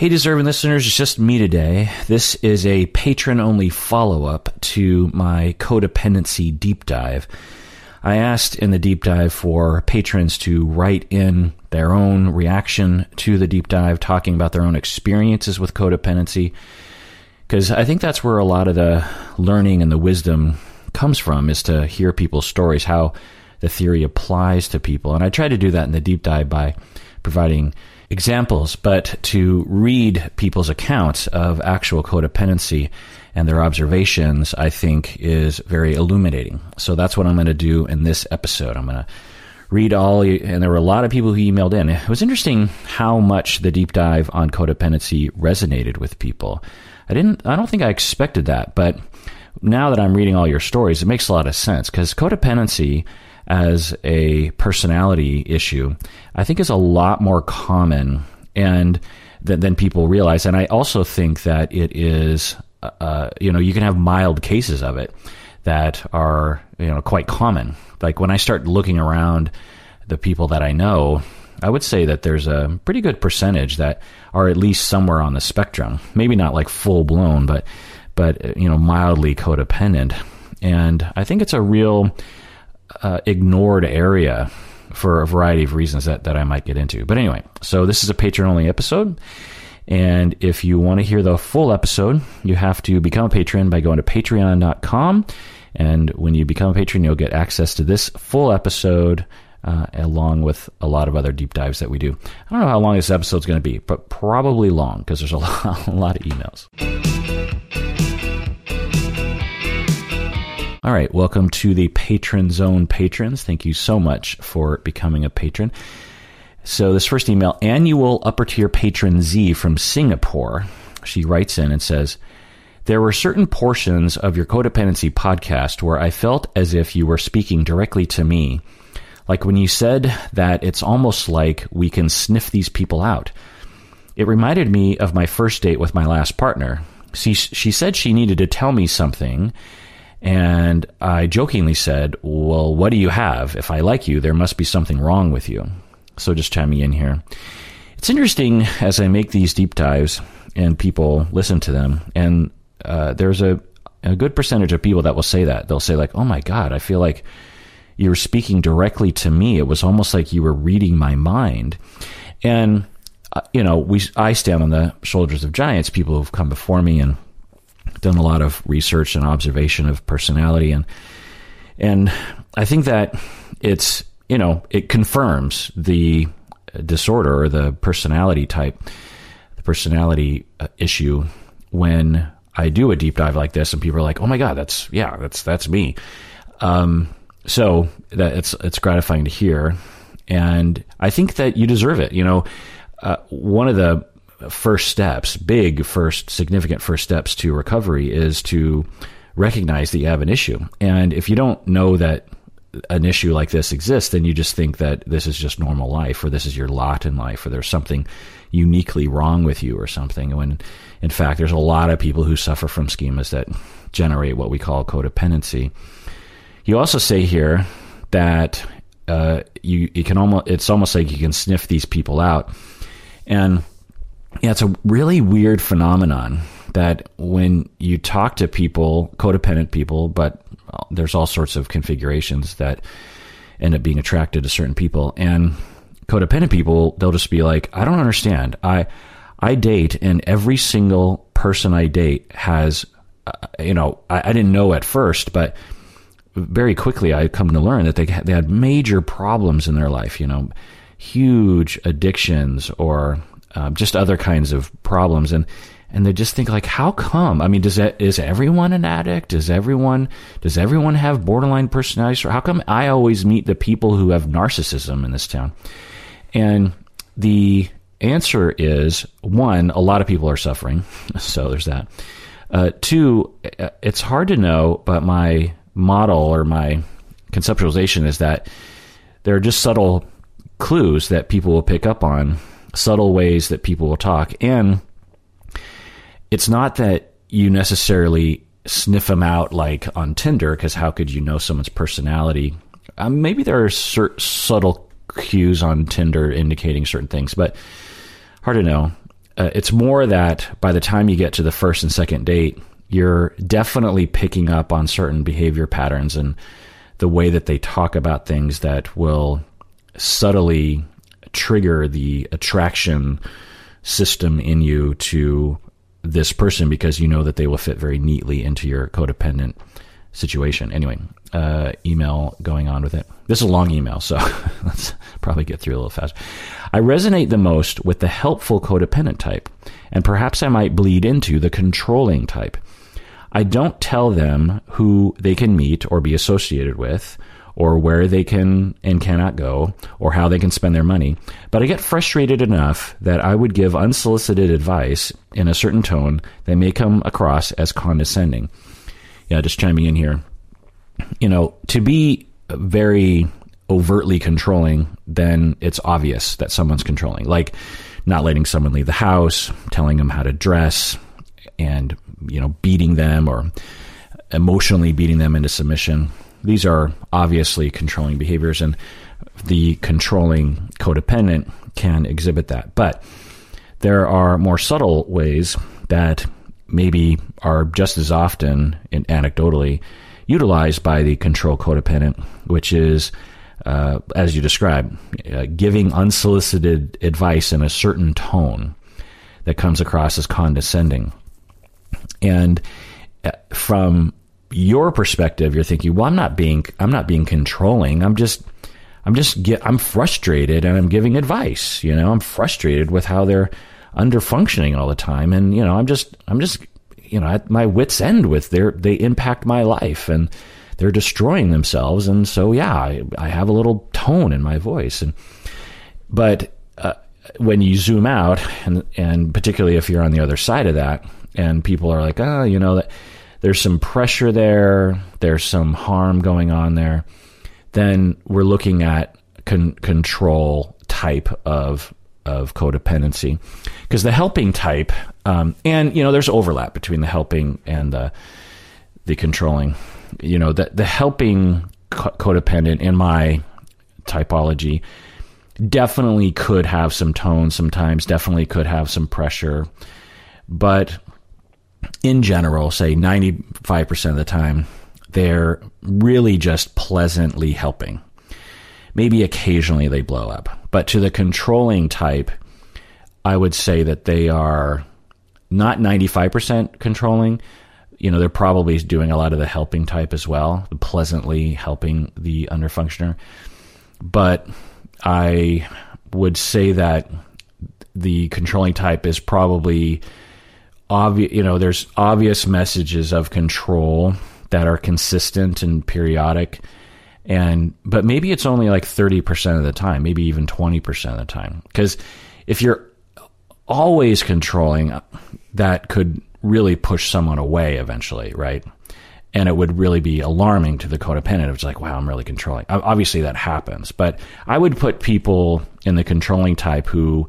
Hey, deserving listeners, it's just me today. This is a patron only follow up to my codependency deep dive. I asked in the deep dive for patrons to write in their own reaction to the deep dive, talking about their own experiences with codependency. Because I think that's where a lot of the learning and the wisdom comes from, is to hear people's stories, how the theory applies to people. And I try to do that in the deep dive by providing examples, but to read people's accounts of actual codependency and their observations, I think is very illuminating. So that's what I'm going to do in this episode. I'm going to read all, and there were a lot of people who emailed in. It was interesting how much the deep dive on codependency resonated with people. I didn't, I don't think I expected that, but now that I'm reading all your stories, it makes a lot of sense because codependency as a personality issue, I think is a lot more common and than, than people realize. And I also think that it is, uh, uh, you know, you can have mild cases of it that are, you know, quite common. Like when I start looking around the people that I know, I would say that there's a pretty good percentage that are at least somewhere on the spectrum. Maybe not like full blown, but but you know mildly codependent. And I think it's a real uh, ignored area for a variety of reasons that, that I might get into. But anyway, so this is a patron only episode. And if you want to hear the full episode, you have to become a patron by going to patreon.com. And when you become a patron, you'll get access to this full episode uh, along with a lot of other deep dives that we do. I don't know how long this episode's going to be, but probably long because there's a lot, a lot of emails. All right, welcome to the Patron Zone patrons. Thank you so much for becoming a patron. So, this first email, annual upper tier patron Z from Singapore, she writes in and says, There were certain portions of your codependency podcast where I felt as if you were speaking directly to me. Like when you said that it's almost like we can sniff these people out. It reminded me of my first date with my last partner. She, she said she needed to tell me something and I jokingly said, Well, what do you have? If I like you, there must be something wrong with you. So just chiming in here. It's interesting as I make these deep dives and people listen to them, and uh, there's a, a good percentage of people that will say that. They'll say, like, Oh my God, I feel like you were speaking directly to me. It was almost like you were reading my mind. And, uh, you know, we, I stand on the shoulders of giants, people who've come before me and done a lot of research and observation of personality and and I think that it's you know it confirms the disorder or the personality type the personality uh, issue when I do a deep dive like this and people are like oh my god that's yeah that's that's me. Um, so that it's it's gratifying to hear and I think that you deserve it. You know uh, one of the first steps, big first, significant first steps to recovery is to recognize that you have an issue. And if you don't know that an issue like this exists, then you just think that this is just normal life or this is your lot in life or there's something uniquely wrong with you or something. When in fact, there's a lot of people who suffer from schemas that generate what we call codependency. You also say here that uh, you, you can almost, it's almost like you can sniff these people out. And yeah, it's a really weird phenomenon that when you talk to people, codependent people, but there's all sorts of configurations that end up being attracted to certain people. And codependent people, they'll just be like, I don't understand. I, I date and every single person I date has, uh, you know, I, I, didn't know at first, but very quickly I come to learn that they, they had major problems in their life, you know, huge addictions or um, just other kinds of problems, and and they just think like, how come? I mean, does that is everyone an addict? Does everyone does everyone have borderline personality? How come I always meet the people who have narcissism in this town? And the answer is one, a lot of people are suffering, so there's that. Uh, two, uh, it's hard to know, but my model or my conceptualization is that there are just subtle clues that people will pick up on subtle ways that people will talk. And it's not that you necessarily sniff them out like on Tinder, because how could you know someone's personality? Um, maybe there are certain subtle cues on Tinder indicating certain things, but hard to know. uh, it's more that by the time you get to the first and second date, you're definitely picking up on certain behavior patterns and the way that they talk about things that will subtly trigger the attraction system in you to this person because you know that they will fit very neatly into your codependent situation. Anyway, uh, email going on with it. This is a long email, so let's probably get through a little fast. I resonate the most with the helpful codependent type, and perhaps I might bleed into the controlling type. I don't tell them who they can meet or be associated with, or where they can and cannot go, or how they can spend their money. But I get frustrated enough that I would give unsolicited advice in a certain tone that may come across as condescending. Yeah, just chiming in here. You know, to be very overtly controlling, then it's obvious that someone's controlling. Like not letting someone leave the house, telling them how to dress, and you know beating them or emotionally beating them into submission. These are obviously controlling behaviors, and the controlling codependent can exhibit that. But there are more subtle ways that maybe are just as often and anecdotally utilized by the control codependent, which is, uh, as you describe, uh, giving unsolicited advice in a certain tone that comes across as condescending. And uh, from your perspective, you're thinking, well, I'm not being, I'm not being controlling. I'm just, I'm just get, I'm frustrated and I'm giving advice. You know, I'm frustrated with how they're under functioning all the time. And, you know, I'm just, I'm just, you know, at my wits end with their, they impact my life and they're destroying themselves. And so, yeah, I, I have a little tone in my voice. And, but, uh, when you zoom out and, and particularly if you're on the other side of that and people are like, oh, you know, that, there's some pressure there, there's some harm going on there, then we're looking at con- control type of of codependency. Because the helping type um, and you know there's overlap between the helping and the the controlling. You know the the helping co- codependent in my typology definitely could have some tone sometimes definitely could have some pressure but in general, say 95% of the time, they're really just pleasantly helping. Maybe occasionally they blow up. But to the controlling type, I would say that they are not 95% controlling. You know, they're probably doing a lot of the helping type as well, pleasantly helping the underfunctioner. But I would say that the controlling type is probably obvious, you know, there's obvious messages of control that are consistent and periodic. And, but maybe it's only like 30% of the time, maybe even 20% of the time. Because if you're always controlling, that could really push someone away eventually, right? And it would really be alarming to the codependent. It's like, wow, I'm really controlling. Obviously, that happens. But I would put people in the controlling type who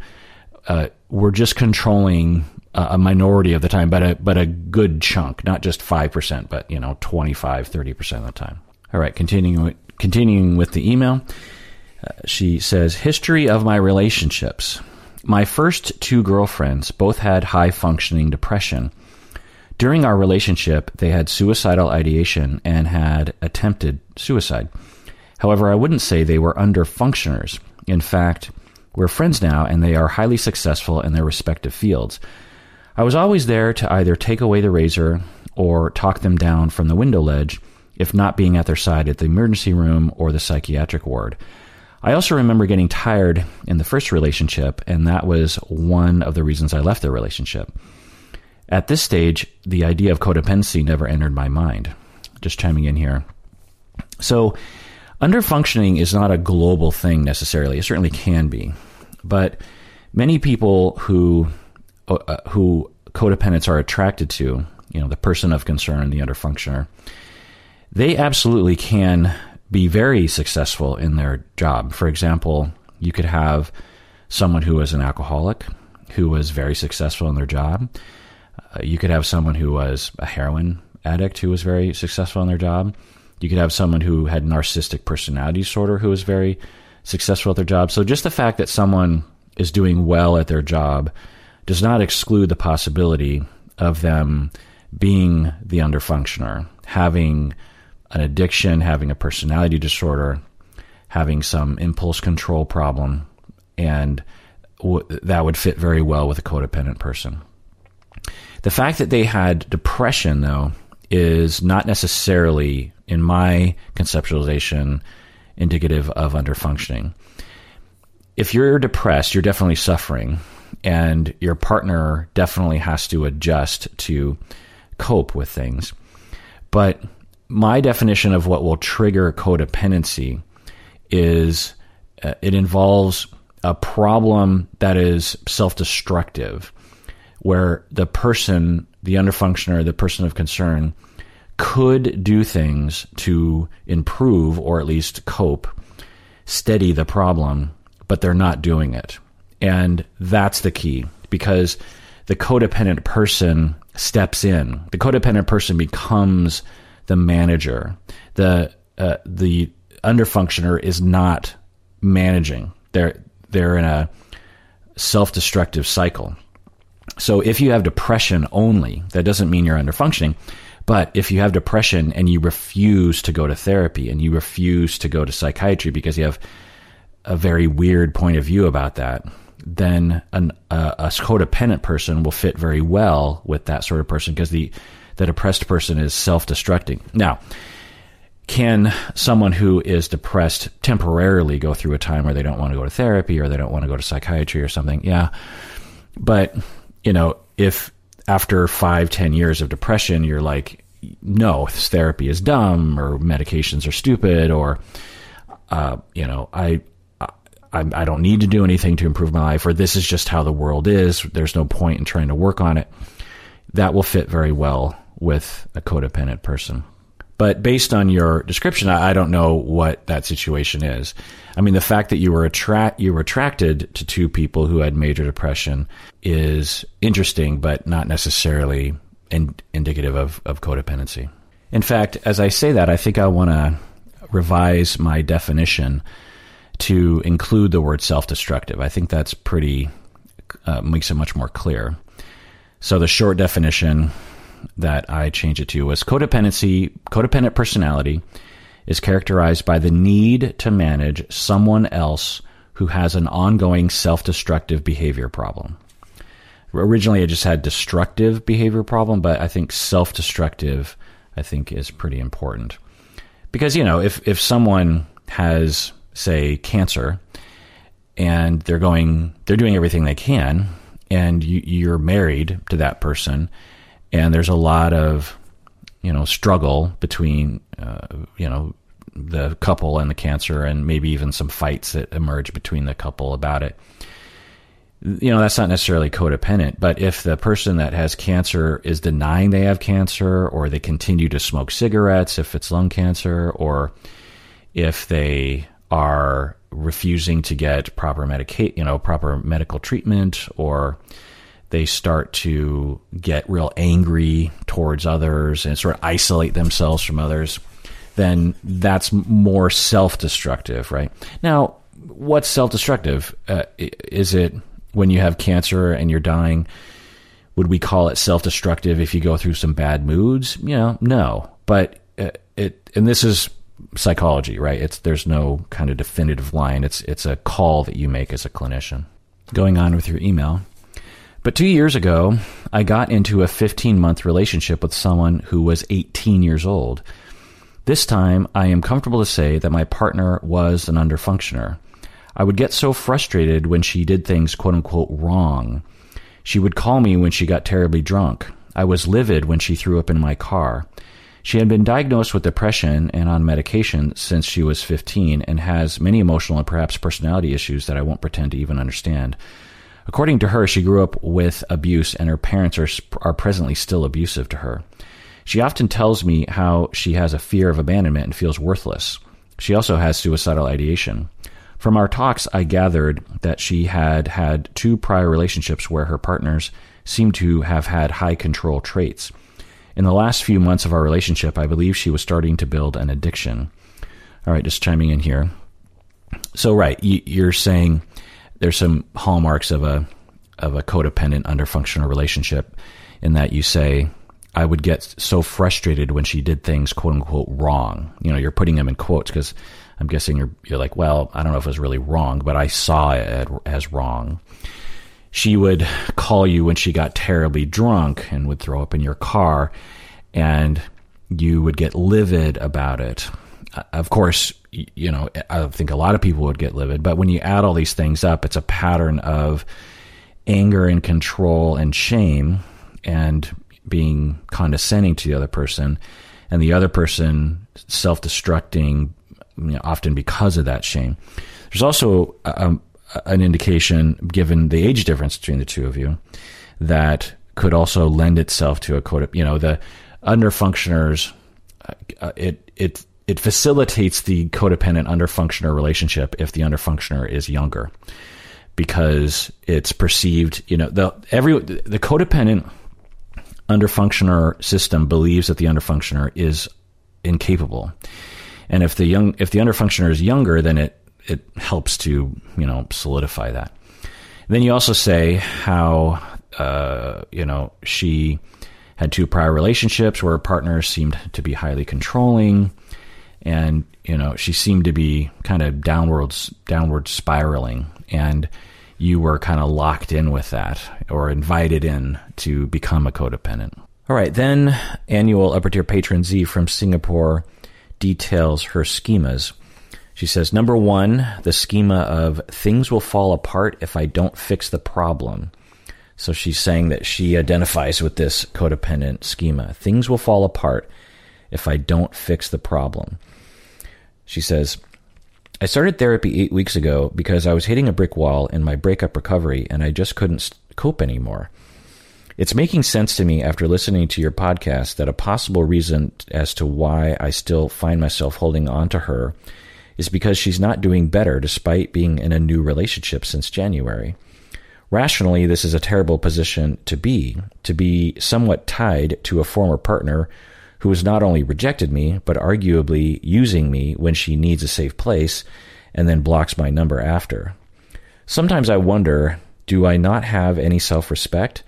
uh, were just controlling a minority of the time, but a but a good chunk, not just five percent, but you know 25, 30 percent of the time. All right, continuing continuing with the email, uh, she says, "History of my relationships. My first two girlfriends both had high functioning depression. During our relationship, they had suicidal ideation and had attempted suicide. However, I wouldn't say they were under functioners. In fact." We're friends now, and they are highly successful in their respective fields. I was always there to either take away the razor or talk them down from the window ledge, if not being at their side at the emergency room or the psychiatric ward. I also remember getting tired in the first relationship, and that was one of the reasons I left the relationship. At this stage, the idea of codependency never entered my mind. Just chiming in here. So, underfunctioning is not a global thing necessarily. It certainly can be. But many people who uh, who codependents are attracted to, you know, the person of concern, and the underfunctioner, they absolutely can be very successful in their job. For example, you could have someone who was an alcoholic who was very successful in their job. Uh, you could have someone who was a heroin addict who was very successful in their job. You could have someone who had narcissistic personality disorder who was very successful at their job. So just the fact that someone is doing well at their job does not exclude the possibility of them being the underfunctioner, having an addiction, having a personality disorder, having some impulse control problem, and w- that would fit very well with a codependent person. The fact that they had depression, though, is not necessarily, in my conceptualization, indicative of underfunctioning. If you're depressed, you're definitely suffering, and your partner definitely has to adjust to cope with things. But my definition of what will trigger codependency is uh, it involves a problem that is self destructive, where the person, the underfunctioner, the person of concern, could do things to improve or at least cope, steady the problem, but they're not doing it. And that's the key because the codependent person steps in. The codependent person becomes the manager. The uh, the underfunctioner is not managing. They're they're in a self-destructive cycle. So if you have depression only, that doesn't mean you're underfunctioning. But if you have depression and you refuse to go to therapy and you refuse to go to psychiatry because you have a very weird point of view about that, then an, uh, a codependent person will fit very well with that sort of person because the the depressed person is self-destructing. Now, can someone who is depressed temporarily go through a time where they don't want to go to therapy or they don't want to go to psychiatry or something? Yeah, but you know, if after five, ten years of depression, you're like, no, this therapy is dumb, or medications are stupid, or uh, you know, I I, I don't need to do anything to improve my life, or this is just how the world is. There's no point in trying to work on it. That will fit very well with a codependent person. But based on your description, I, I don't know what that situation is. I mean, the fact that you were attract you were attracted to two people who had major depression is interesting, but not necessarily in, indicative of, of codependency. In fact, as I say that, I think I want to revise my definition to include the word self-destructive. I think that's pretty uh, makes it much more clear. So the short definition that I changed it to was codependency. Codependent personality is characterized by the need to manage someone else who has an ongoing self-destructive behavior problem. Originally, I just had destructive behavior problem, but I think self-destructive I think is pretty important because you know if if someone has say cancer and they're going they're doing everything they can and you, you're married to that person and there's a lot of you know struggle between uh, you know the couple and the cancer and maybe even some fights that emerge between the couple about it. You know that's not necessarily codependent but if the person that has cancer is denying they have cancer or they continue to smoke cigarettes if it's lung cancer or if they are refusing to get proper medica- you know, proper medical treatment, or they start to get real angry towards others and sort of isolate themselves from others, then that's more self-destructive, right? Now, what's self-destructive? Uh, is it when you have cancer and you're dying? Would we call it self-destructive if you go through some bad moods? You know, no. But uh, it, and this is psychology, right? It's there's no kind of definitive line. It's it's a call that you make as a clinician. Going on with your email. But 2 years ago, I got into a 15-month relationship with someone who was 18 years old. This time, I am comfortable to say that my partner was an underfunctioner. I would get so frustrated when she did things quote unquote wrong. She would call me when she got terribly drunk. I was livid when she threw up in my car. She had been diagnosed with depression and on medication since she was 15 and has many emotional and perhaps personality issues that I won't pretend to even understand. According to her, she grew up with abuse and her parents are, are presently still abusive to her. She often tells me how she has a fear of abandonment and feels worthless. She also has suicidal ideation. From our talks, I gathered that she had had two prior relationships where her partners seemed to have had high control traits. In the last few months of our relationship, I believe she was starting to build an addiction. All right, just chiming in here. So, right, you're saying there's some hallmarks of a of a codependent underfunctional relationship in that you say, I would get so frustrated when she did things quote unquote wrong. You know, you're putting them in quotes because I'm guessing you're, you're like, well, I don't know if it was really wrong, but I saw it as wrong. She would call you when she got terribly drunk and would throw up in your car, and you would get livid about it. Uh, of course, you know, I think a lot of people would get livid, but when you add all these things up, it's a pattern of anger and control and shame and being condescending to the other person and the other person self-destructing you know, often because of that shame. There's also um, an indication, given the age difference between the two of you, that could also lend itself to a code. You know, the underfunctioners, uh, it it it facilitates the codependent underfunctioner relationship if the underfunctioner is younger, because it's perceived. You know, the every the codependent underfunctioner system believes that the underfunctioner is incapable. And if the young if the underfunctioner is younger, then it it helps to you know solidify that. And then you also say how uh, you know she had two prior relationships where her partner seemed to be highly controlling, and you know she seemed to be kind of downwards downward spiraling, and you were kind of locked in with that or invited in to become a codependent. All right, then annual upper tier patron Z from Singapore details her schemas. She says, number one, the schema of things will fall apart if I don't fix the problem. So she's saying that she identifies with this codependent schema. Things will fall apart if I don't fix the problem. She says, I started therapy eight weeks ago because I was hitting a brick wall in my breakup recovery and I just couldn't cope anymore. It's making sense to me after listening to your podcast that a possible reason as to why I still find myself holding on to her is because she's not doing better despite being in a new relationship since January. Rationally, this is a terrible position to be, to be somewhat tied to a former partner who has not only rejected me, but arguably using me when she needs a safe place and then blocks my number after. Sometimes I wonder do I not have any self respect?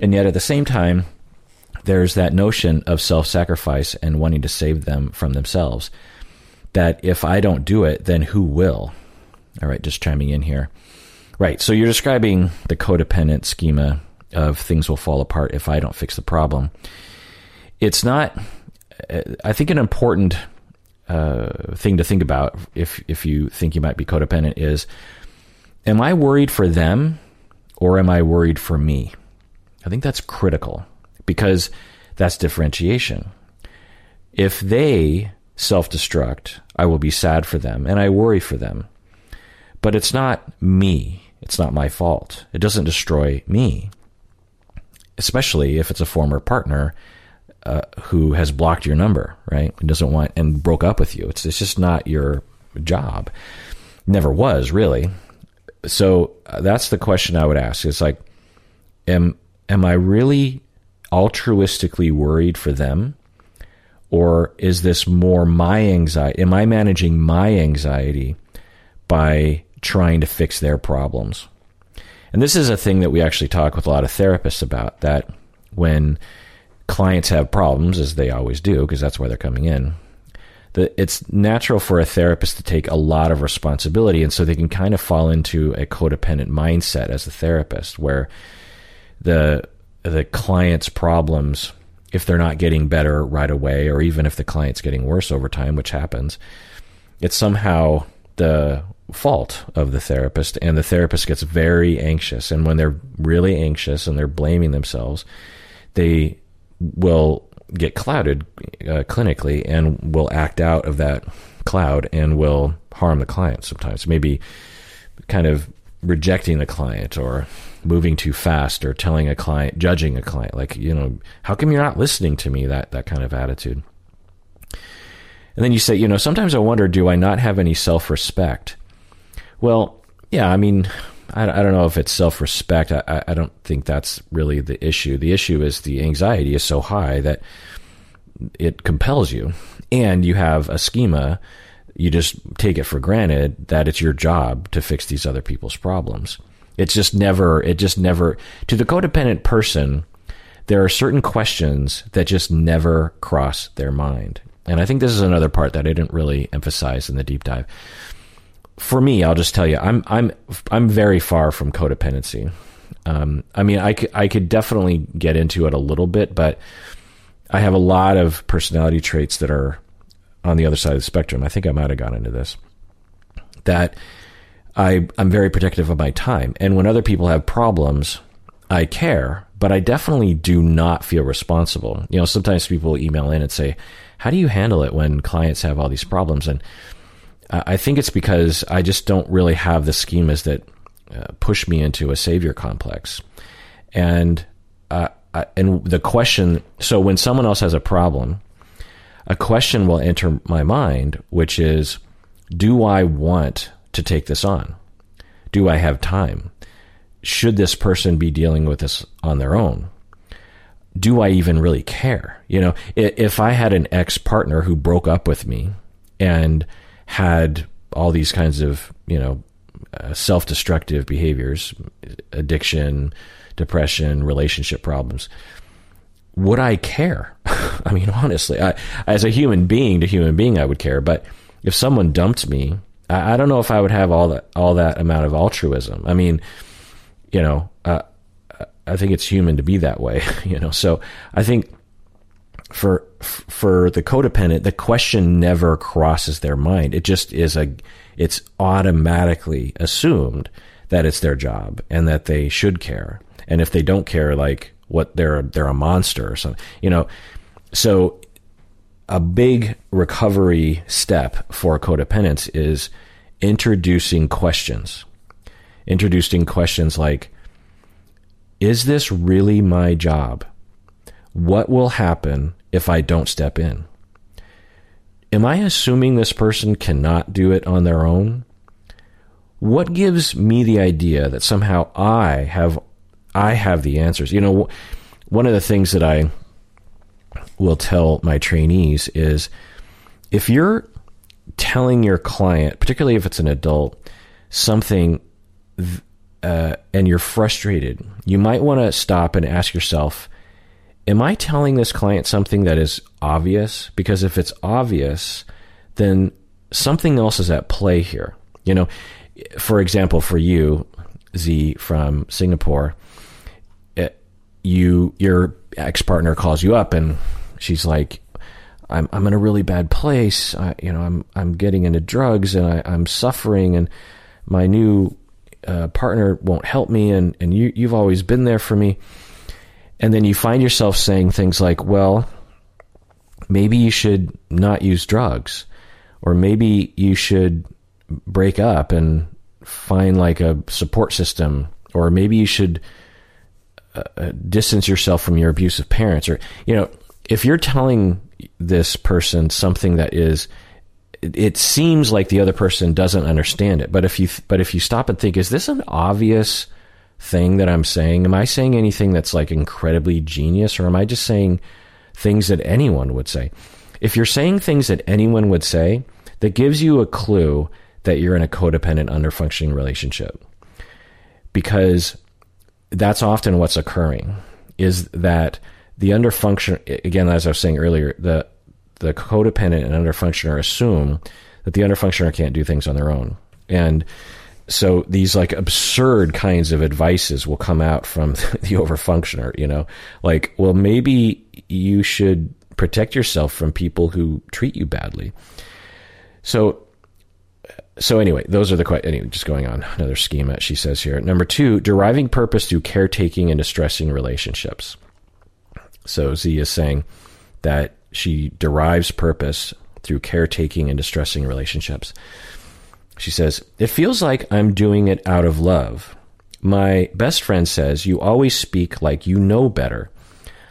And yet at the same time, there's that notion of self sacrifice and wanting to save them from themselves. That if I don't do it, then who will? All right, just chiming in here. Right, so you're describing the codependent schema of things will fall apart if I don't fix the problem. It's not, I think, an important uh, thing to think about if if you think you might be codependent is, am I worried for them or am I worried for me? I think that's critical because that's differentiation. If they self destruct, I will be sad for them and I worry for them. But it's not me. It's not my fault. It doesn't destroy me. Especially if it's a former partner uh, who has blocked your number, right? And doesn't want and broke up with you. It's it's just not your job. Never was really. So uh, that's the question I would ask. It's like, am am I really altruistically worried for them? Or is this more my anxiety? Am I managing my anxiety by trying to fix their problems? And this is a thing that we actually talk with a lot of therapists about that when clients have problems, as they always do, because that's why they're coming in, that it's natural for a therapist to take a lot of responsibility. And so they can kind of fall into a codependent mindset as a therapist where the the client's problems if they're not getting better right away or even if the client's getting worse over time which happens it's somehow the fault of the therapist and the therapist gets very anxious. And when they're really anxious and they're blaming themselves they will get clouded uh, clinically and will act out of that cloud and will harm the client sometimes. Maybe kind of rejecting the client or moving too fast or telling a client, judging a client, like, you know, how come you're not listening to me? That, that kind of attitude. And then you say, you know, sometimes I wonder, do I not have any self respect? Well, yeah, I mean, I, I don't know if it's self respect. I, I don't think that's really the issue. The issue is the anxiety is so high that it compels you. And you have a schema, you just take it for granted that it's your job to fix these other people's problems. It's just never, it just never, to the codependent person, there are certain questions that just never cross their mind. And I think this is another part that I didn't really emphasize in the deep dive. For me, I'll just tell you, I'm I'm I'm very far from codependency. Um, I mean, I I could definitely get into it a little bit, but I have a lot of personality traits that are on the other side of the spectrum. I think I might have gone into this. That I I'm very protective of my time, and when other people have problems, I care, but I definitely do not feel responsible. You know, sometimes people email in and say, "How do you handle it when clients have all these problems?" And I think it's because I just don't really have the schemas that uh, push me into a savior complex, and uh, I, and the question. So when someone else has a problem, a question will enter my mind, which is, "Do I want to take this on? Do I have time? Should this person be dealing with this on their own?" do I even really care? You know, if I had an ex partner who broke up with me and had all these kinds of, you know, uh, self destructive behaviors, addiction, depression, relationship problems, would I care? I mean, honestly, I, as a human being to human being, I would care. But if someone dumped me, I, I, don't know if I would have all that all that amount of altruism. I mean, you know, uh, I think it's human to be that way. You know, so I think for for the codependent, the question never crosses their mind. It just is a it's automatically assumed that it's their job and that they should care. And if they don't care, like what they're they're a monster or something. You know, so a big recovery step for codependence is introducing questions. Introducing questions like, is this really my job? What will happen if I don't step in? Am I assuming this person cannot do it on their own? What gives me the idea that somehow I have I have the answers? You know, one of the things that I will tell my trainees is if you're telling your client, particularly if it's an adult, something uh, and you're frustrated, you might want to stop and ask yourself, am I telling this client something that is obvious? Because if it's obvious, then something else is at play here. You know, for example, for you, Z from Singapore, eh, you your ex partner calls you up and she's like, "I'm I'm in a really bad place. I, you know, I'm I'm getting into drugs and I, I'm suffering and my new uh, partner won't help me and, and you, you've always been there for me. And then you find yourself saying things like, well, maybe you should not use drugs, or maybe you should break up and find like a support system, or maybe you should uh, uh distance yourself from your abusive parents, or, you know, if you're telling this person something that is it seems like the other person doesn't understand it. But if you but if you stop and think, is this an obvious thing that I'm saying? Am I saying anything that's like incredibly genius, or am I just saying things that anyone would say? If you're saying things that anyone would say, that gives you a clue that you're in a codependent underfunctioning relationship. Because that's often what's occurring is that the underfunction again as I was saying earlier, the the codependent and underfunctioner assume that the underfunctioner can't do things on their own. And so these like absurd kinds of advices will come out from the overfunctioner, you know, like, well, maybe you should protect yourself from people who treat you badly. So, so anyway, those are the quite anyway, just going on another schema she says here. Number two, deriving purpose through caretaking and distressing relationships. So Z is saying that she derives purpose through caretaking and distressing relationships. She says, It feels like I'm doing it out of love. My best friend says, You always speak like you know better.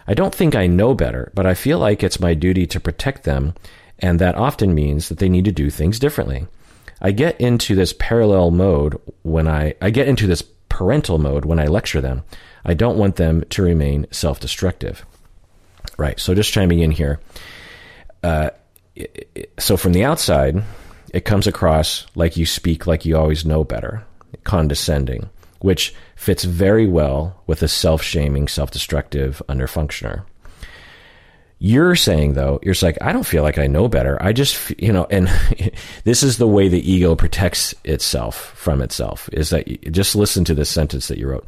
I don't think I know better, but I feel like it's my duty to protect them, and that often means that they need to do things differently. I get into this parallel mode when I, I get into this parental mode when I lecture them. I don't want them to remain self destructive. Right. So just chiming in here. Uh, so from the outside, it comes across like you speak like you always know better, condescending, which fits very well with a self shaming, self destructive underfunctioner. You're saying though, you're like, I don't feel like I know better. I just, you know, and this is the way the ego protects itself from itself is that you, just listen to this sentence that you wrote.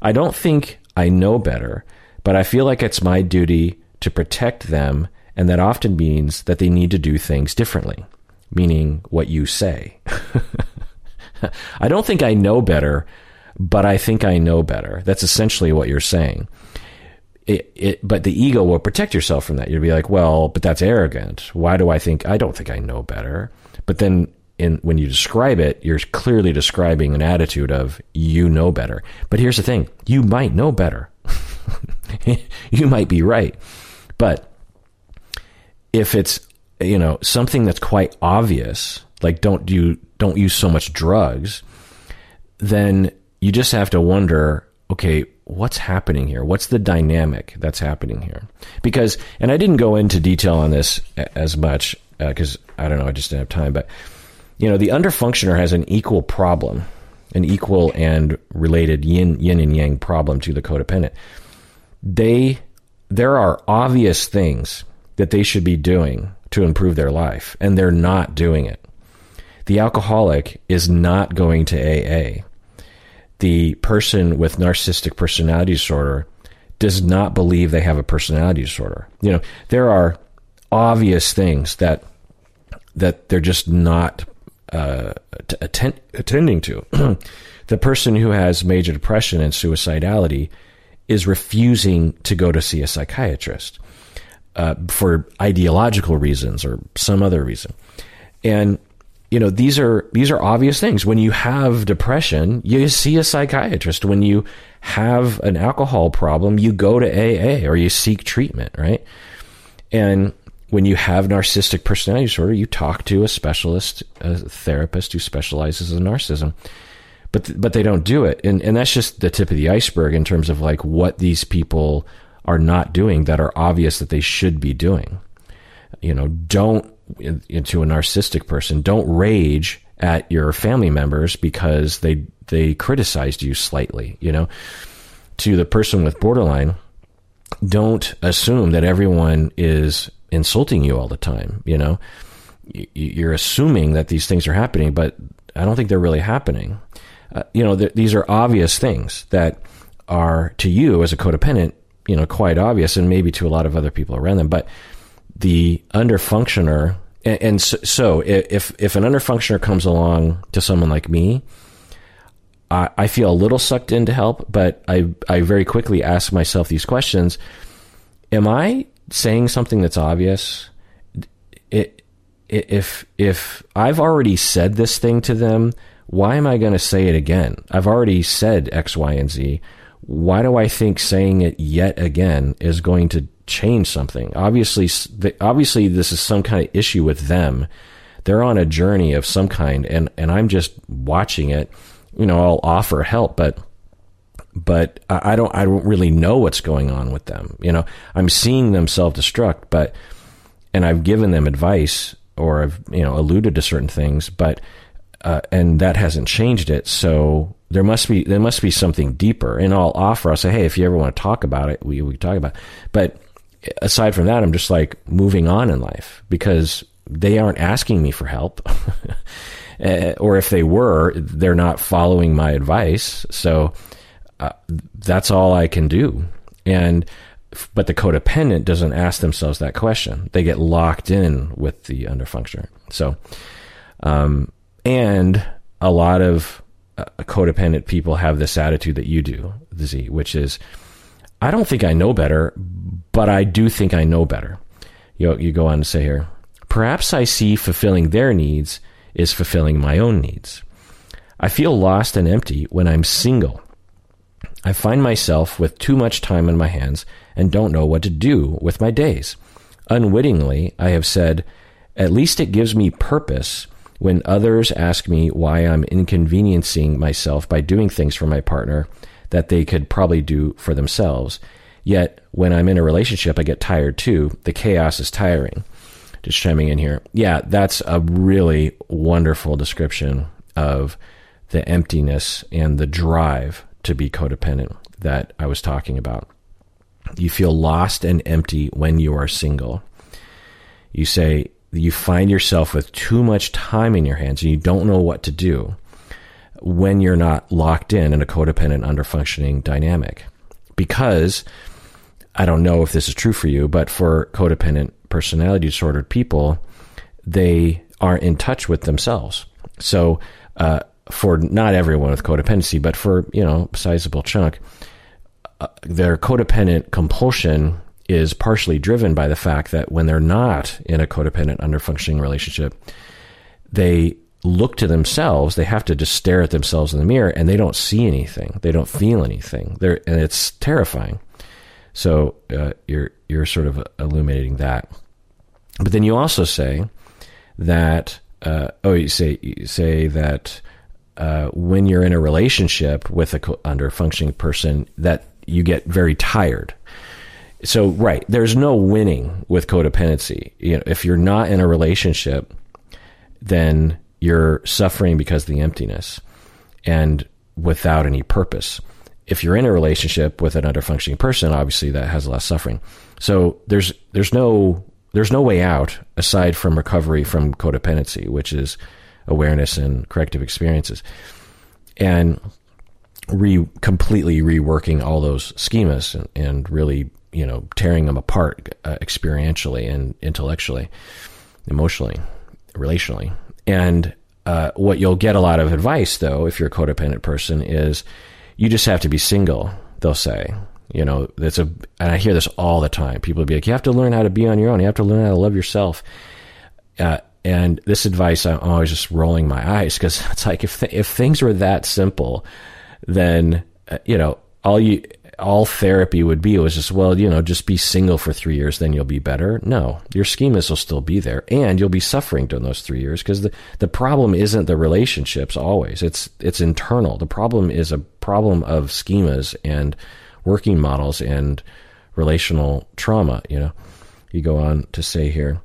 I don't think I know better, but I feel like it's my duty to protect them. And that often means that they need to do things differently, meaning what you say. I don't think I know better, but I think I know better. That's essentially what you're saying it, it, but the ego will protect yourself from that. You'll be like, well, but that's arrogant. Why do I think I don't think I know better? But then in when you describe it, you're clearly describing an attitude of you know better. But here's the thing: you might know better. you might be right, but if it's you know something that's quite obvious, like don't you don't use so much drugs, then you just have to wonder, okay, what's happening here? What's the dynamic that's happening here? Because, and I didn't go into detail on this as much because uh, I don't know, I just didn't have time. But you know, the underfunctioner has an equal problem, an equal and related yin yin and yang problem to the codependent. They there are obvious things that they should be doing to improve their life, and they're not doing it. The alcoholic is not going to AA the person with narcissistic personality disorder does not believe they have a personality disorder. You know, there are obvious things that that they're just not uh, attend, attending to. the person who has major depression and suicidality is refusing to go to see a psychiatrist uh, for ideological reasons or some other reason. And you know these are these are obvious things. When you have depression you see a psychiatrist. When you have an alcohol problem you go to AA or you seek treatment right? And when you have narcissistic personality disorder you talk to a specialist a therapist who specializes in narcissism but but they don't do it and and that's just the tip of the iceberg in terms of like what these people are not doing that are obvious that they should be doing you know don't into a narcissistic person, don't rage at your family members because they they criticized you slightly, you know. To the person with borderline, don't assume that everyone is insulting you all the time, you know. You're assuming that these things are happening, but I don't think they're really happening. Uh, you know, th- these are obvious things that are to you as a codependent, you know, quite obvious, and maybe to a lot of other people around them. But the underfunctioner, and, and so, so, if if an underfunctioner comes along to someone like me, I, feel a little sucked in to help, but I I very quickly ask myself these questions: Am I saying something that's obvious? It, if if I've already said this thing to them, why am I going to say it again? I've already said X, Y, and Z. Why do I think saying it yet again is going to change something. Obviously, obviously, this is some kind of issue with them. They're on a journey of some kind, and and I'm just watching it. You know, I'll offer help, but but I don't I don't really know what's going on with them. You know, I'm seeing them self destruct, but and I've given them advice or I've you know alluded to certain things, but uh, and that hasn't changed it. So there must be there must be something deeper. And I'll offer. I'll say, hey, if you ever want to talk about it, we we talk about. It. But aside from that, I'm just like moving on in life because they aren't asking me for help. Eh, or if they were, they're not following my advice. So uh, that's all I can do. And but the codependent doesn't ask themselves that question. They get locked in with the underfunctioner. So, um, and a lot of uh, codependent people have this attitude that you do, Z, which is, I don't think I know better, but I do think I know better. You, you go on to say here, perhaps I see fulfilling their needs is fulfilling my own needs. I feel lost and empty when I'm single. I find myself with too much time on my hands and don't know what to do with my days. Unwittingly, I have said, at least it gives me purpose when others ask me why I'm inconveniencing myself by doing things for my partner that they could probably do for themselves. Yet when I'm in a relationship, I get tired too. The chaos is tiring. Just chiming in here. Yeah, that's a really wonderful description of the emptiness and the drive to be codependent that I was talking about. You feel lost and empty when you are single. You say you find yourself with too much time in your hands and you don't know what to do when you're not locked in in a codependent underfunctioning dynamic. Because I don't know if this is true for you, but for codependent personality disordered people, they aren't in touch with themselves. So, uh, for not everyone with codependency, but for you know a sizable chunk, uh, their codependent compulsion is partially driven by the fact that when they're not in a codependent underfunctioning relationship, they look to themselves. They have to just stare at themselves in the mirror, and they don't see anything. They don't feel anything. They're, and it's terrifying. So uh, you're you're sort of illuminating that. But then you also say that uh, oh you say you say that uh, when you're in a relationship with a co- under functioning person that you get very tired. So right, there's no winning with codependency. You know, if you're not in a relationship, then you're suffering because of the emptiness and without any purpose. If you're in a relationship with an underfunctioning person, obviously that has less suffering. So there's there's no there's no way out aside from recovery from codependency, which is awareness and corrective experiences, and re completely reworking all those schemas and, and really you know tearing them apart uh, experientially and intellectually, emotionally, relationally, and uh, what you'll get a lot of advice though if you're a codependent person is you just have to be single. They'll say you know, that's a, and I hear this all the time. People be like, you have to learn how to be on your own. You have to learn how to love yourself. Uh, and this advice, I'm always just rolling my eyes because it's like if th- if things were that simple, then uh, you know all you all therapy would be was just well you know just be single for three years then you'll be better. No, your schemas will still be there, and you'll be suffering during those three years because the the problem isn't the relationships always. It's it's internal. The problem is a problem of schemas and working models and relational trauma, you know. You go on to say here,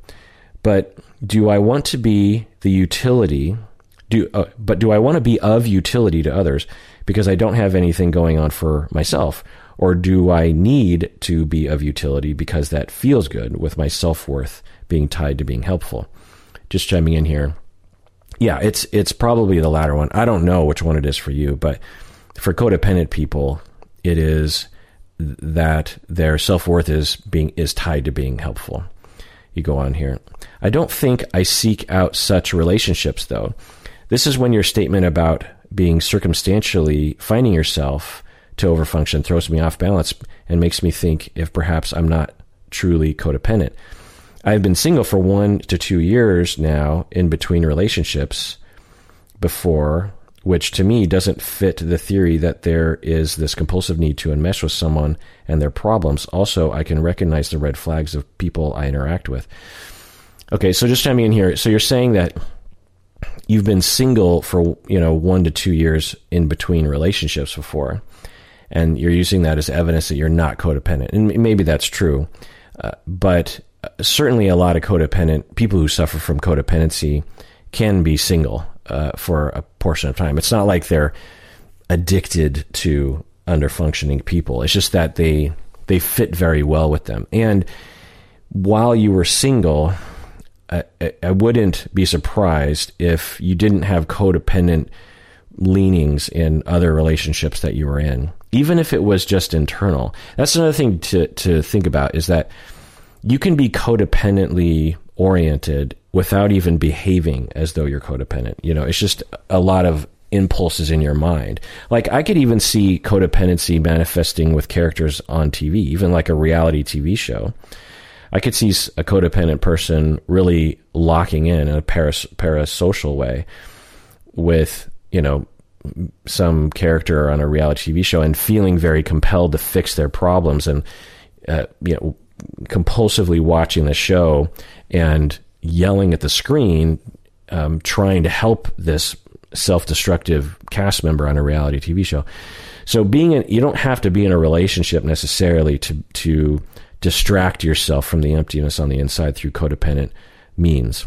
but do I want to be the utility? Do uh, but do I want to be of utility to others because I don't have anything going on for myself, or do I need to be of utility because that feels good with my self worth being tied to being helpful? Just chiming in here. Yeah, it's it's probably the latter one. I don't know which one it is for you, but for codependent people, it is that their self worth is being is tied to being helpful. You go on here. I don't think I seek out such relationships though. This is when your statement about being circumstantially finding yourself to overfunction throws me off balance and makes me think if perhaps I'm not truly codependent. I've been single for one to two years now in between relationships before which to me doesn't fit the theory that there is this compulsive need to enmesh with someone and their problems. Also, I can recognize the red flags of people I interact with. Okay, so just chiming in here. So you're saying that you've been single for you know one to two years in between relationships before, and you're using that as evidence that you're not codependent, and maybe that's true, uh, but certainly a lot of codependent people who suffer from codependency can be single uh, for a portion of time. It's not like they're addicted to under functioning people. It's just that they they fit very well with them. And while you were single, I, I wouldn't be surprised if you didn't have codependent leanings in other relationships that you were in, even if it was just internal. That's another thing to to think about is that you can be codependently oriented without even behaving as though you're codependent. You know, it's just a lot of impulses in your mind. Like I could even see codependency manifesting with characters on TV, even like a reality TV show. I could see a codependent person really locking in in a paras- parasocial way with, you know, some character on a reality TV show and feeling very compelled to fix their problems and, uh, you know, compulsively watching the show and yelling at the screen, um, trying to help this self-destructive cast member on a reality TV show. So being in, you don't have to be in a relationship necessarily to to distract yourself from the emptiness on the inside through codependent means.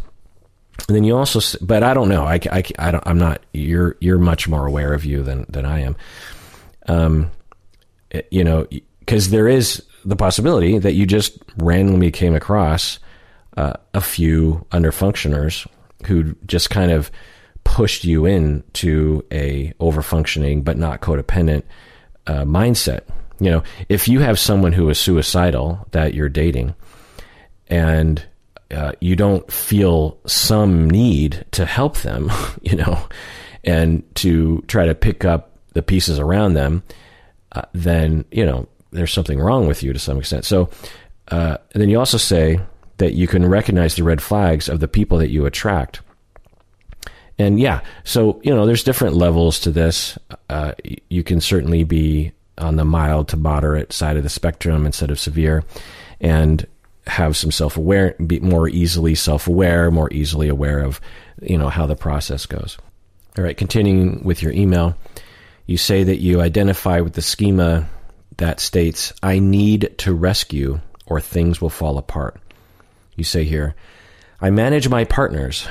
And then you also, but I don't know. I, I, I don't, I'm not. You're you're much more aware of you than than I am. Um, eh, you know, because there is the possibility that you just randomly came across uh, a few underfunctioners who just kind of pushed you into a overfunctioning but not codependent uh, mindset. You know, if you have someone who is suicidal that you're dating, and uh, you don't feel some need to help them, you know, and to try to pick up the pieces around them, uh, then you know there's something wrong with you to some extent. So, uh, then you also say that you can recognize the red flags of the people that you attract. And yeah, so you know, there's different levels to this. Uh, you can certainly be on the mild to moderate side of the spectrum instead of severe, and have some self aware, be more easily self aware, more easily aware of you know how the process goes. All right, continuing with your email, you say that you identify with the schema that states, "I need to rescue, or things will fall apart." You say here, "I manage my partners."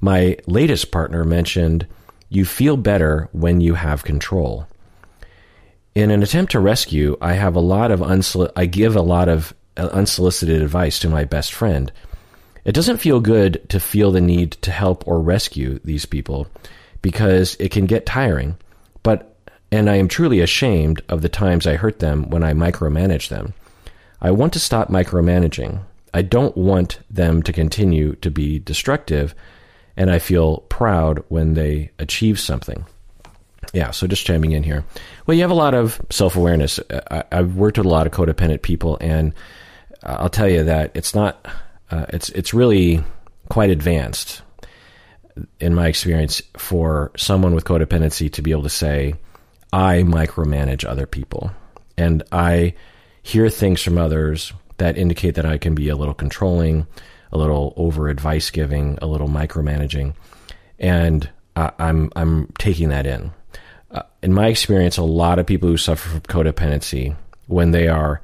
My latest partner mentioned, You feel better when you have control. In an attempt to rescue, I have a lot of unsoli- I give a lot of uh, unsolicited advice to my best friend. It doesn't feel good to feel the need to help or rescue these people because it can get tiring. But and I am truly ashamed of the times I hurt them when I micromanage them. I want to stop micromanaging. I don't want them to continue to be destructive, and I feel proud when they achieve something. Yeah, so just chiming in here. Well, you have a lot of self awareness. I, have worked with a lot of codependent people, and I'll tell you that it's not. Uh, it's it's really quite advanced, in my experience, for someone with codependency to be able to say, "I micromanage other people," and I hear things from others that indicate that I can be a little controlling, a little over advice giving, a little micromanaging, and uh, I'm I'm taking that in. Uh, in my experience, a lot of people who suffer from codependency, when they are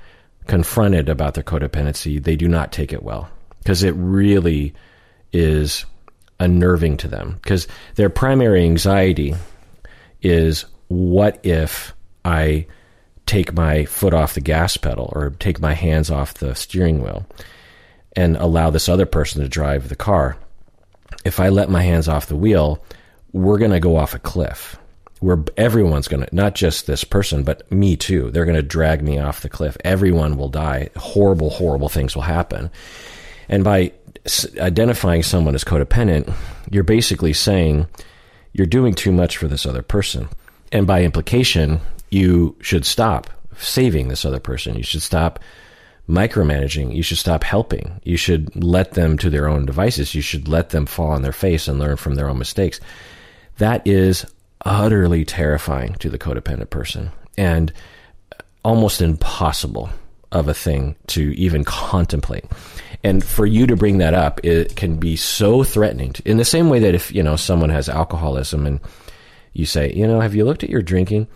confronted about their codependency, they do not take it well because it really is unnerving to them because their primary anxiety is what if I take my foot off the gas pedal or take my hands off the steering wheel and allow this other person to drive the car. If I let my hands off the wheel, we're going to go off a cliff where everyone's going to, not just this person, but me too. They're going to drag me off the cliff. Everyone will die. Horrible, horrible things will happen. And by identifying someone as codependent, you're basically saying you're doing too much for this other person. And by implication, you should stop saving this other person. You should stop micromanaging. You should stop helping. You should let them to their own devices. You should let them fall on their face and learn from their own mistakes. That is utterly terrifying to the codependent person and almost impossible of a thing to even contemplate. And for you to bring that up, it can be so threatening. In the same way that if, you know, someone has alcoholism and you say, you know, have you looked at your drinking?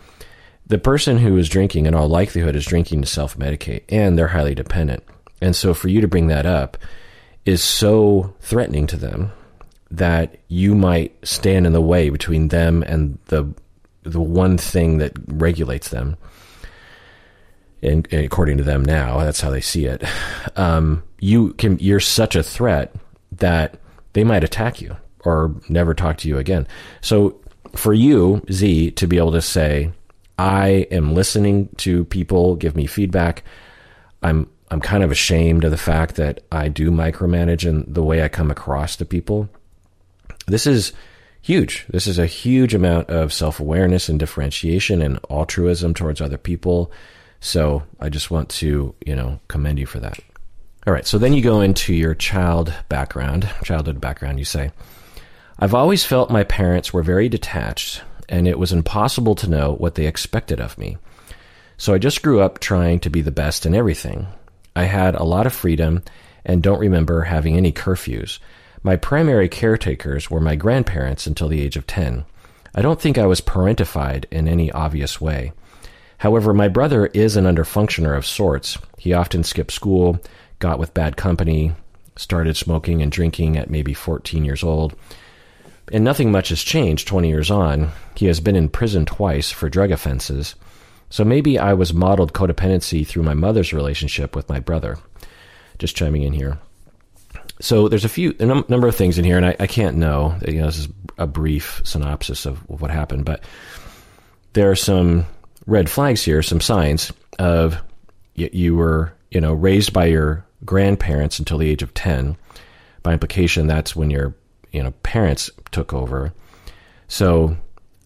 the person who is drinking in all likelihood is drinking to self medicate and they're highly dependent. And so for you to bring that up is so threatening to them that you might stand in the way between them and the the one thing that regulates them. And, and according to them now, that's how they see it. Um, you can you're such a threat that they might attack you or never talk to you again. So for you, Z, to be able to say, I am listening to people give me feedback. I'm I'm kind of ashamed of the fact that I do micromanage and the way I come across to people. This is huge. This is a huge amount of self awareness and differentiation and altruism towards other people. So I just want to, you know, commend you for that. All right. So then you go into your child background, childhood background. You say, I've always felt my parents were very detached and it was impossible to know what they expected of me. So I just grew up trying to be the best in everything. I had a lot of freedom and don't remember having any curfews. My primary caretakers were my grandparents until the age of 10. I don't think I was parentified in any obvious way. However, my brother is an underfunctioner of sorts. He often skipped school, got with bad company, started smoking and drinking at maybe 14 years old. And nothing much has changed 20 years on. He has been in prison twice for drug offenses. So maybe I was modeled codependency through my mother's relationship with my brother. Just chiming in here. So there's a few a num- number of things in here, and I, I can't know. You know, this is a brief synopsis of, what happened, but there are some red flags here, some signs of you, you were you know raised by your grandparents until the age of ten. By implication, that's when your you know parents took over. So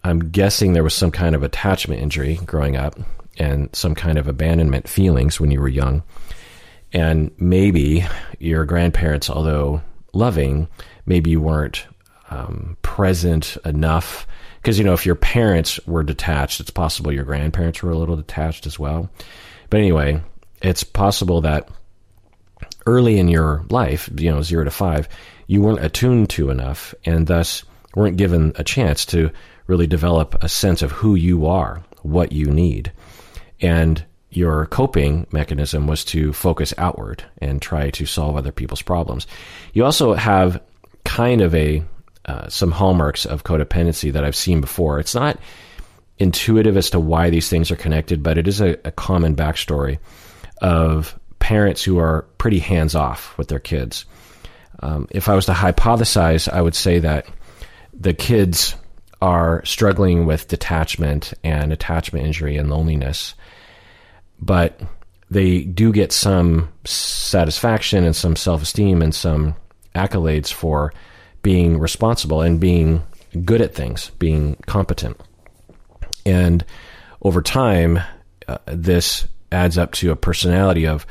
I'm guessing there was some kind of attachment injury growing up and some kind of abandonment feelings when you were young. And maybe your grandparents, although loving, maybe you weren't um, present enough. Because, you know, if your parents were detached, it's possible your grandparents were a little detached as well. But anyway, it's possible that early in your life, you know, zero to five, you weren't attuned to enough and thus weren't given a chance to really develop a sense of who you are, what you need. And your coping mechanism was to focus outward and try to solve other people's problems. You also have kind of a uh, some hallmarks of codependency that I've seen before. It's not intuitive as to why these things are connected, but it is a, a common backstory of parents who are pretty hands off with their kids. Um, if I was to hypothesize, I would say that the kids are struggling with detachment and attachment injury and loneliness, but they do get some satisfaction and some self esteem and some accolades for being responsible and being good at things, being competent. And over time, uh, this adds up to a personality of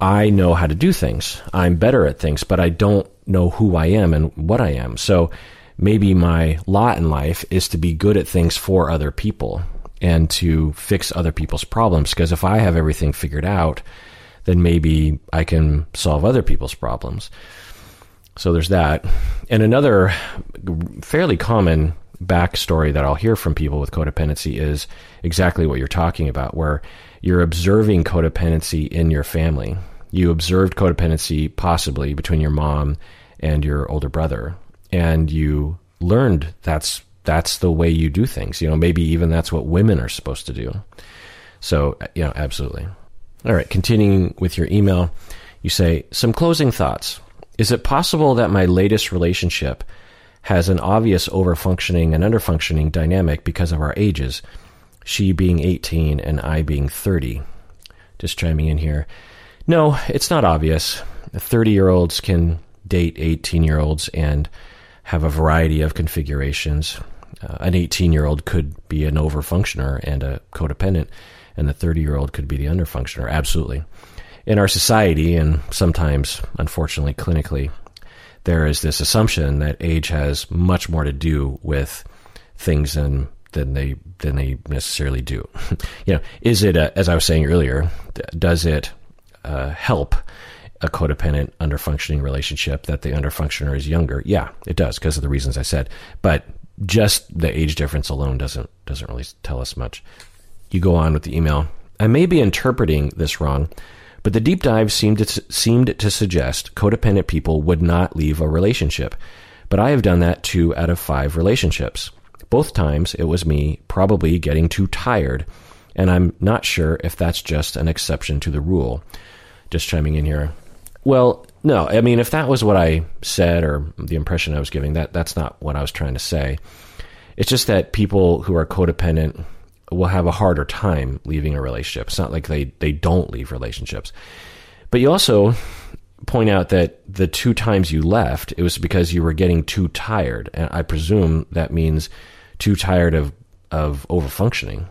I know how to do things. I'm better at things, but I don't know who I am and what I am. So maybe my lot in life is to be good at things for other people and to fix other people's problems. Because if I have everything figured out, then maybe I can solve other people's problems. So there's that. And another fairly common backstory that I'll hear from people with codependency is exactly what you're talking about, where you're observing codependency in your family. You observed codependency possibly between your mom and your older brother and you learned that's that's the way you do things. You know, maybe even that's what women are supposed to do. So, uh, you know, absolutely. All right, continuing with your email, you say, some closing thoughts. Is it possible that my latest relationship has an obvious overfunctioning and underfunctioning dynamic because of our ages? She being 18 and I being 30. Just chiming in here. No, it's not obvious. 30 year olds can date 18 year olds and have a variety of configurations. Uh, an 18 year old could be an overfunctioner and a codependent, and the 30 year old could be the underfunctioner. Absolutely. In our society, and sometimes, unfortunately, clinically, there is this assumption that age has much more to do with things than than they than they necessarily do. you know, is it a, as I was saying earlier? Does it uh, help a codependent underfunctioning relationship that the underfunctioner is younger. Yeah, it does because of the reasons I said. But just the age difference alone doesn't doesn't really tell us much. You go on with the email. I may be interpreting this wrong, but the deep dive seemed to, seemed to suggest codependent people would not leave a relationship. But I have done that two out of five relationships. Both times it was me probably getting too tired, and I'm not sure if that's just an exception to the rule. Just chiming in here. Well, no. I mean, if that was what I said or the impression I was giving, that that's not what I was trying to say. It's just that people who are codependent will have a harder time leaving a relationship. It's not like they they don't leave relationships. But you also point out that the two times you left, it was because you were getting too tired, and I presume that means too tired of of overfunctioning.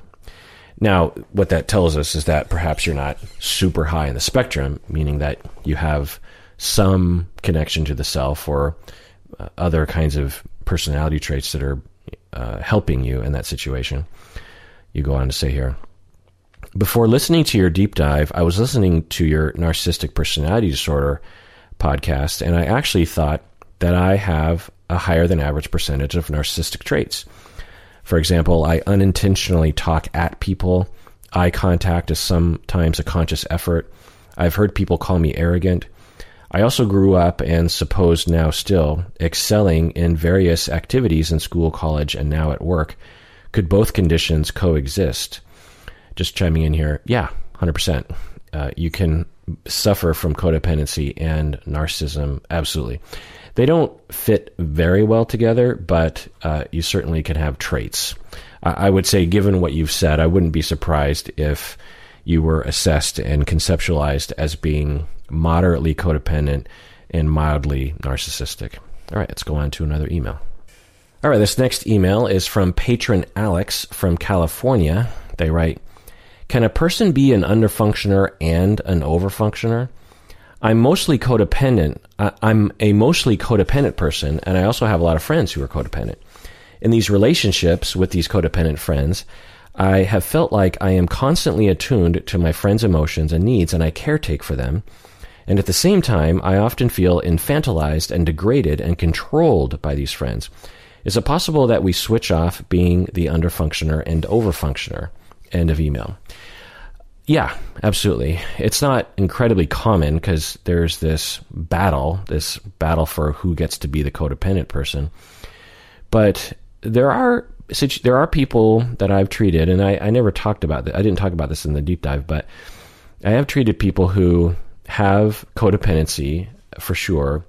Now, what that tells us is that perhaps you're not super high in the spectrum, meaning that you have some connection to the self or uh, other kinds of personality traits that are uh, helping you in that situation. You go on to say here. Before listening to your deep dive, I was listening to your narcissistic personality disorder podcast, and I actually thought that I have a higher than average percentage of narcissistic traits. For example, I unintentionally talk at people. Eye contact is sometimes a conscious effort. I've heard people call me arrogant. I also grew up and suppose now still excelling in various activities in school, college, and now at work. Could both conditions coexist? Just chiming in here. Yeah, 100%. Uh, you can suffer from codependency and narcissism. Absolutely. They don't fit very well together, but uh, you certainly can have traits. I, I would say, given what you've said, I wouldn't be surprised if you were assessed and conceptualized as being moderately codependent and mildly narcissistic. All right, let's go on to another email. All right, this next email is from patron Alex from California. They write Can a person be an underfunctioner and an overfunctioner? I'm mostly codependent. I'm a mostly codependent person, and I also have a lot of friends who are codependent. In these relationships with these codependent friends, I have felt like I am constantly attuned to my friends' emotions and needs, and I caretake for them. And at the same time, I often feel infantilized and degraded and controlled by these friends. Is it possible that we switch off being the underfunctioner and overfunctioner? End of email. Yeah, absolutely. It's not incredibly common because there's this battle, this battle for who gets to be the codependent person. But there are there are people that I've treated, and I, I never talked about that. I didn't talk about this in the deep dive, but I have treated people who have codependency for sure,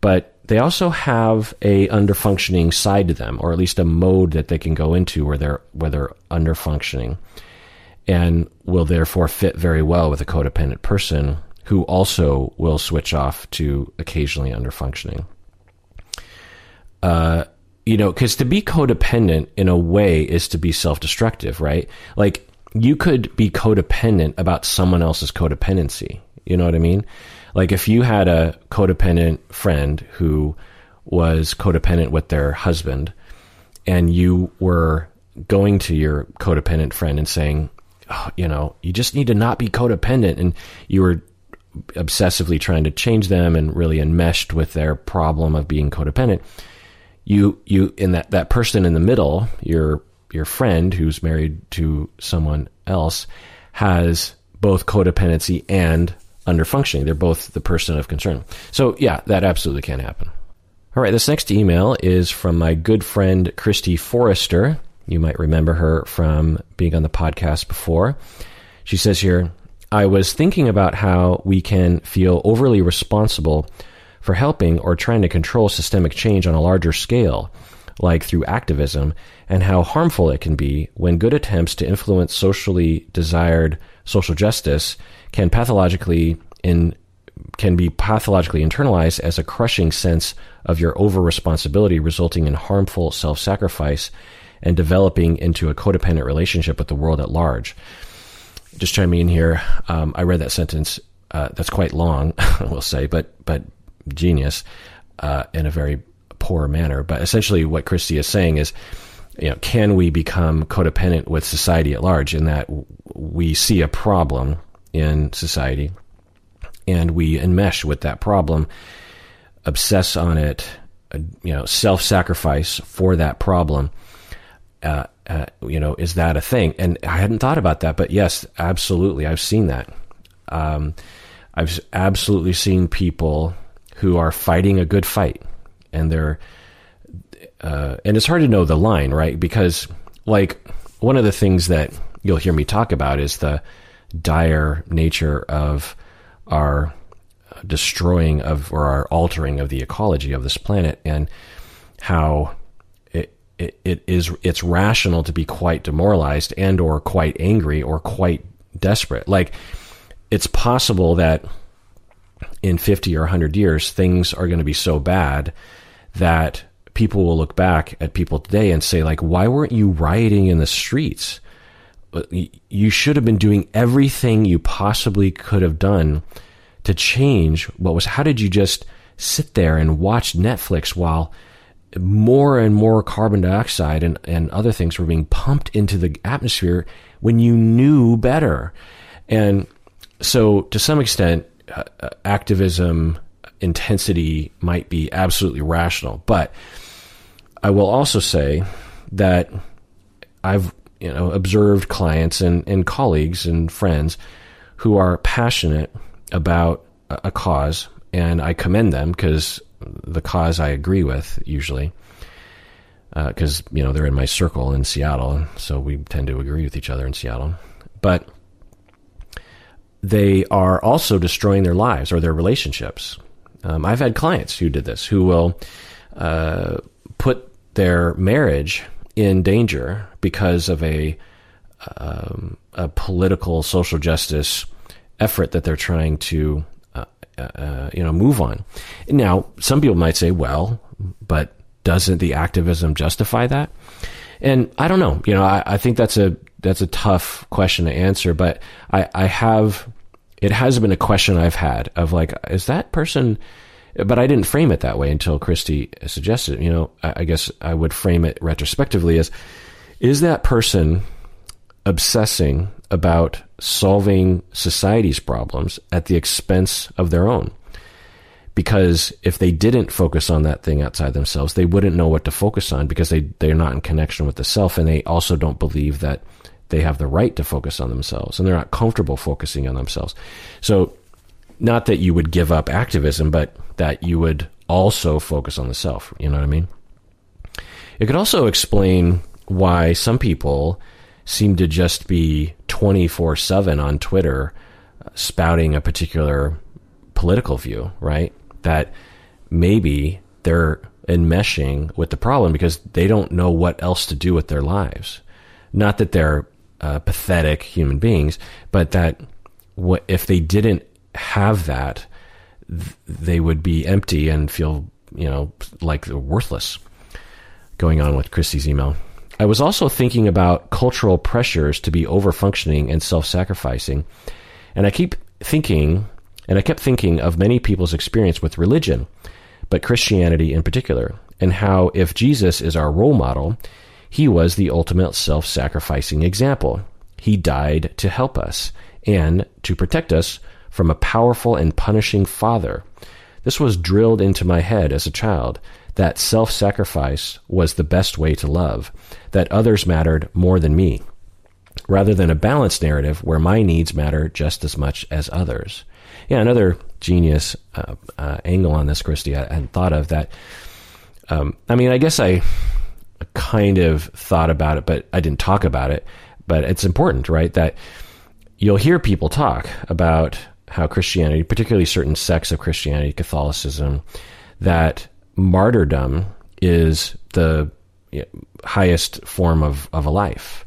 but they also have a underfunctioning side to them, or at least a mode that they can go into where they're where they're underfunctioning and will therefore fit very well with a codependent person who also will switch off to occasionally underfunctioning. Uh, you know, because to be codependent in a way is to be self destructive, right? Like you could be codependent about someone else's codependency. You know what I mean? Like if you had a codependent friend who was codependent with their husband and you were going to your codependent friend and saying, oh, you know, you just need to not be codependent. And you were obsessively trying to change them and really enmeshed with their problem of being codependent. You, you, in that, that person in the middle, your, your friend who's married to someone else has both codependency and underfunctioning. They're both the person of concern. So yeah, that absolutely can happen. All right. This next email is from my good friend, Christy Forrester. You might remember her from being on the podcast before. She says here, I was thinking about how we can feel overly responsible for helping or trying to control systemic change on a larger scale, like through activism, and how harmful it can be when good attempts to influence socially desired social justice can pathologically in can be pathologically internalized as a crushing sense of your over responsibility resulting in harmful self-sacrifice and developing into a codependent relationship with the world at large. Just chiming in here, um, I read that sentence. Uh, that's quite long, we'll say, but but genius uh, in a very poor manner. But essentially, what Christy is saying is, you know, can we become codependent with society at large? In that we see a problem in society, and we enmesh with that problem, obsess on it, uh, you know, self-sacrifice for that problem uh, uh, you know, is that a thing? And I hadn't thought about that, but yes, absolutely, I've seen that. Um, I've absolutely seen people who are fighting a good fight, and they're, uh, and it's hard to know the line, right? Because, like, one of the things that you'll hear me talk about is the dire nature of our destroying of or our altering of the ecology of this planet, and how it, it is it's rational to be quite demoralized and or quite angry or quite desperate. Like it's possible that in 50 or 100 years things are going to be so bad that people will look back at people today and say like why weren't you rioting in the streets? You should have been doing everything you possibly could have done to change what was how did you just sit there and watch Netflix while more and more carbon dioxide and, and other things were being pumped into the atmosphere when you knew better. And so, to some extent, uh, uh, activism intensity might be absolutely rational. But I will also say that I've you know observed clients and, and colleagues and friends who are passionate about a cause and I commend them because the cause I agree with usually. Because uh, you know they're in my circle in Seattle, so we tend to agree with each other in Seattle. But they are also destroying their lives or their relationships. Um, I've had clients who did this, who will uh, put their marriage in danger because of a um, a political social justice effort that they're trying to uh, uh, you know move on. Now, some people might say, well, but doesn't the activism justify that? And I don't know. You know, I, I think that's a that's a tough question to answer. But I, I have it has been a question I've had of like, is that person? But I didn't frame it that way until Christy suggested. You know, I, I guess I would frame it retrospectively as, is that person obsessing about solving society's problems at the expense of their own. Because if they didn't focus on that thing outside themselves, they wouldn't know what to focus on because they, they're not in connection with the self and they also don't believe that they have the right to focus on themselves and they're not comfortable focusing on themselves. So, not that you would give up activism, but that you would also focus on the self. You know what I mean? It could also explain why some people seem to just be 24 7 on Twitter uh, spouting a particular political view, right? That maybe they're enmeshing with the problem because they don't know what else to do with their lives. Not that they're uh, pathetic human beings, but that what if they didn't have that, th- they would be empty and feel, you know, like they're worthless. Going on with Christy's email. I was also thinking about cultural pressures to be over functioning and self sacrificing. And I keep thinking, and I kept thinking of many people's experience with religion, but Christianity in particular, and how if Jesus is our role model, he was the ultimate self sacrificing example. He died to help us and to protect us from a powerful and punishing father. This was drilled into my head as a child that self sacrifice was the best way to love, that others mattered more than me, rather than a balanced narrative where my needs matter just as much as others. Yeah, another genius uh, uh, angle on this, Christy, I hadn't thought of that. Um, I mean, I guess I kind of thought about it, but I didn't talk about it. But it's important, right? That you'll hear people talk about how Christianity, particularly certain sects of Christianity, Catholicism, that martyrdom is the highest form of, of a life.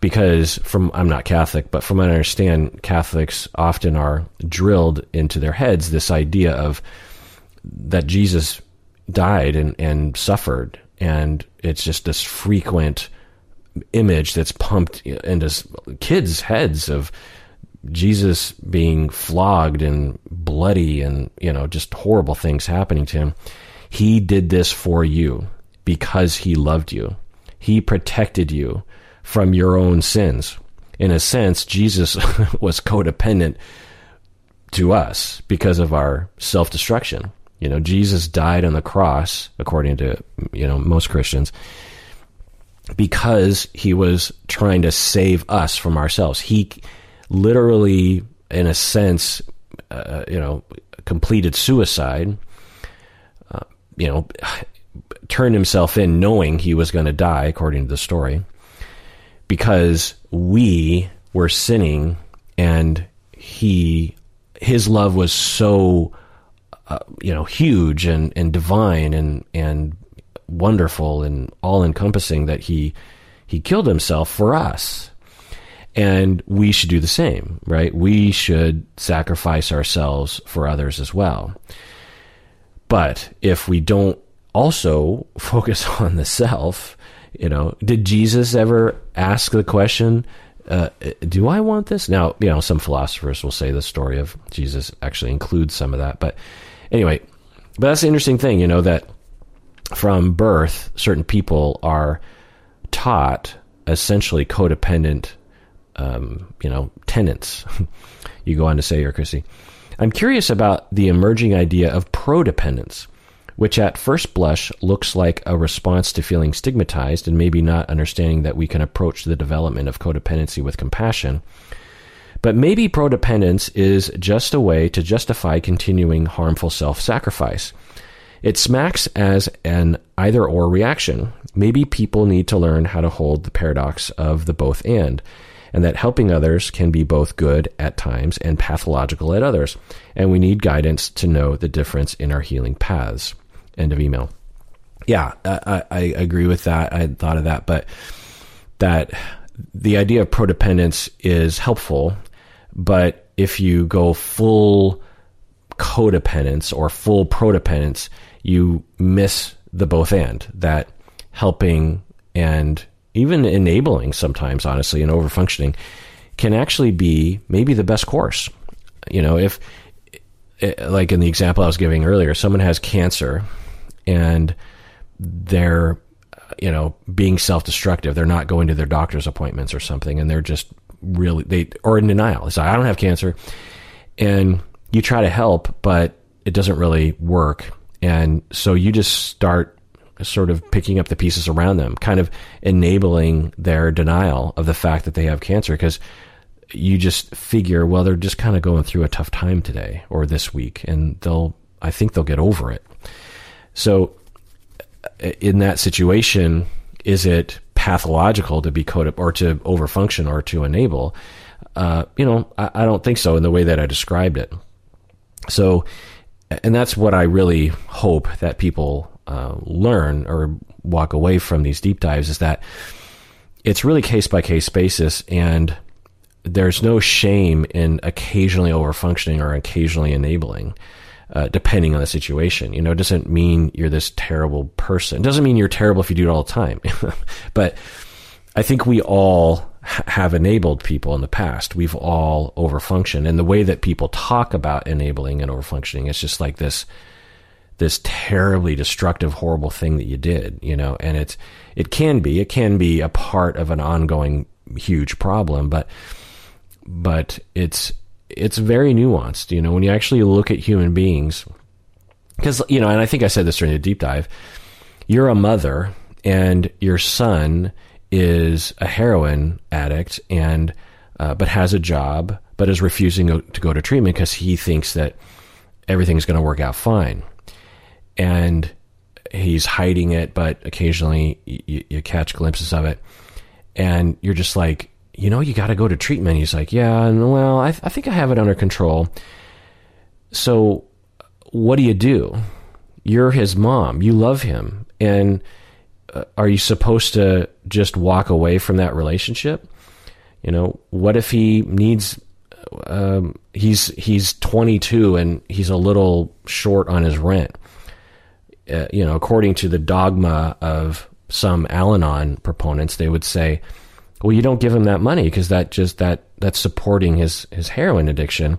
Because from I'm not Catholic, but from what I understand, Catholics often are drilled into their heads this idea of that Jesus died and, and suffered, and it's just this frequent image that's pumped into kids' heads of Jesus being flogged and bloody and you know just horrible things happening to him he did this for you because he loved you. He protected you from your own sins. In a sense, Jesus was codependent to us because of our self destruction. You know, Jesus died on the cross, according to, you know, most Christians, because he was trying to save us from ourselves. He literally, in a sense, uh, you know, completed suicide you know, turned himself in knowing he was going to die, according to the story, because we were sinning and he, his love was so, uh, you know, huge and, and divine and, and wonderful and all encompassing that he, he killed himself for us. And we should do the same, right? We should sacrifice ourselves for others as well. But if we don't also focus on the self, you know, did Jesus ever ask the question, uh, do I want this? Now, you know, some philosophers will say the story of Jesus actually includes some of that. But anyway, but that's the interesting thing, you know, that from birth, certain people are taught essentially codependent, um, you know, tenants. you go on to say here, Chrissy. I'm curious about the emerging idea of prodependence, which at first blush looks like a response to feeling stigmatized and maybe not understanding that we can approach the development of codependency with compassion. But maybe codependence is just a way to justify continuing harmful self sacrifice. It smacks as an either or reaction. Maybe people need to learn how to hold the paradox of the both and, and that helping others can be both good at times and pathological at others. And we need guidance to know the difference in our healing paths. End of email. Yeah, I, I agree with that. I thought of that, but that the idea of codependence is helpful, but if you go full codependence or full prodependence, you miss the both and that helping and even enabling sometimes, honestly, and overfunctioning can actually be maybe the best course. You know, if, eh, like in the example I was giving earlier, someone has cancer and they're, you know, being self destructive, they're not going to their doctor's appointments or something, and they're just really, they, or in denial. It's like, I don't have cancer. And you try to help, but it doesn't really work and so you just start sort of picking up the pieces around them, kind of enabling their denial of the fact that they have cancer because you just figure, well, they're just kind of going through a tough time today or this week, and they'll, I think they'll get over it. So, in that situation, is it pathological to be coded or to overfunction or to enable? Uh, you know, I, I don't think so in the way that I described it. So, and that's what I really hope that people uh, learn or walk away from these deep dives is that it's really case by case basis, and there's no shame in occasionally overfunctioning or occasionally enabling. Uh, depending on the situation, you know, it doesn't mean you're this terrible person. It doesn't mean you're terrible if you do it all the time. but I think we all have enabled people in the past. We've all overfunctioned, and the way that people talk about enabling and overfunctioning is just like this this terribly destructive, horrible thing that you did, you know. And it's it can be it can be a part of an ongoing huge problem, but but it's it's very nuanced, you know. When you actually look at human beings, because you know, and I think I said this during the deep dive, you're a mother, and your son is a heroin addict and uh, but has a job but is refusing to go to treatment because he thinks that everything's going to work out fine and he's hiding it but occasionally you, you catch glimpses of it. And you're just like you know you got to go to treatment. He's like yeah and well I, I think i have it under control. So what do you do? You're his mom. You love him. And are you supposed to just walk away from that relationship? You know, what if he needs um, he's he's 22 and he's a little short on his rent. Uh, you know, according to the dogma of some Al-Anon proponents, they would say, "Well, you don't give him that money because that just that that's supporting his his heroin addiction.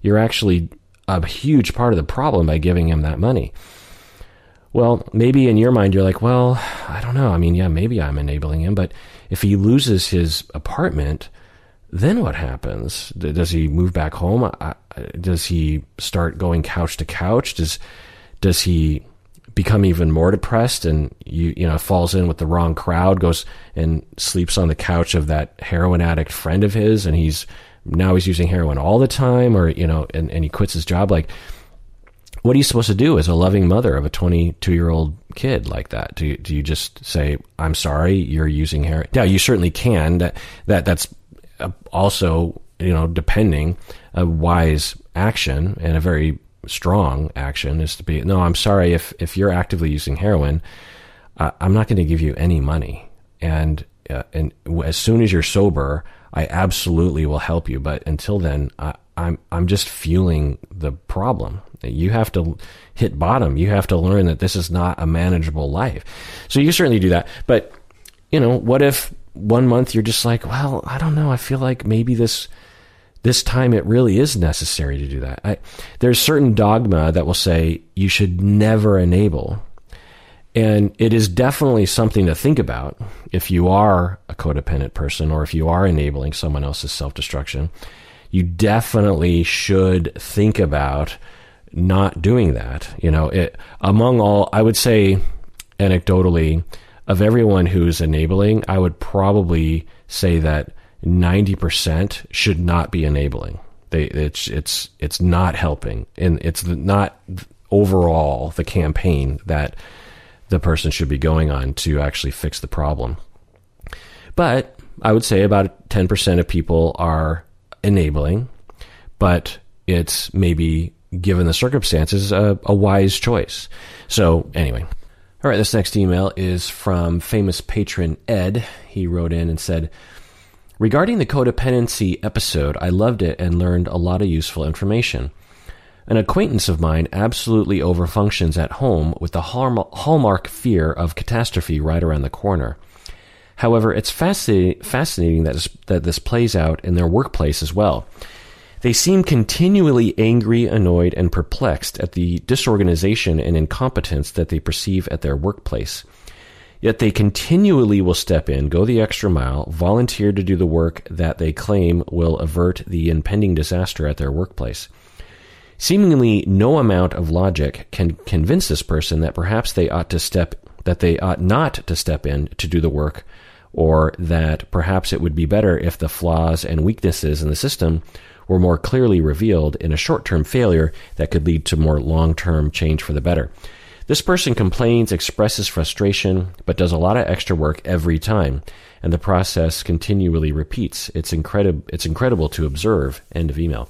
You're actually a huge part of the problem by giving him that money." Well, maybe in your mind you're like, well, I don't know. I mean, yeah, maybe I'm enabling him, but if he loses his apartment, then what happens? Does he move back home? Does he start going couch to couch? Does does he become even more depressed and you you know falls in with the wrong crowd, goes and sleeps on the couch of that heroin addict friend of his, and he's now he's using heroin all the time, or you know, and, and he quits his job like what are you supposed to do as a loving mother of a 22 year old kid like that? Do you, do you just say, I'm sorry, you're using heroin Yeah, you certainly can. That, that, that's uh, also, you know, depending a wise action and a very strong action is to be, no, I'm sorry if, if you're actively using heroin, uh, I'm not going to give you any money. And, uh, and as soon as you're sober, I absolutely will help you. But until then, I, I'm, I'm just fueling the problem you have to hit bottom. You have to learn that this is not a manageable life. So you certainly do that. But, you know, what if one month you're just like, well, I don't know. I feel like maybe this this time it really is necessary to do that. I, there's certain dogma that will say you should never enable. And it is definitely something to think about if you are a codependent person or if you are enabling someone else's self destruction. You definitely should think about not doing that. You know, it, among all, I would say anecdotally, of everyone who's enabling, I would probably say that 90% should not be enabling. They, it's, it's, it's not helping. And it's not overall the campaign that the person should be going on to actually fix the problem. But I would say about 10% of people are enabling, but it's maybe given the circumstances a, a wise choice. So, anyway. All right, this next email is from famous patron Ed. He wrote in and said, Regarding the codependency episode, I loved it and learned a lot of useful information. An acquaintance of mine absolutely overfunctions at home with the hallmark fear of catastrophe right around the corner. However, it's fascinating, that, that this plays out in their workplace as well. They seem continually angry, annoyed, and perplexed at the disorganization and incompetence that they perceive at their workplace. Yet they continually will step in, go the extra mile, volunteer to do the work that they claim will avert the impending disaster at their workplace. Seemingly no amount of logic can convince this person that perhaps they ought to step that they ought not to step in to do the work or that perhaps it would be better if the flaws and weaknesses in the system were more clearly revealed in a short-term failure that could lead to more long-term change for the better. This person complains, expresses frustration, but does a lot of extra work every time, and the process continually repeats. It's incredible. It's incredible to observe. End of email.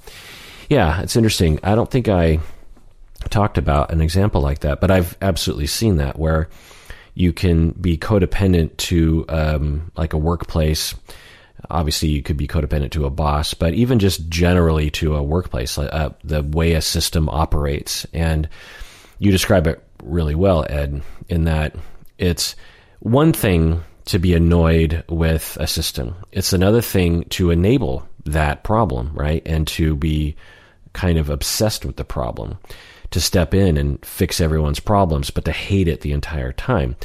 Yeah, it's interesting. I don't think I talked about an example like that, but I've absolutely seen that where you can be codependent to um, like a workplace. Obviously, you could be codependent to a boss, but even just generally to a workplace, uh, the way a system operates. And you describe it really well, Ed, in that it's one thing to be annoyed with a system. It's another thing to enable that problem, right? And to be kind of obsessed with the problem, to step in and fix everyone's problems, but to hate it the entire time.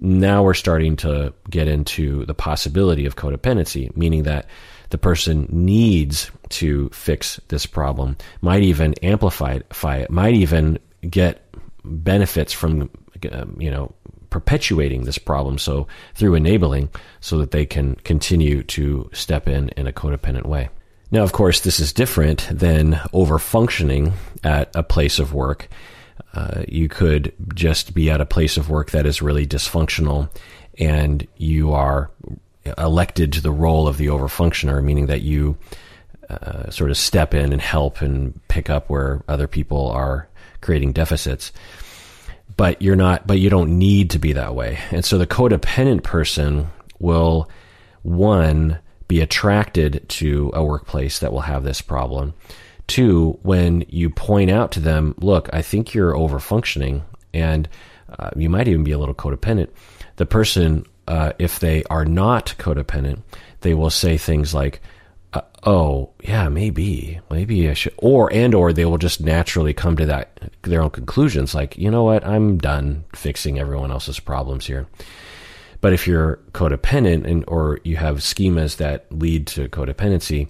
Now we're starting to get into the possibility of codependency, meaning that the person needs to fix this problem, might even amplify it, might even get benefits from um, you know perpetuating this problem so through enabling so that they can continue to step in in a codependent way. Now of course this is different than over functioning at a place of work. Uh, you could just be at a place of work that is really dysfunctional and you are elected to the role of the overfunctioner meaning that you uh, sort of step in and help and pick up where other people are creating deficits. But you're not, but you don't need to be that way. And so the codependent person will, one, be attracted to a workplace that will have this problem. Two, when you point out to them, look, I think you're over functioning and uh, you might even be a little codependent. The person, uh, if they are not codependent, they will say things like, uh, oh yeah maybe. Maybe i should or and or they will just naturally come to that their own conclusions like you know what i'm done fixing everyone else's problems here. But if you're codependent and or you have schemas that lead to codependency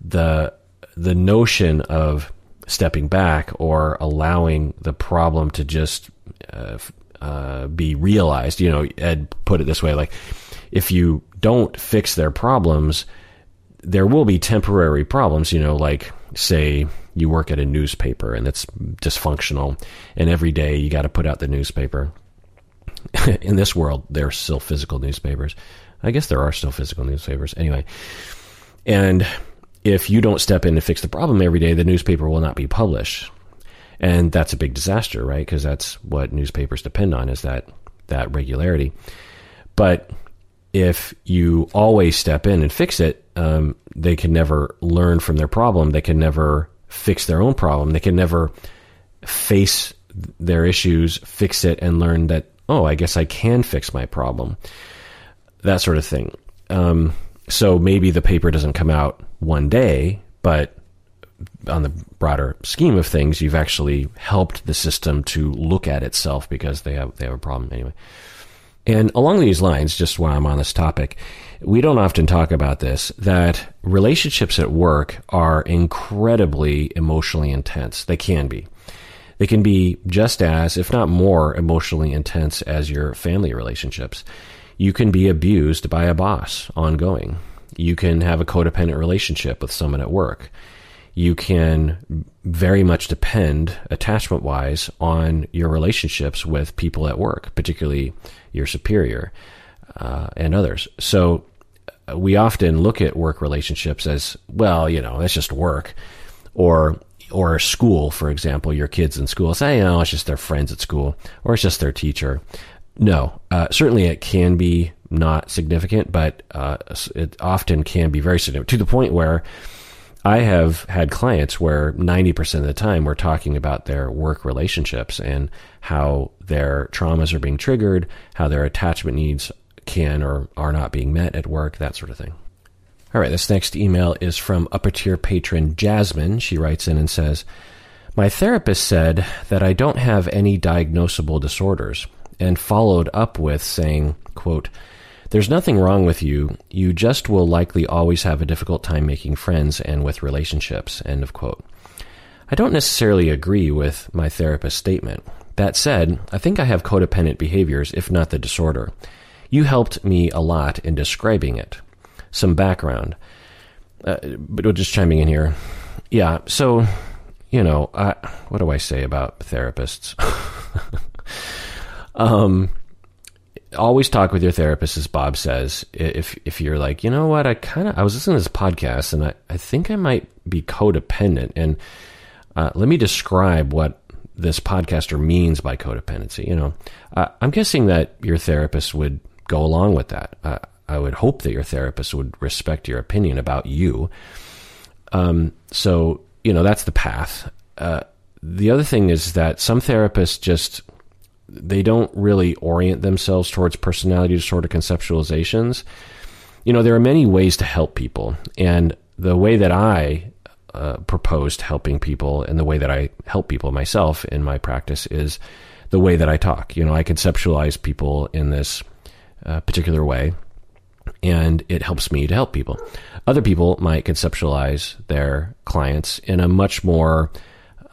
the the notion of stepping back or allowing the problem to just uh, uh, be realized you know ed put it this way like if you don't fix their problems there will be temporary problems, you know, like say you work at a newspaper and it's dysfunctional and every day you got to put out the newspaper. In this world, there are still physical newspapers. I guess there are still physical newspapers anyway. And if you don't step in to fix the problem every day, the newspaper will not be published. And that's a big disaster, right? Because that's what newspapers depend on is that that regularity. But if you always step in and fix it, um, they can never learn from their problem. They can never fix their own problem. They can never face their issues, fix it, and learn that, oh, I guess I can fix my problem. That sort of thing. Um, so maybe the paper doesn't come out one day, but on the broader scheme of things, you've actually helped the system to look at itself because they have they have a problem anyway. And along these lines, just while I'm on this topic, we don't often talk about this that relationships at work are incredibly emotionally intense. They can be. They can be just as, if not more, emotionally intense as your family relationships. You can be abused by a boss ongoing. you can have a codependent relationship with someone at work. You can very much depend, attachment wise, on your relationships with people at work, particularly your superior uh, and others. So uh, we often look at work relationships as well, you know, that's just work, or or school, for example, your kids in school say, you know, it's just their friends at school, or it's just their teacher. No, uh, certainly it can be not significant, but uh, it often can be very significant to the point where I have had clients where 90% of the time we're talking about their work relationships and how their traumas are being triggered, how their attachment needs can or are not being met at work, that sort of thing. All right, this next email is from upper tier patron Jasmine. She writes in and says, My therapist said that I don't have any diagnosable disorders and followed up with saying, quote, There's nothing wrong with you. You just will likely always have a difficult time making friends and with relationships. End of quote. I don't necessarily agree with my therapist's statement. That said, I think I have codependent behaviors, if not the disorder. You helped me a lot in describing it. Some background. Uh, but just chiming in here. Yeah, so, you know, I, what do I say about therapists? um, always talk with your therapist, as Bob says. If if you're like, you know what, I kind of I was listening to this podcast and I, I think I might be codependent. And uh, let me describe what this podcaster means by codependency. You know, uh, I'm guessing that your therapist would go along with that. Uh, I would hope that your therapist would respect your opinion about you. Um, so, you know, that's the path. Uh, the other thing is that some therapists just they don't really orient themselves towards personality disorder conceptualizations. You know, there are many ways to help people, and the way that I uh, proposed helping people and the way that I help people myself in my practice is the way that I talk. You know, I conceptualize people in this a particular way, and it helps me to help people. Other people might conceptualize their clients in a much more,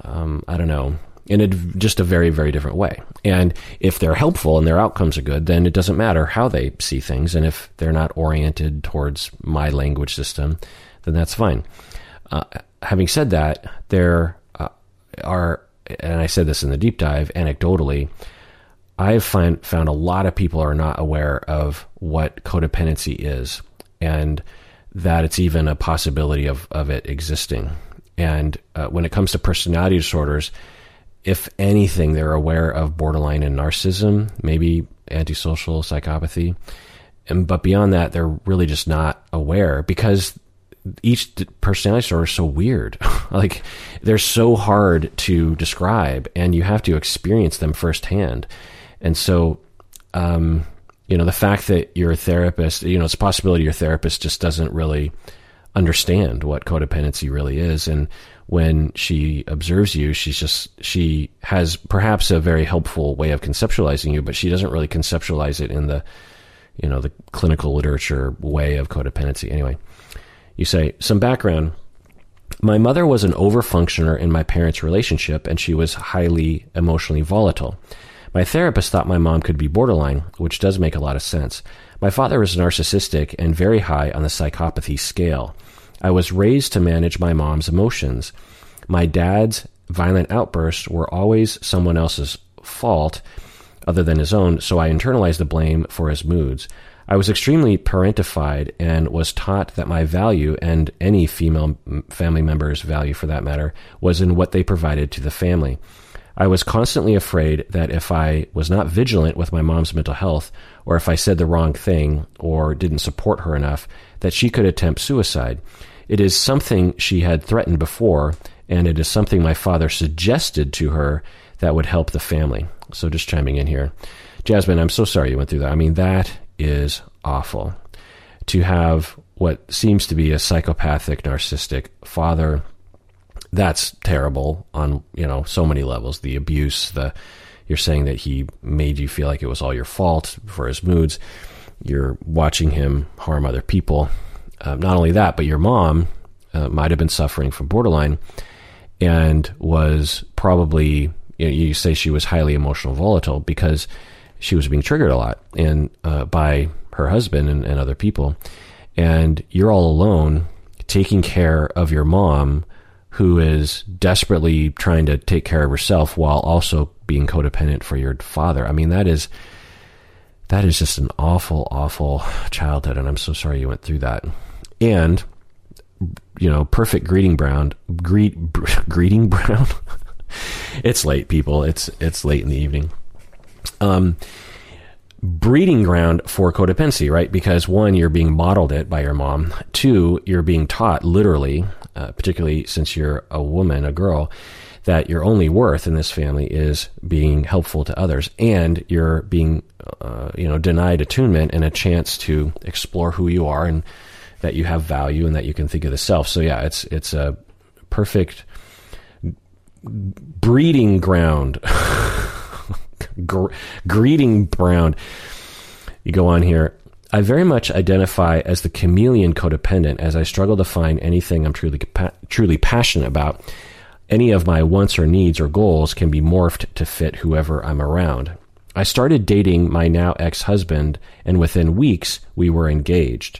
um, I don't know, in a, just a very, very different way. And if they're helpful and their outcomes are good, then it doesn't matter how they see things. And if they're not oriented towards my language system, then that's fine. Uh, having said that, there uh, are, and I said this in the deep dive anecdotally, I've find, found a lot of people are not aware of what codependency is and that it's even a possibility of, of it existing. And uh, when it comes to personality disorders, if anything, they're aware of borderline and narcissism, maybe antisocial psychopathy. And, but beyond that, they're really just not aware because each personality disorder is so weird. like they're so hard to describe and you have to experience them firsthand. And so, um, you know, the fact that your therapist, you know, it's a possibility your therapist just doesn't really understand what codependency really is. And when she observes you, she's just, she has perhaps a very helpful way of conceptualizing you, but she doesn't really conceptualize it in the, you know, the clinical literature way of codependency. Anyway, you say some background. My mother was an overfunctioner in my parents' relationship, and she was highly emotionally volatile. My therapist thought my mom could be borderline, which does make a lot of sense. My father was narcissistic and very high on the psychopathy scale. I was raised to manage my mom's emotions. My dad's violent outbursts were always someone else's fault other than his own, so I internalized the blame for his moods. I was extremely parentified and was taught that my value and any female family member's value for that matter was in what they provided to the family. I was constantly afraid that if I was not vigilant with my mom's mental health, or if I said the wrong thing or didn't support her enough, that she could attempt suicide. It is something she had threatened before, and it is something my father suggested to her that would help the family. So just chiming in here. Jasmine, I'm so sorry you went through that. I mean, that is awful. To have what seems to be a psychopathic, narcissistic father that's terrible on you know so many levels. The abuse, the you're saying that he made you feel like it was all your fault for his moods. You're watching him harm other people. Uh, not only that, but your mom uh, might have been suffering from borderline and was probably you, know, you, say she was highly emotional volatile because she was being triggered a lot and uh, by her husband and, and other people and you're all alone taking care of your mom who is desperately trying to take care of herself while also being codependent for your father. I mean, that is that is just an awful, awful childhood, and I'm so sorry you went through that. And you know, perfect greeting brown, greet, greeting brown. it's late, people. It's it's late in the evening. Um, breeding ground for codependency, right? Because one, you're being modeled it by your mom. Two, you're being taught literally, uh, particularly since you're a woman, a girl, that your only worth in this family is being helpful to others, and you're being, uh, you know, denied attunement and a chance to explore who you are and that you have value and that you can think of the self. So yeah, it's it's a perfect breeding ground gr- greeting Brown. You go on here. I very much identify as the chameleon codependent as I struggle to find anything I'm truly truly passionate about. Any of my wants or needs or goals can be morphed to fit whoever I'm around. I started dating my now ex-husband and within weeks we were engaged.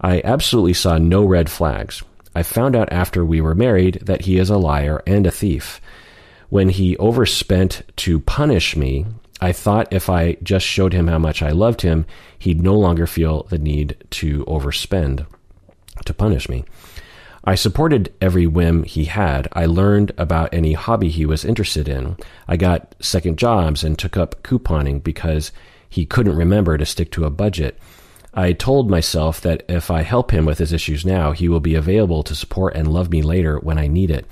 I absolutely saw no red flags. I found out after we were married that he is a liar and a thief. When he overspent to punish me, I thought if I just showed him how much I loved him, he'd no longer feel the need to overspend to punish me. I supported every whim he had. I learned about any hobby he was interested in. I got second jobs and took up couponing because he couldn't remember to stick to a budget. I told myself that if I help him with his issues now, he will be available to support and love me later when I need it.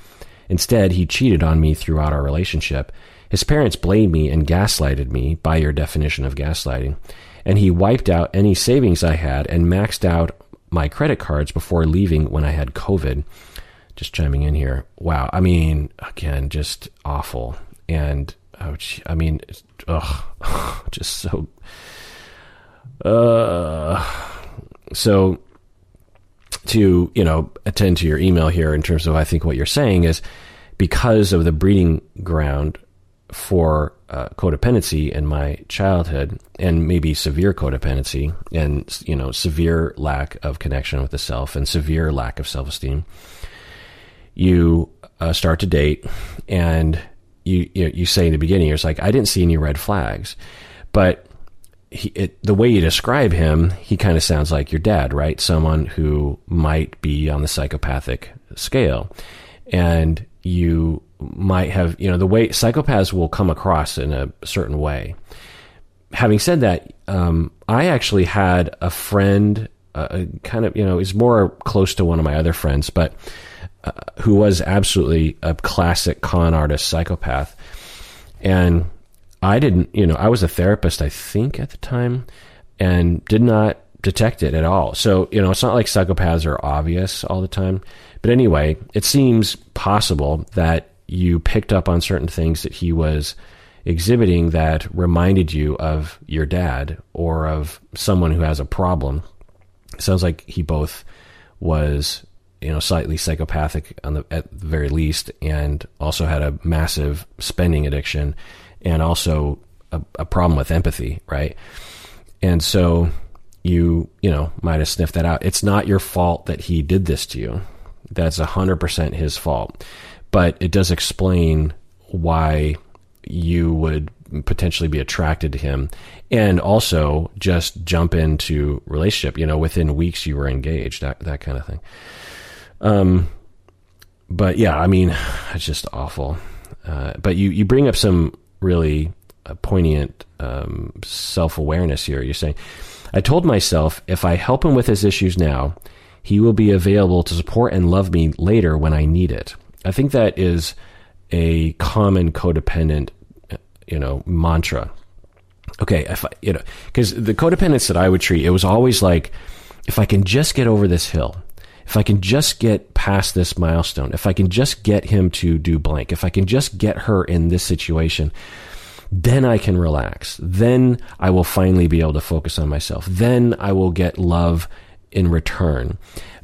Instead, he cheated on me throughout our relationship. His parents blamed me and gaslighted me, by your definition of gaslighting, and he wiped out any savings I had and maxed out my credit cards before leaving when I had COVID. Just chiming in here. Wow. I mean, again, just awful. And oh, I mean, ugh, just so. Uh, so to you know attend to your email here in terms of I think what you're saying is because of the breeding ground for uh, codependency in my childhood and maybe severe codependency and you know severe lack of connection with the self and severe lack of self-esteem you uh, start to date and you, you you say in the beginning you're like I didn't see any red flags but he, it, the way you describe him, he kind of sounds like your dad, right? Someone who might be on the psychopathic scale. And you might have, you know, the way psychopaths will come across in a certain way. Having said that, um, I actually had a friend, uh, kind of, you know, is more close to one of my other friends, but uh, who was absolutely a classic con artist psychopath. And I didn't, you know, I was a therapist, I think, at the time, and did not detect it at all. So, you know, it's not like psychopaths are obvious all the time. But anyway, it seems possible that you picked up on certain things that he was exhibiting that reminded you of your dad or of someone who has a problem. It sounds like he both was, you know, slightly psychopathic on the, at the very least, and also had a massive spending addiction and also a, a problem with empathy, right? And so you, you know, might have sniffed that out. It's not your fault that he did this to you. That's 100% his fault. But it does explain why you would potentially be attracted to him and also just jump into relationship you know within weeks you were engaged that that kind of thing um but yeah i mean it's just awful uh, but you you bring up some really uh, poignant um, self awareness here. You're saying, I told myself if I help him with his issues now, he will be available to support and love me later when I need it. I think that is a common codependent, uh, you know, mantra. Okay, if I, you know, because the codependence that I would treat, it was always like, if I can just get over this hill, if I can just get past this milestone, if I can just get him to do blank, if I can just get her in this situation, then I can relax. Then I will finally be able to focus on myself. Then I will get love in return.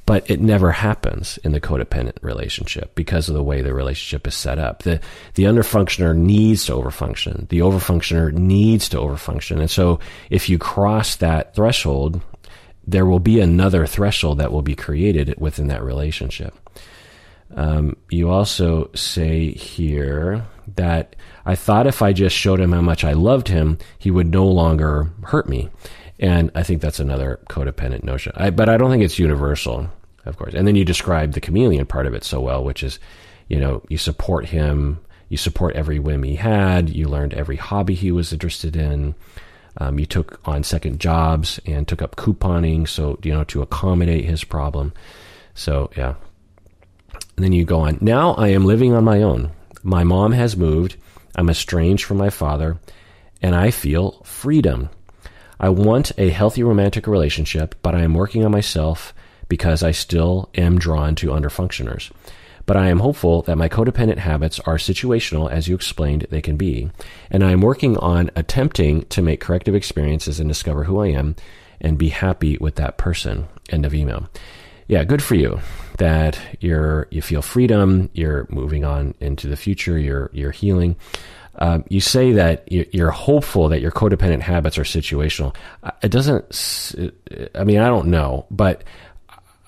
But it never happens in the codependent relationship because of the way the relationship is set up. The, the underfunctioner needs to overfunction. The overfunctioner needs to overfunction. And so if you cross that threshold, there will be another threshold that will be created within that relationship. Um, you also say here that I thought if I just showed him how much I loved him, he would no longer hurt me. And I think that's another codependent notion. I, but I don't think it's universal, of course. And then you describe the chameleon part of it so well, which is, you know, you support him, you support every whim he had, you learned every hobby he was interested in. Um, you took on second jobs and took up couponing, so you know to accommodate his problem. So yeah. And then you go on. Now I am living on my own. My mom has moved. I'm estranged from my father, and I feel freedom. I want a healthy romantic relationship, but I am working on myself because I still am drawn to underfunctioners but I am hopeful that my codependent habits are situational as you explained they can be. And I am working on attempting to make corrective experiences and discover who I am and be happy with that person. End of email. Yeah, good for you that you're you feel freedom, you're moving on into the future, you're you're healing. Um, you say that you're hopeful that your codependent habits are situational. Uh, it doesn't. I mean, I don't know, but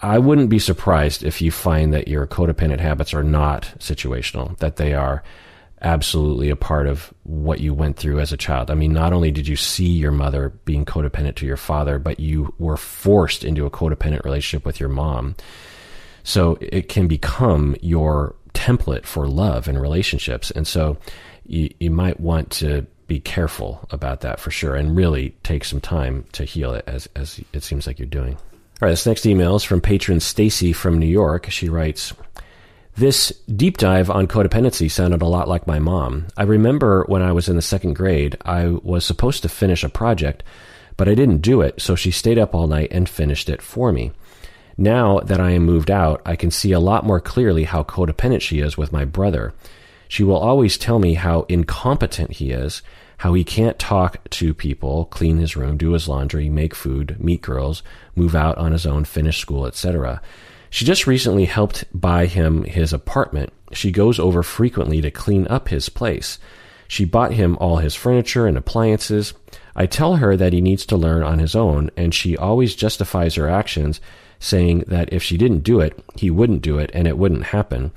I wouldn't be surprised if you find that your codependent habits are not situational, that they are absolutely a part of what you went through as a child. I mean, not only did you see your mother being codependent to your father, but you were forced into a codependent relationship with your mom. So it can become your template for love and relationships. And so you, you might want to be careful about that for sure and really take some time to heal it as, as it seems like you're doing. All right, this next email is from patron Stacy from New York. She writes, this deep dive on codependency sounded a lot like my mom. I remember when I was in the second grade, I was supposed to finish a project, but I didn't do it, so she stayed up all night and finished it for me. Now that I am moved out, I can see a lot more clearly how codependent she is with my brother. She will always tell me how incompetent he is, how he can't talk to people, clean his room, do his laundry, make food, meet girls, move out on his own, finish school, etc. She just recently helped buy him his apartment. She goes over frequently to clean up his place. She bought him all his furniture and appliances. I tell her that he needs to learn on his own, and she always justifies her actions, saying that if she didn't do it, he wouldn't do it, and it wouldn't happen.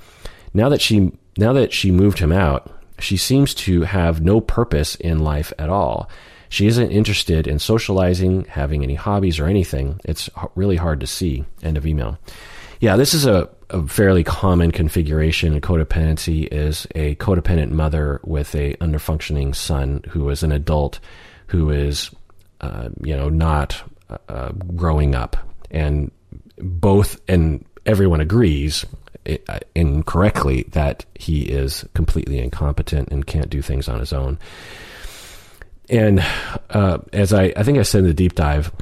Now that she now that she moved him out, she seems to have no purpose in life at all. She isn't interested in socializing, having any hobbies or anything. It's really hard to see. End of email. Yeah, this is a, a fairly common configuration codependency is a codependent mother with a underfunctioning son who is an adult who is, uh, you know, not uh, growing up. And both, and everyone agrees, uh, incorrectly that he is completely incompetent and can't do things on his own. And uh, as I, I think I said in the deep dive,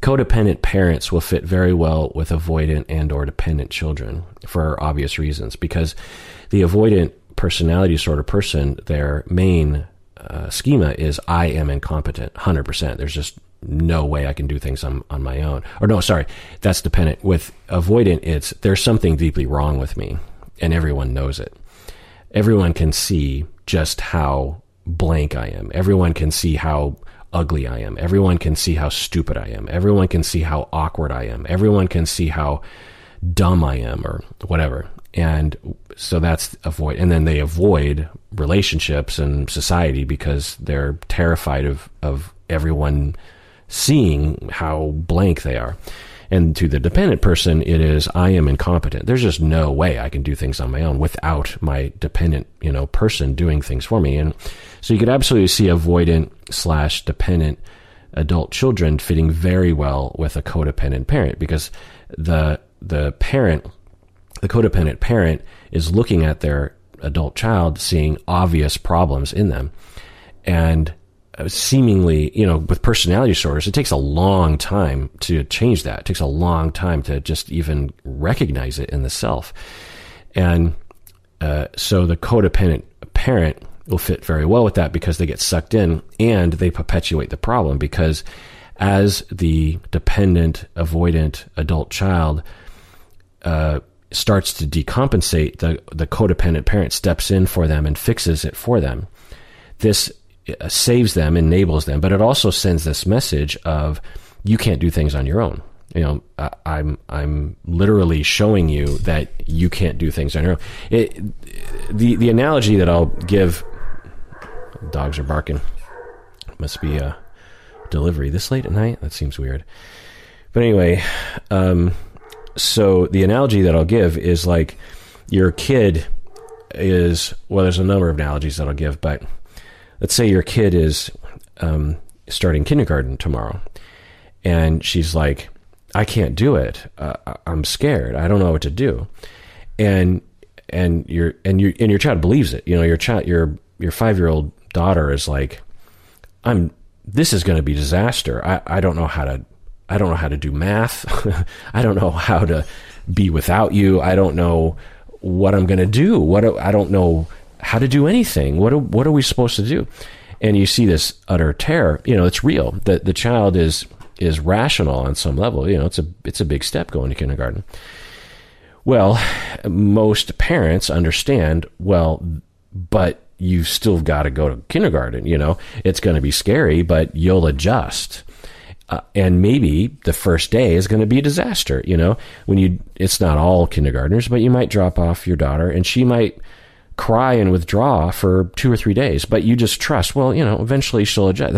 codependent parents will fit very well with avoidant and or dependent children for obvious reasons because the avoidant personality sort of person their main uh, schema is i am incompetent 100% there's just no way I can do things on, on my own. Or no, sorry, that's dependent. With avoidant, it's there's something deeply wrong with me, and everyone knows it. Everyone can see just how blank I am. Everyone can see how ugly I am. Everyone can see how stupid I am. Everyone can see how awkward I am. Everyone can see how dumb I am or whatever. And so that's avoid. And then they avoid relationships and society because they're terrified of, of everyone seeing how blank they are. And to the dependent person, it is, I am incompetent. There's just no way I can do things on my own without my dependent, you know, person doing things for me. And so you could absolutely see avoidant slash dependent adult children fitting very well with a codependent parent because the, the parent, the codependent parent is looking at their adult child, seeing obvious problems in them. And seemingly, you know, with personality disorders, it takes a long time to change that. It takes a long time to just even recognize it in the self. And uh, so the codependent parent will fit very well with that because they get sucked in and they perpetuate the problem because as the dependent, avoidant adult child uh, starts to decompensate, the, the codependent parent steps in for them and fixes it for them. This uh, saves them, enables them, but it also sends this message of you can't do things on your own. You know, I, I'm I'm literally showing you that you can't do things on your own. It, the the analogy that I'll give. Dogs are barking. Must be a delivery this late at night. That seems weird. But anyway, um, so the analogy that I'll give is like your kid is well. There's a number of analogies that I'll give, but let's say your kid is um, starting kindergarten tomorrow, and she's like, "I can't do it. Uh, I'm scared. I don't know what to do," and and your and your and your child believes it. You know, your child, your your five year old daughter is like, "I'm. This is going to be disaster. I I don't know how to." I don't know how to do math. I don't know how to be without you. I don't know what I'm going to do. What I don't know how to do anything. What what are we supposed to do? And you see this utter terror. You know, it's real. The the child is is rational on some level. You know, it's a it's a big step going to kindergarten. Well, most parents understand. Well, but you've still got to go to kindergarten. You know, it's going to be scary, but you'll adjust. Uh, and maybe the first day is going to be a disaster. You know, when you, it's not all kindergartners, but you might drop off your daughter and she might cry and withdraw for two or three days, but you just trust, well, you know, eventually she'll adjust.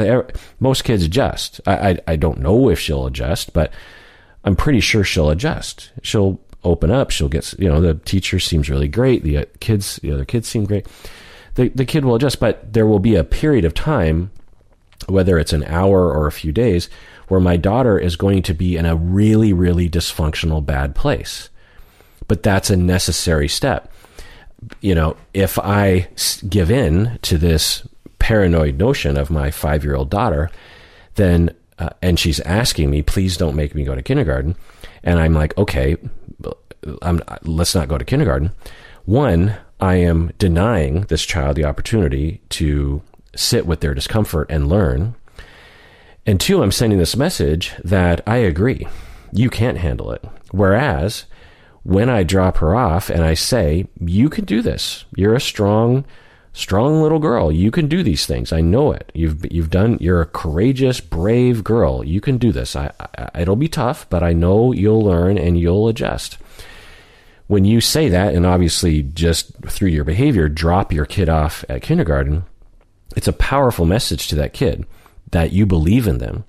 Most kids adjust. I, I, I don't know if she'll adjust, but I'm pretty sure she'll adjust. She'll open up. She'll get, you know, the teacher seems really great. The uh, kids, the other kids seem great. The, the kid will adjust, but there will be a period of time, whether it's an hour or a few days, where my daughter is going to be in a really, really dysfunctional, bad place. But that's a necessary step. You know, if I give in to this paranoid notion of my five year old daughter, then, uh, and she's asking me, please don't make me go to kindergarten. And I'm like, okay, I'm, let's not go to kindergarten. One, I am denying this child the opportunity to sit with their discomfort and learn. And two, I'm sending this message that I agree, you can't handle it. Whereas when I drop her off and I say, you can do this, you're a strong, strong little girl. You can do these things. I know it. You've you've done. You're a courageous, brave girl. You can do this. I, I, it'll be tough, but I know you'll learn and you'll adjust. When you say that, and obviously just through your behavior, drop your kid off at kindergarten, it's a powerful message to that kid that you believe in them,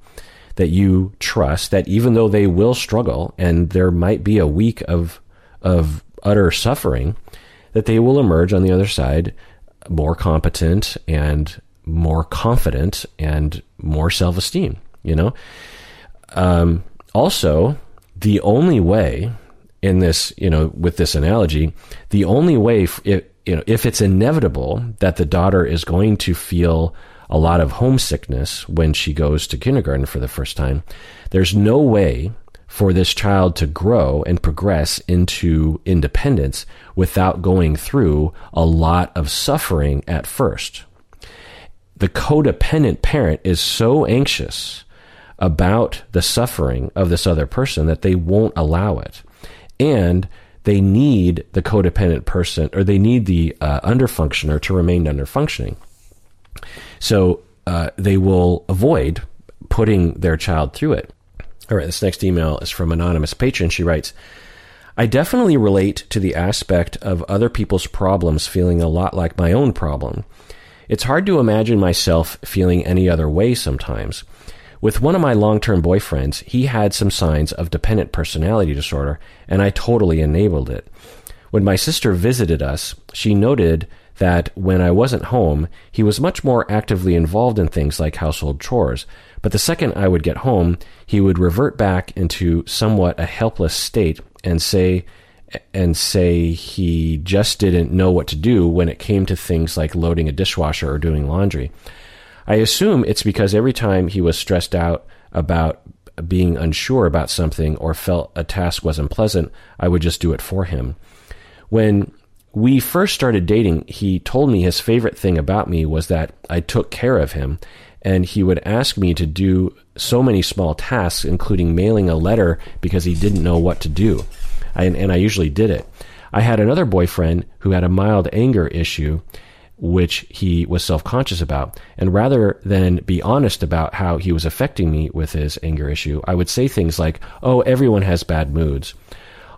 that you trust that even though they will struggle and there might be a week of of utter suffering, that they will emerge on the other side more competent and more confident and more self esteem. You know. Um, also, the only way in this, you know, with this analogy, the only way, if, you know, if it's inevitable that the daughter is going to feel a lot of homesickness when she goes to kindergarten for the first time. There's no way for this child to grow and progress into independence without going through a lot of suffering at first. The codependent parent is so anxious about the suffering of this other person that they won't allow it. And they need the codependent person or they need the uh, underfunctioner to remain under functioning. So uh, they will avoid putting their child through it. All right, this next email is from anonymous patron. She writes, I definitely relate to the aspect of other people's problems feeling a lot like my own problem. It's hard to imagine myself feeling any other way sometimes. With one of my long term boyfriends, he had some signs of dependent personality disorder, and I totally enabled it. When my sister visited us, she noted that when I wasn't home, he was much more actively involved in things like household chores. But the second I would get home, he would revert back into somewhat a helpless state and say, and say he just didn't know what to do when it came to things like loading a dishwasher or doing laundry. I assume it's because every time he was stressed out about being unsure about something or felt a task was unpleasant, I would just do it for him. When we first started dating, he told me his favorite thing about me was that I took care of him, and he would ask me to do so many small tasks, including mailing a letter because he didn't know what to do. I, and I usually did it. I had another boyfriend who had a mild anger issue which he was self conscious about. And rather than be honest about how he was affecting me with his anger issue, I would say things like, "Oh, everyone has bad moods."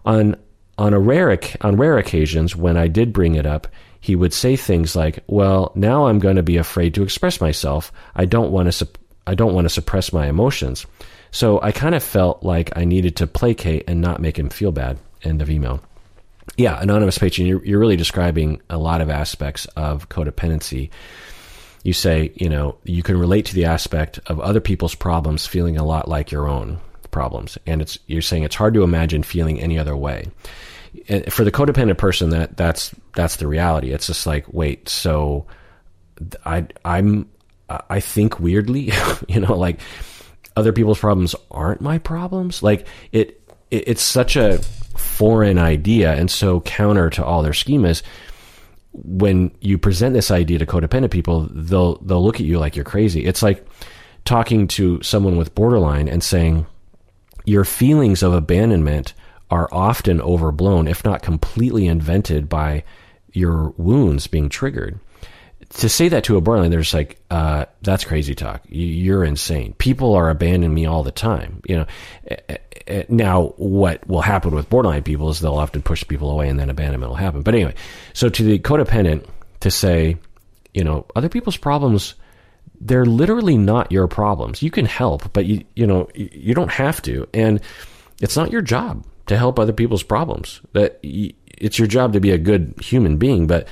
On on a rare on rare occasions when I did bring it up, he would say things like, "Well, now I'm going to be afraid to express myself. I don't want to I don't want to suppress my emotions." So I kind of felt like I needed to placate and not make him feel bad. End of email. Yeah, anonymous patron, you're, you're really describing a lot of aspects of codependency. You say, you know, you can relate to the aspect of other people's problems feeling a lot like your own problems, and it's you're saying it's hard to imagine feeling any other way. For the codependent person, that that's that's the reality. It's just like, wait, so I I'm I think weirdly, you know, like other people's problems aren't my problems. Like it, it it's such a foreign idea and so counter to all their schemas when you present this idea to codependent people they'll they'll look at you like you're crazy it's like talking to someone with borderline and saying your feelings of abandonment are often overblown if not completely invented by your wounds being triggered to say that to a borderline, they're just like, uh, that's crazy talk. You're insane. People are abandoning me all the time. You know, eh, eh, eh, now what will happen with borderline people is they'll often push people away and then abandonment will happen. But anyway, so to the codependent to say, you know, other people's problems, they're literally not your problems. You can help, but you, you know, you don't have to. And it's not your job to help other people's problems. That it's your job to be a good human being, but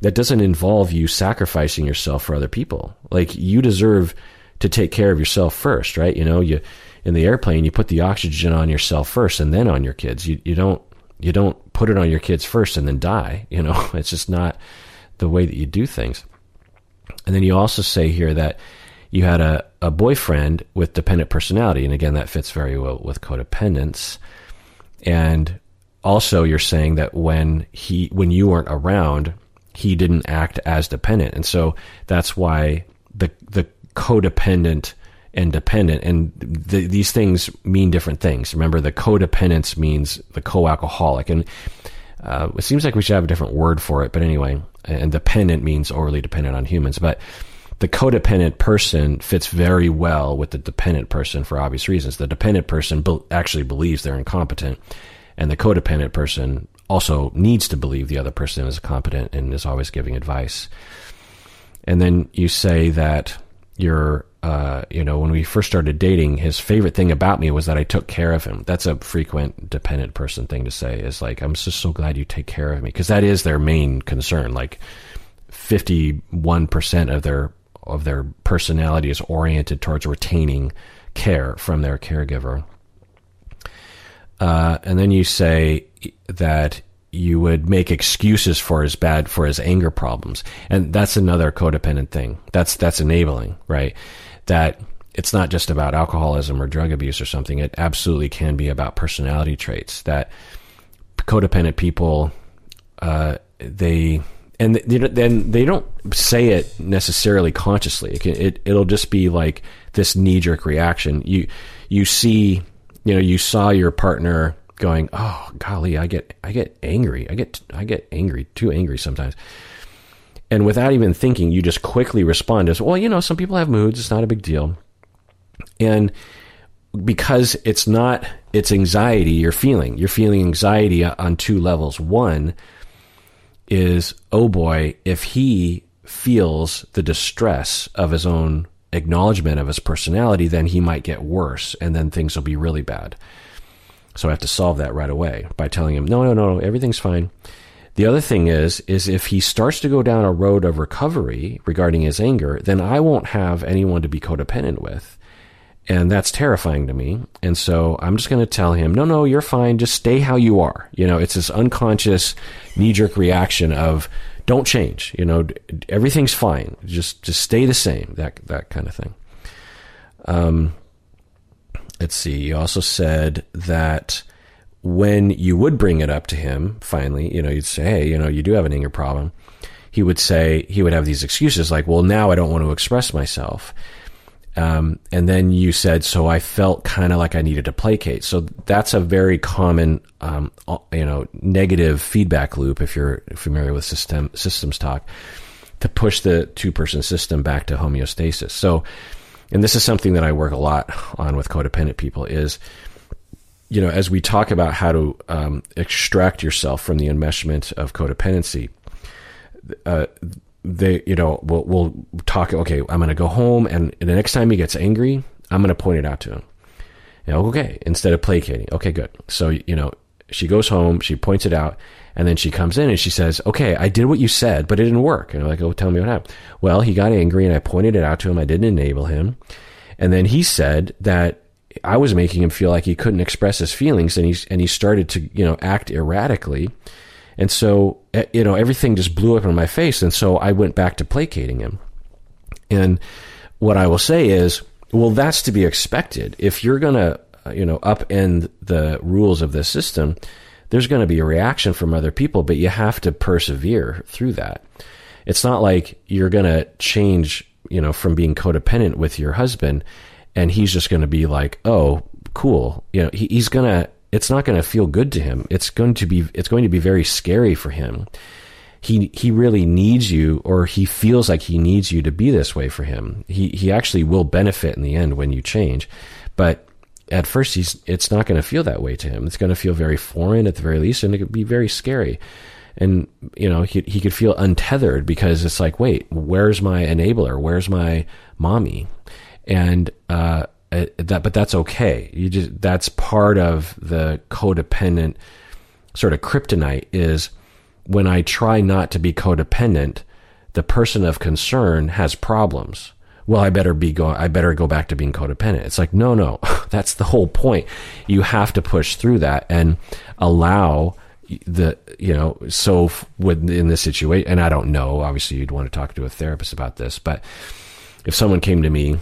that doesn't involve you sacrificing yourself for other people. Like you deserve to take care of yourself first, right? You know, you in the airplane you put the oxygen on yourself first and then on your kids. You you don't you don't put it on your kids first and then die. You know, it's just not the way that you do things. And then you also say here that you had a, a boyfriend with dependent personality, and again that fits very well with codependence. And also you're saying that when he when you weren't around, he didn't act as dependent. And so that's why the, the codependent and dependent, and the, these things mean different things. Remember, the codependence means the co-alcoholic. And uh, it seems like we should have a different word for it, but anyway, and dependent means overly dependent on humans. But the codependent person fits very well with the dependent person for obvious reasons. The dependent person be- actually believes they're incompetent, and the codependent person also needs to believe the other person is competent and is always giving advice. And then you say that you're, uh, you know, when we first started dating, his favorite thing about me was that I took care of him. That's a frequent dependent person thing to say is like, I'm just so glad you take care of me. Cause that is their main concern. Like 51% of their, of their personality is oriented towards retaining care from their caregiver. Uh, and then you say that you would make excuses for his bad for his anger problems and that's another codependent thing that's that's enabling right that it's not just about alcoholism or drug abuse or something it absolutely can be about personality traits that codependent people uh, they and then they don't say it necessarily consciously it, can, it it'll just be like this knee jerk reaction you you see you know you saw your partner going, "Oh, golly, I get I get angry. I get I get angry, too angry sometimes." And without even thinking, you just quickly respond as, "Well, you know, some people have moods. It's not a big deal." And because it's not it's anxiety you're feeling. You're feeling anxiety on two levels. One is, "Oh boy, if he feels the distress of his own acknowledgement of his personality, then he might get worse and then things will be really bad." So I have to solve that right away by telling him, no, no, no, everything's fine. The other thing is, is if he starts to go down a road of recovery regarding his anger, then I won't have anyone to be codependent with. And that's terrifying to me. And so I'm just going to tell him, no, no, you're fine. Just stay how you are. You know, it's this unconscious knee jerk reaction of don't change. You know, everything's fine. Just, just stay the same. That, that kind of thing. Um, let's see, you also said that when you would bring it up to him, finally, you know, you'd say, hey, you know, you do have an anger problem. He would say, he would have these excuses like, well, now I don't want to express myself. Um, and then you said, so I felt kind of like I needed to placate. So that's a very common, um, you know, negative feedback loop if you're familiar with system systems talk. to push the two person system back to homeostasis. So, and this is something that I work a lot on with codependent people is, you know, as we talk about how to um, extract yourself from the enmeshment of codependency, uh, they, you know, we'll, we'll talk. Okay, I'm going to go home, and the next time he gets angry, I'm going to point it out to him. You know, okay, instead of placating. Okay, good. So, you know, she goes home, she points it out, and then she comes in and she says, Okay, I did what you said, but it didn't work. And I'm like, Oh, tell me what happened. Well, he got angry and I pointed it out to him. I didn't enable him. And then he said that I was making him feel like he couldn't express his feelings and he's, and he started to, you know, act erratically. And so, eh, you know, everything just blew up in my face. And so I went back to placating him. And what I will say is, well, that's to be expected. If you're to, uh, you know, upend the rules of the system, there's going to be a reaction from other people, but you have to persevere through that. It's not like you're going to change, you know, from being codependent with your husband and he's just going to be like, "Oh, cool." You know, he, he's going to it's not going to feel good to him. It's going to be it's going to be very scary for him. He he really needs you or he feels like he needs you to be this way for him. He he actually will benefit in the end when you change. But at first he's it's not going to feel that way to him. It's going to feel very foreign at the very least and it could be very scary. And you know, he he could feel untethered because it's like, "Wait, where's my enabler? Where's my mommy?" And uh uh, that, but that's okay. You just that's part of the codependent sort of kryptonite is when I try not to be codependent, the person of concern has problems. Well, I better be go. I better go back to being codependent. It's like no, no. That's the whole point. You have to push through that and allow the you know so with in this situation and i don't know obviously you'd want to talk to a therapist about this but if someone came to me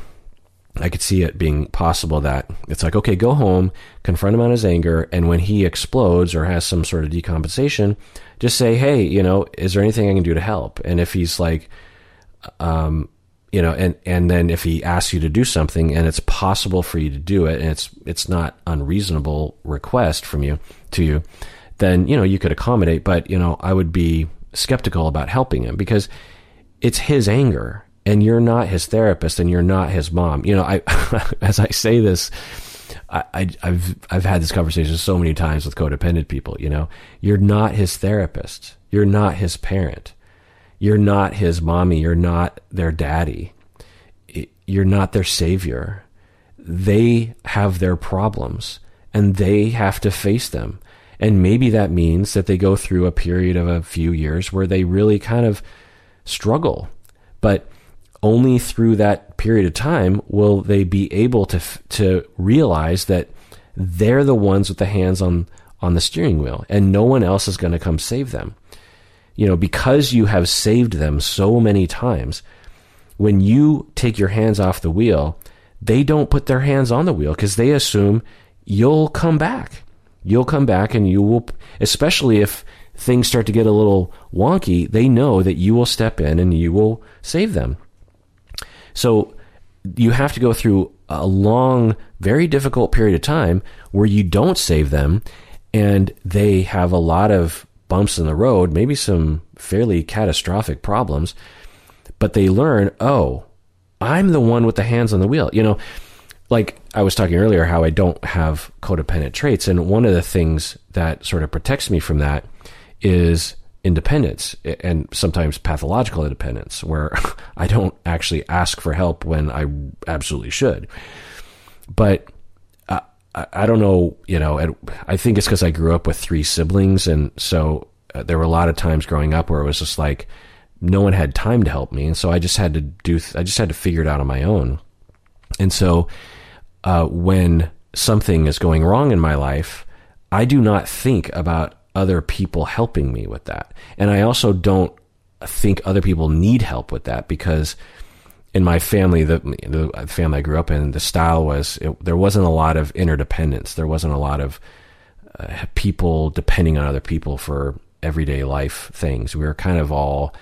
I could see it being possible that it's like, okay, go home, confront him on his anger, and when he explodes or has some sort of decompensation, just say, hey, you know, is there anything I can do to help? And if he's like, um, you know, and, and then if he asks you to do something and it's possible for you to do it and it's, it's not unreasonable request from you to you, then, you know, you could accommodate, but, you know, I would be skeptical about helping him because it's his anger and you're not his therapist and you're not his mom. You know, I, as I say this, I, have I've had this conversation so many times with codependent people. You know, you're not his therapist. You're not his parent. You're not his mommy. You're not their daddy. You're not their savior. They have their problems and they have to face them. And maybe that means that they go through a period of a few years where they really kind of struggle. But only through that period of time will they be able to to realize that they're the ones with the hands on on the steering wheel and no one else is going to come save them. You know because you have saved them so many times when you take your hands off the wheel they don't put their hands on the wheel because they assume you'll come back. You'll come back and you will especially if things start to get a little wonky they know that you will step in and you will save them so you have to go through a long, very difficult period of time where you don't save them and they have a lot of bumps in the road, maybe some fairly catastrophic problems, but they learn, oh, I'm the one with the hands on the wheel. You know, like I was talking earlier, how I don't have codependent traits. And one of the things that sort of protects me from that is independence and sometimes pathological independence where I don't actually ask for help when I absolutely should. But I, I don't know, you know, I think it's because I grew up with three siblings. And so uh, there were a lot of times growing up where it was just like no one had time to help me. And so I just had to do, I just had to figure it out on my own. And so uh, when something is going wrong in my life, I do not think about other people helping me with that. And I also don't think other people need help with that because in my family, the, the family I grew up in, the style was it, there wasn't a lot of interdependence. There wasn't a lot of uh, people depending on other people for everyday life things. We were kind of all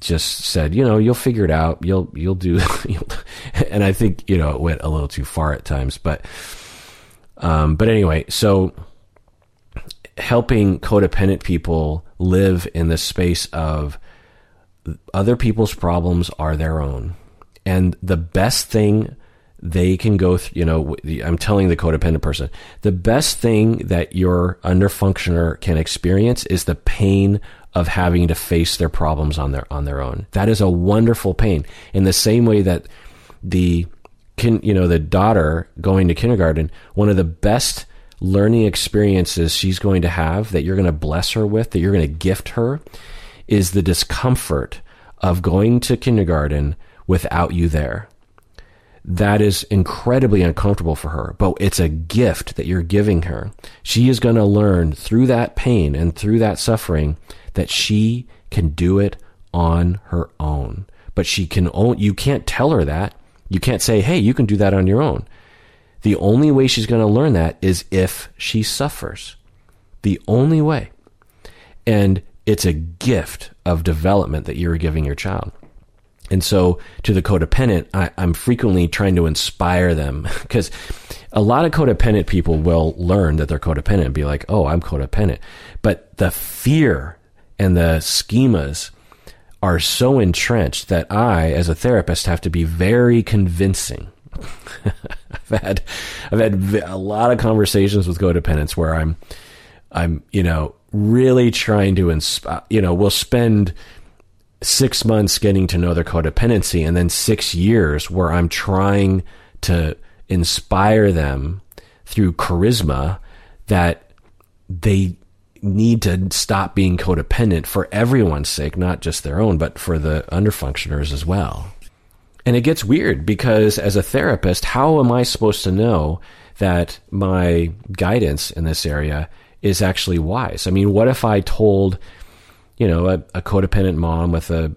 just said, you know, you'll figure it out. You'll you'll do. You'll, and I think you know it went a little too far at times, but um, but anyway, so helping codependent people live in the space of other people's problems are their own. And the best thing they can go through, you know, I'm telling the codependent person, the best thing that your underfunctioner can experience is the pain of having to face their problems on their on their own. That is a wonderful pain. In the same way that the kin, you know, the daughter going to kindergarten, one of the best learning experiences she's going to have that you're going to bless her with, that you're going to gift her is the discomfort of going to kindergarten without you there that is incredibly uncomfortable for her, but it's a gift that you're giving her. She is going to learn through that pain and through that suffering that she can do it on her own. But she can only, you can't tell her that. You can't say, hey, you can do that on your own. The only way she's going to learn that is if she suffers. The only way. And it's a gift of development that you're giving your child. And so to the codependent, I, am frequently trying to inspire them because a lot of codependent people will learn that they're codependent and be like, oh, I'm codependent. But the fear and the schemas are so entrenched that I, as a therapist, have to be very convincing. I've had, I've had a lot of conversations with codependents where I'm, I'm, you know, really trying to inspire, uh, you know, we'll spend six months getting to know their codependency and then six years where I'm trying to inspire them through charisma that they need to stop being codependent for everyone's sake, not just their own, but for the underfunctioners as well. And it gets weird because as a therapist, how am I supposed to know that my guidance in this area is actually wise? I mean, what if I told you know, a, a codependent mom with a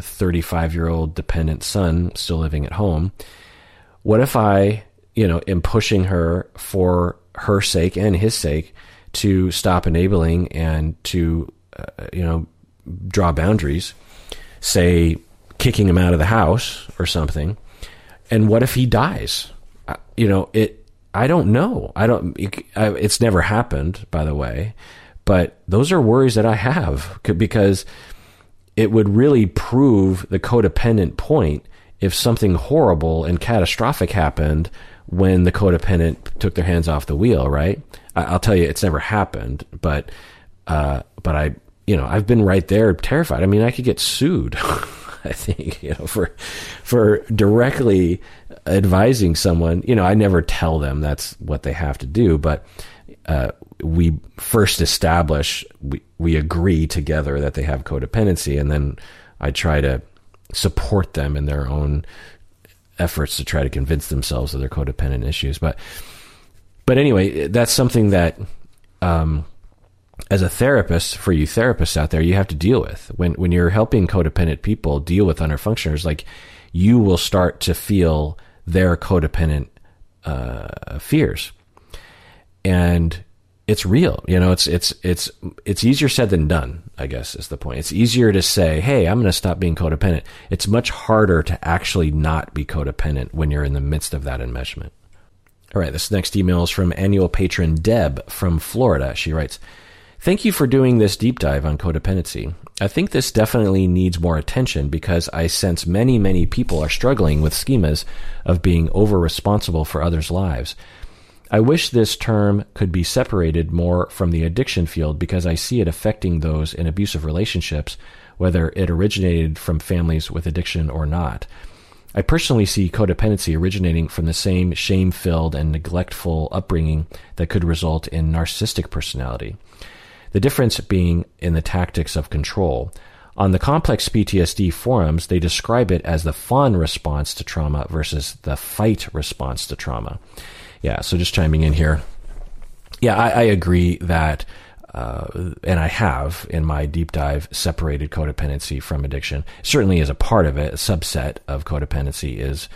35 year old dependent son still living at home. What if I, you know, am pushing her for her sake and his sake to stop enabling and to, uh, you know, draw boundaries, say kicking him out of the house or something. And what if he dies? You know, it, I don't know. I don't, it's never happened, by the way. But those are worries that I have because it would really prove the codependent point if something horrible and catastrophic happened when the codependent took their hands off the wheel, right? I'll tell you, it's never happened, but, uh, but I, you know, I've been right there terrified. I mean, I could get sued. I think, you know, for, for directly advising someone, you know, I never tell them that's what they have to do, but, uh, we first establish we, we agree together that they have codependency and then i try to support them in their own efforts to try to convince themselves of their codependent issues. But but anyway that's something that um, as a therapist for you therapists out there you have to deal with when when you're helping codependent people deal with underfunctioners like you will start to feel their codependent uh, fears and it's real. You know, it's it's it's it's easier said than done. I guess is the point. It's easier to say, "Hey, I'm going to stop being codependent." It's much harder to actually not be codependent when you're in the midst of that enmeshment. All right, this next email is from annual patron Deb from Florida. She writes, "Thank you for doing this deep dive on codependency. I think this definitely needs more attention because I sense many, many people are struggling with schemas of being over responsible for others' lives." I wish this term could be separated more from the addiction field because I see it affecting those in abusive relationships, whether it originated from families with addiction or not. I personally see codependency originating from the same shame filled and neglectful upbringing that could result in narcissistic personality. The difference being in the tactics of control. On the complex PTSD forums, they describe it as the fawn response to trauma versus the fight response to trauma. Yeah, so just chiming in here. Yeah, I, I agree that, uh, and I have in my deep dive separated codependency from addiction. Certainly, is a part of it, a subset of codependency is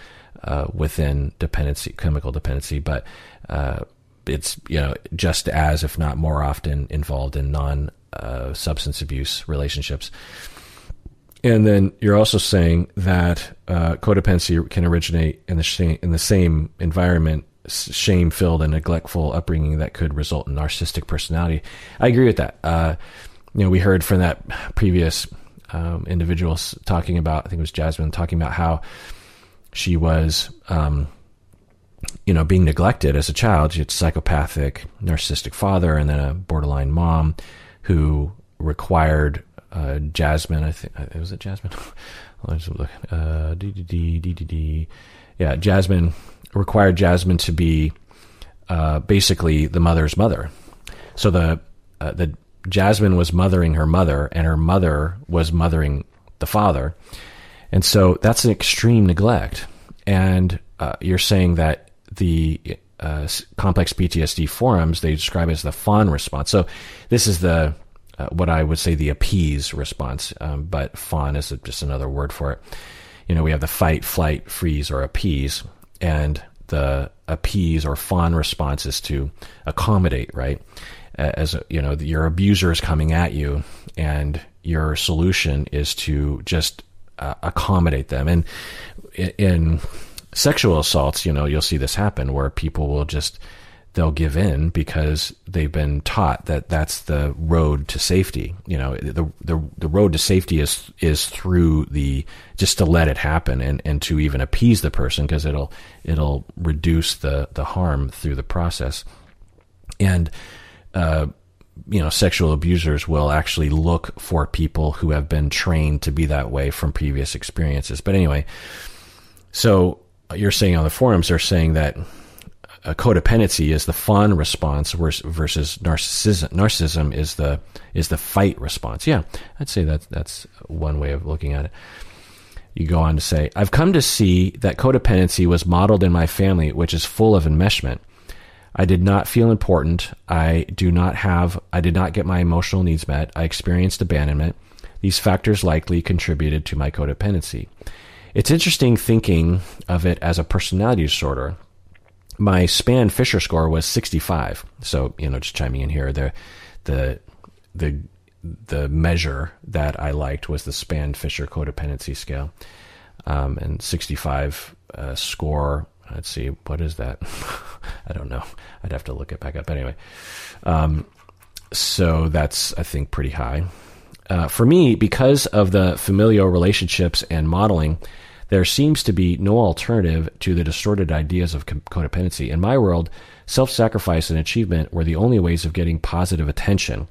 uh, within dependency, chemical dependency, but uh, it's you know just as, if not more often, involved in non uh, substance abuse relationships. And then you're also saying that uh, codependency can originate in the sh- in the same environment shame filled and neglectful upbringing that could result in narcissistic personality. I agree with that. Uh, you know, we heard from that previous um, individual talking about, I think it was Jasmine, talking about how she was, um, you know, being neglected as a child. She had psychopathic, narcissistic father, and then a borderline mom who required uh, Jasmine. I think uh, was it Jasmine. Let's look. Uh, D D D D D. Yeah, Jasmine required Jasmine to be uh, basically the mother's mother. So the uh, the Jasmine was mothering her mother, and her mother was mothering the father, and so that's an extreme neglect. And uh, you're saying that the uh, complex PTSD forums they describe as the fawn response. So this is the uh, what I would say the appease response, um, but fawn is just another word for it. You know, we have the fight, flight, freeze, or appease, and the appease or fawn response is to accommodate, right? As you know, your abuser is coming at you, and your solution is to just uh, accommodate them. And in sexual assaults, you know, you'll see this happen where people will just they'll give in because they've been taught that that's the road to safety. You know, the the the road to safety is is through the just to let it happen and and to even appease the person because it'll it'll reduce the the harm through the process. And uh, you know, sexual abusers will actually look for people who have been trained to be that way from previous experiences. But anyway, so you're saying on the forums, they're saying that a codependency is the fawn response versus narcissism. Narcissism is the is the fight response. Yeah, I'd say that that's one way of looking at it. You go on to say, I've come to see that codependency was modeled in my family, which is full of enmeshment. I did not feel important. I do not have. I did not get my emotional needs met. I experienced abandonment. These factors likely contributed to my codependency. It's interesting thinking of it as a personality disorder my Spann-Fischer score was 65. So, you know, just chiming in here, the, the, the, the measure that I liked was the Spann-Fischer codependency scale. Um, and 65 uh, score, let's see, what is that? I don't know. I'd have to look it back up anyway. Um, so that's, I think, pretty high. Uh, for me, because of the familial relationships and modeling, there seems to be no alternative to the distorted ideas of codependency. In my world, self sacrifice and achievement were the only ways of getting positive attention.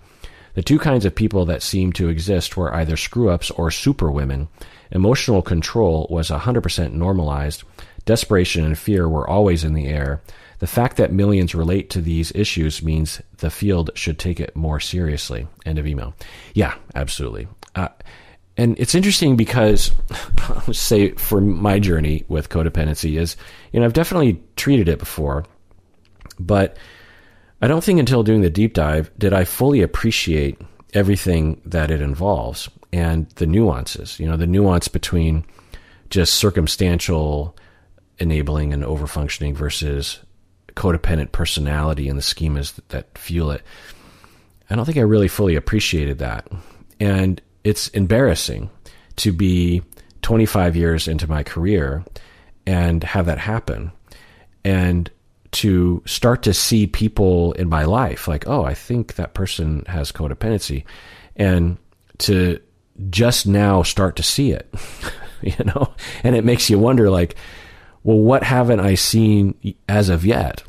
The two kinds of people that seemed to exist were either screw ups or superwomen. Emotional control was 100% normalized. Desperation and fear were always in the air. The fact that millions relate to these issues means the field should take it more seriously. End of email. Yeah, absolutely. Uh, and it's interesting because I say for my journey with codependency is, you know, I've definitely treated it before, but I don't think until doing the deep dive did I fully appreciate everything that it involves and the nuances, you know, the nuance between just circumstantial enabling and overfunctioning versus codependent personality and the schemas that fuel it. I don't think I really fully appreciated that. And it's embarrassing to be 25 years into my career and have that happen and to start to see people in my life like oh i think that person has codependency and to just now start to see it you know? And it makes you wonder like well what haven't i seen as of yet?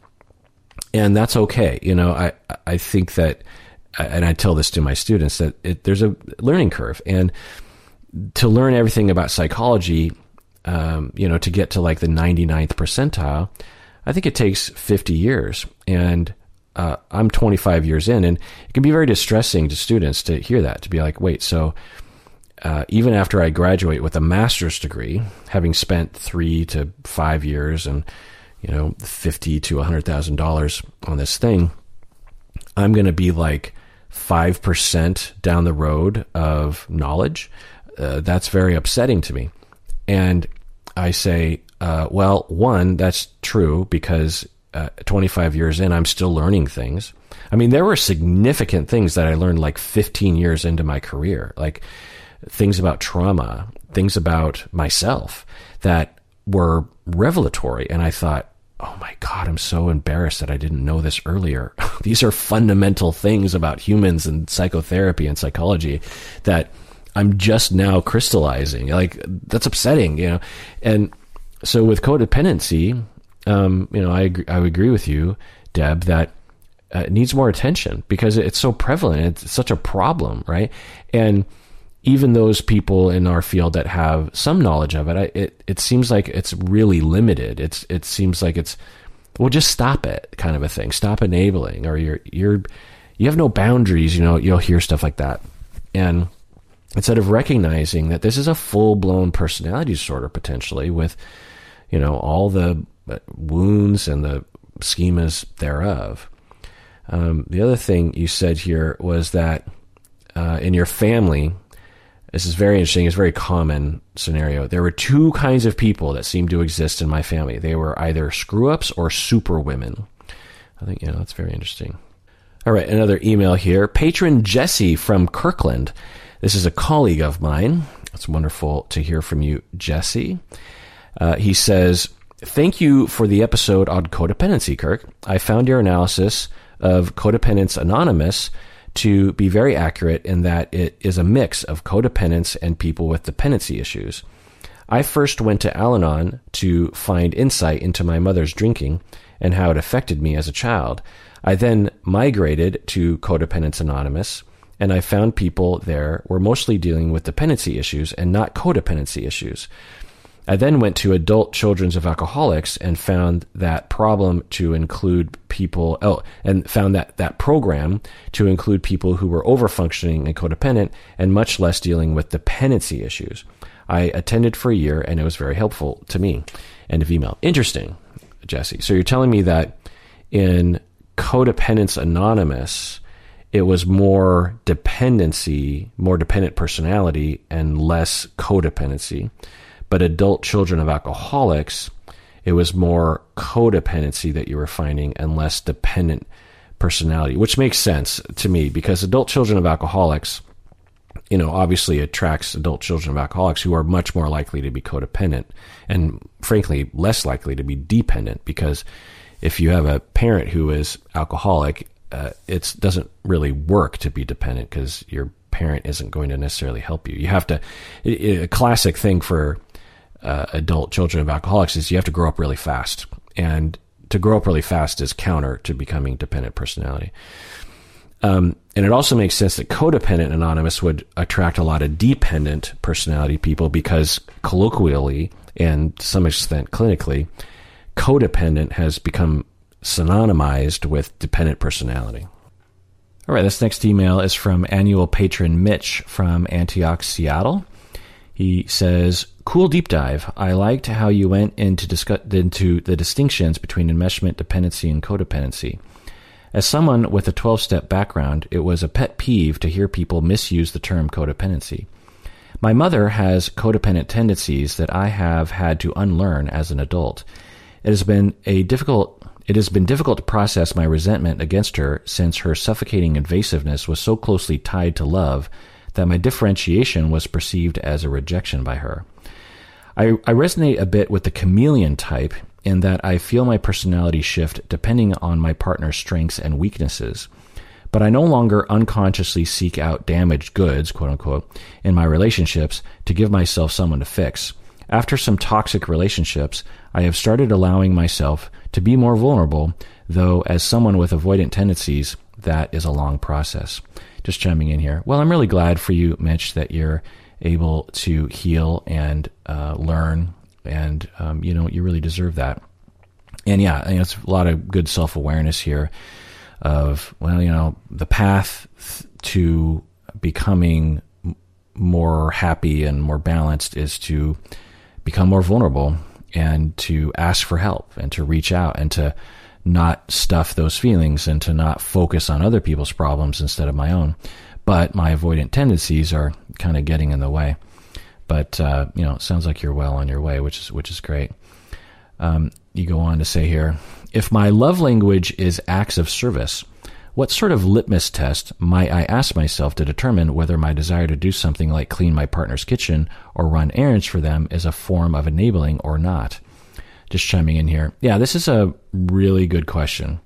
And that's okay you know? I i think that and I tell this to my students that it, there's a learning curve, and to learn everything about psychology, um, you know, to get to like the 99th percentile, I think it takes 50 years, and uh, I'm 25 years in, and it can be very distressing to students to hear that to be like, wait, so. Uh, even after I graduate with a master's degree, having spent three to five years and you know fifty to a hundred thousand dollars on this thing, I'm going to be like 5% down the road of knowledge, uh, that's very upsetting to me. And I say, uh, well, one, that's true because uh, 25 years in, I'm still learning things. I mean, there were significant things that I learned like 15 years into my career, like things about trauma, things about myself that were revelatory. And I thought, oh my God, I'm so embarrassed that I didn't know this earlier. These are fundamental things about humans and psychotherapy and psychology that I'm just now crystallizing. Like that's upsetting, you know. And so with codependency, um, you know, I agree, I would agree with you, Deb, that uh, it needs more attention because it's so prevalent. It's such a problem, right? And even those people in our field that have some knowledge of it, it it seems like it's really limited. It's it seems like it's well, just stop it, kind of a thing. Stop enabling, or you're you're you have no boundaries. You know, you'll hear stuff like that, and instead of recognizing that this is a full blown personality disorder potentially with, you know, all the uh, wounds and the schemas thereof. Um, the other thing you said here was that uh, in your family, this is very interesting. It's a very common scenario. There were two kinds of people that seemed to exist in my family. They were either screw ups or super women. I think, you know, that's very interesting. All right, another email here. Patron Jesse from Kirkland. This is a colleague of mine. It's wonderful to hear from you, Jesse. Uh, he says, Thank you for the episode on codependency, Kirk. I found your analysis of Codependence Anonymous to be very accurate in that it is a mix of codependence and people with dependency issues. I first went to Al Anon to find insight into my mother's drinking and how it affected me as a child. I then migrated to Codependence Anonymous, and I found people there were mostly dealing with dependency issues and not codependency issues. I then went to adult children's of alcoholics and found that problem to include people, oh, and found that that program to include people who were overfunctioning and codependent and much less dealing with dependency issues. I attended for a year and it was very helpful to me. End of email. Interesting, Jesse. So you're telling me that in Codependence Anonymous, it was more dependency, more dependent personality, and less codependency. But adult children of alcoholics, it was more codependency that you were finding and less dependent personality, which makes sense to me because adult children of alcoholics, you know, obviously attracts adult children of alcoholics who are much more likely to be codependent and frankly less likely to be dependent because if you have a parent who is alcoholic, uh, it doesn't really work to be dependent because your parent isn't going to necessarily help you. You have to, a classic thing for uh, adult children of alcoholics is you have to grow up really fast. And to grow up really fast is counter to becoming dependent personality. Um, and it also makes sense that codependent anonymous would attract a lot of dependent personality people because colloquially and to some extent clinically, codependent has become synonymized with dependent personality. All right, this next email is from annual patron Mitch from Antioch, Seattle. He says, Cool deep dive. I liked how you went into, discuss- into the distinctions between enmeshment, dependency, and codependency. As someone with a 12 step background, it was a pet peeve to hear people misuse the term codependency. My mother has codependent tendencies that I have had to unlearn as an adult. It has been a difficult it has been difficult to process my resentment against her since her suffocating invasiveness was so closely tied to love that my differentiation was perceived as a rejection by her. I, I resonate a bit with the chameleon type in that I feel my personality shift depending on my partner's strengths and weaknesses. But I no longer unconsciously seek out damaged goods, quote unquote, in my relationships to give myself someone to fix. After some toxic relationships, I have started allowing myself to be more vulnerable, though as someone with avoidant tendencies, that is a long process just chiming in here. Well, I'm really glad for you, Mitch, that you're able to heal and uh, learn, and um, you know you really deserve that. And yeah, it's a lot of good self awareness here of well, you know, the path to becoming more happy and more balanced is to become more vulnerable and to ask for help and to reach out and to not stuff those feelings and to not focus on other people's problems instead of my own. But my avoidant tendencies are kind of getting in the way. But uh, you know, it sounds like you're well on your way, which is which is great. Um, you go on to say here, if my love language is acts of service, what sort of litmus test might I ask myself to determine whether my desire to do something like clean my partner's kitchen or run errands for them is a form of enabling or not? Just chiming in here. Yeah, this is a really good question.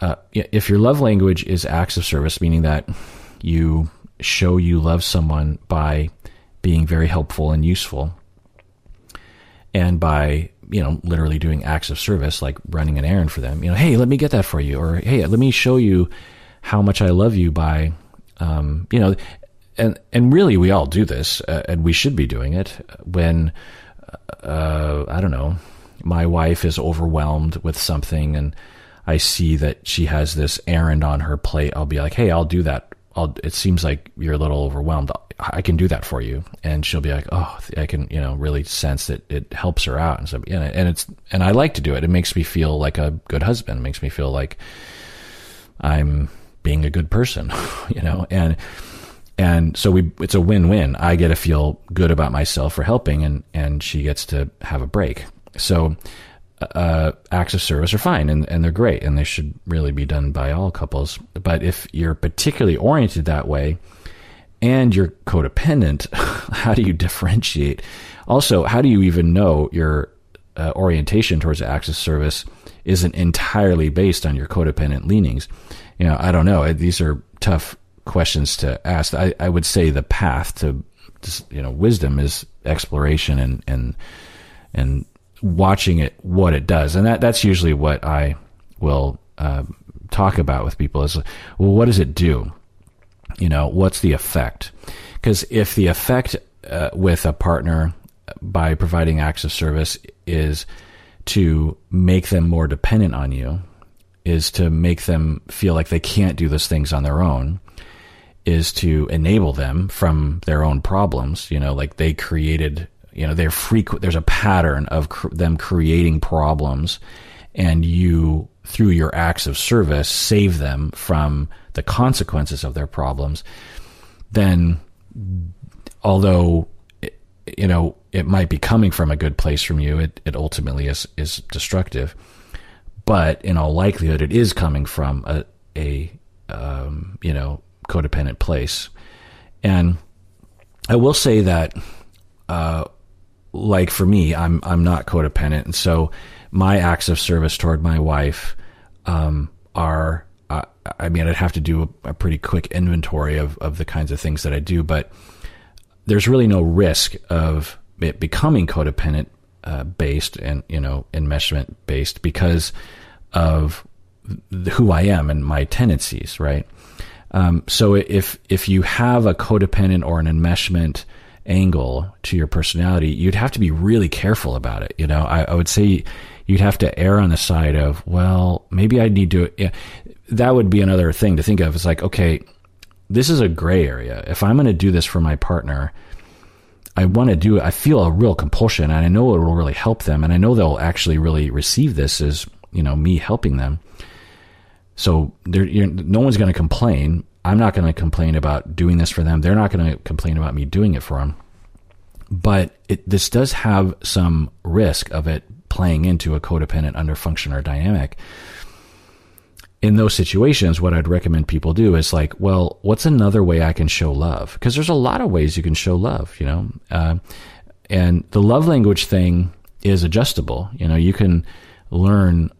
Uh, if your love language is acts of service, meaning that you show you love someone by being very helpful and useful and by you know literally doing acts of service like running an errand for them you know hey let me get that for you or hey let me show you how much i love you by um, you know and and really we all do this uh, and we should be doing it when uh, i don't know my wife is overwhelmed with something and i see that she has this errand on her plate i'll be like hey i'll do that I'll, it seems like you're a little overwhelmed. I can do that for you. And she'll be like, oh, I can, you know, really sense that it helps her out. And so, and it's, and I like to do it. It makes me feel like a good husband. It makes me feel like I'm being a good person, you know, and, and so we, it's a win-win. I get to feel good about myself for helping and, and she gets to have a break. So, uh, acts of service are fine and, and they're great and they should really be done by all couples. But if you're particularly oriented that way and you're codependent, how do you differentiate? Also, how do you even know your uh, orientation towards acts of service isn't entirely based on your codependent leanings? You know, I don't know. These are tough questions to ask. I, I would say the path to, you know, wisdom is exploration and, and, and watching it what it does, and that that's usually what I will uh, talk about with people is well, what does it do? You know, what's the effect? Because if the effect uh, with a partner by providing acts of service is to make them more dependent on you, is to make them feel like they can't do those things on their own, is to enable them from their own problems. You know, like they created you know they're frequent there's a pattern of cr- them creating problems and you through your acts of service save them from the consequences of their problems then although you know it might be coming from a good place from you it, it ultimately is is destructive but in all likelihood it is coming from a a um, you know codependent place and i will say that uh, like for me, I'm I'm not codependent, and so my acts of service toward my wife um, are. Uh, I mean, I'd have to do a, a, pretty quick inventory of of the kinds of things that I do, but there's really no risk of it becoming codependent uh, based and you know enmeshment based because of who I am and my tendencies, right? Um, so if if you have a codependent or an enmeshment angle to your personality, you'd have to be really careful about it. You know, I, I would say you'd have to err on the side of, well, maybe I need to. Yeah, that would be another thing to think of. It's like, okay, this is a gray area. If I'm going to do this for my partner, I want to do it. I feel a real compulsion, and I know it will really help them, and I know they'll actually really receive this as you know me helping them. So no one's going to complain. I'm not going to complain about doing this for them. They're not going to complain about me doing it for them. But it, this does have some risk of it playing into a codependent under function or dynamic. In those situations, what I'd recommend people do is like, well, what's another way I can show love? Because there's a lot of ways you can show love, you know? Uh, and the love language thing is adjustable. You know, you can learn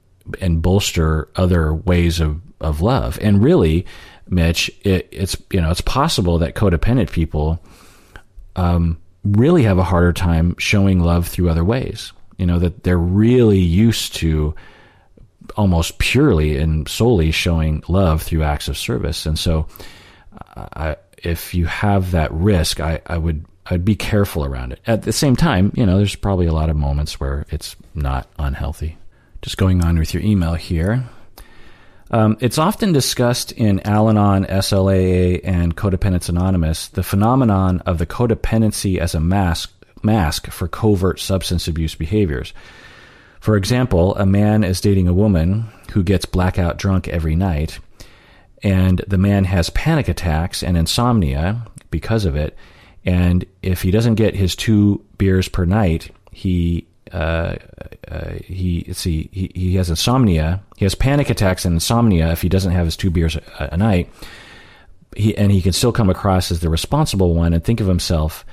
and bolster other ways of, of love. And really, Mitch, it, it's you know it's possible that codependent people um, really have a harder time showing love through other ways. You know that they're really used to almost purely and solely showing love through acts of service, and so I, if you have that risk, I, I would I'd be careful around it. At the same time, you know, there's probably a lot of moments where it's not unhealthy. Just going on with your email here. Um, it's often discussed in Al Anon, SLAA, and Codependence Anonymous the phenomenon of the codependency as a mask, mask for covert substance abuse behaviors. For example, a man is dating a woman who gets blackout drunk every night, and the man has panic attacks and insomnia because of it. And if he doesn't get his two beers per night, he uh, uh, he see he, he has insomnia. He has panic attacks and insomnia if he doesn't have his two beers a, a, night. He and he can still come across as the responsible one and think of himself,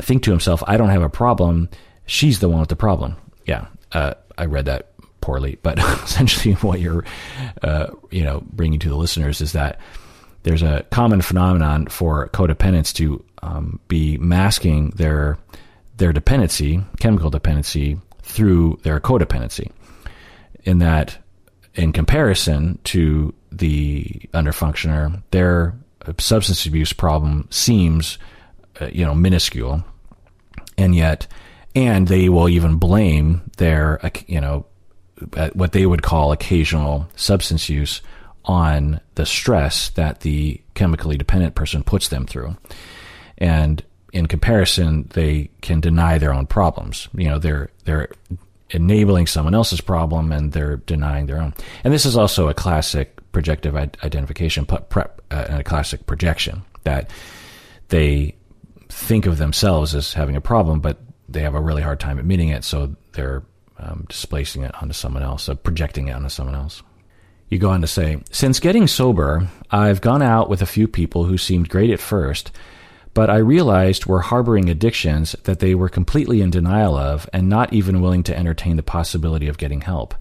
think to himself, "I don't have a problem. She's the one with the problem." Yeah, uh, I read that poorly, but essentially what you're, uh, you know, bringing to the listeners is that there's a common phenomenon for codependents to um, be masking their their dependency, chemical dependency, through their codependency. In that, in comparison to the underfunctioner, their substance abuse problem seems, uh, you know, minuscule, and yet, and they will even blame their, you know, uh, what they would call occasional substance use on the stress that the chemically dependent person puts them through. And in comparison, they can deny their own problems. You know, they're they're enabling someone else's problem and they're denying their own. And this is also a classic projective identification prep uh, and a classic projection that they think of themselves as having a problem, but they have a really hard time admitting it, so they're um, displacing it onto someone else, so projecting it onto someone else. You go on to say, since getting sober, I've gone out with a few people who seemed great at first, but I realized were harboring addictions that they were completely in denial of and not even willing to entertain the possibility of getting help.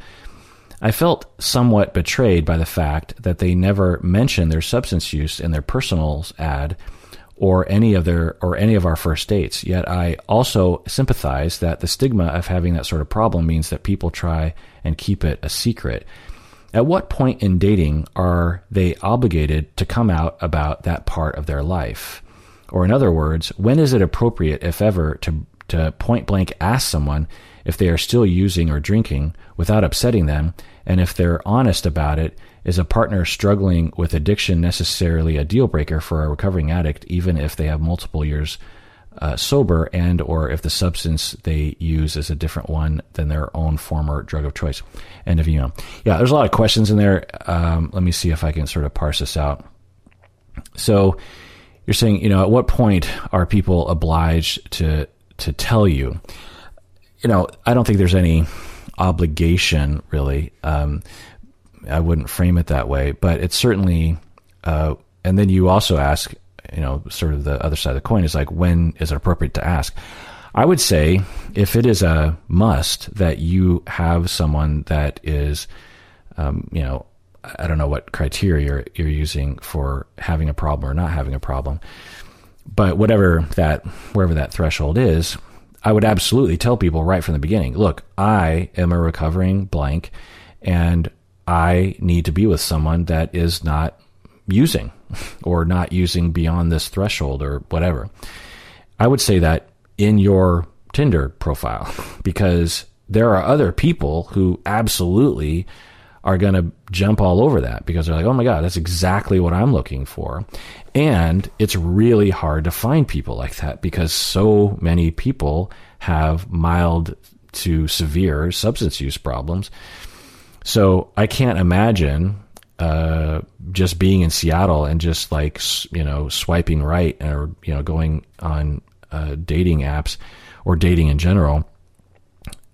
I felt somewhat betrayed by the fact that they never mentioned their substance use in their personals ad or any of their or any of our first dates. Yet I also sympathize that the stigma of having that sort of problem means that people try and keep it a secret. At what point in dating are they obligated to come out about that part of their life? Or in other words, when is it appropriate, if ever, to, to point blank ask someone if they are still using or drinking without upsetting them, and if they're honest about it, is a partner struggling with addiction necessarily a deal breaker for a recovering addict, even if they have multiple years uh, sober and or if the substance they use is a different one than their own former drug of choice. End of email. Yeah, there's a lot of questions in there. Um, let me see if I can sort of parse this out. So you're saying, you know, at what point are people obliged to to tell you? You know, I don't think there's any obligation really. Um, I wouldn't frame it that way, but it's certainly. Uh, and then you also ask, you know, sort of the other side of the coin is like, when is it appropriate to ask? I would say if it is a must that you have someone that is, um, you know, I don't know what criteria you're, you're using for having a problem or not having a problem, but whatever that wherever that threshold is, I would absolutely tell people right from the beginning, look, I am a recovering blank, and I need to be with someone that is not using or not using beyond this threshold or whatever. I would say that in your Tinder profile because there are other people who absolutely are going to jump all over that because they're like, oh my God, that's exactly what I'm looking for. And it's really hard to find people like that because so many people have mild to severe substance use problems. So I can't imagine uh, just being in Seattle and just like, you know, swiping right or, you know, going on uh, dating apps or dating in general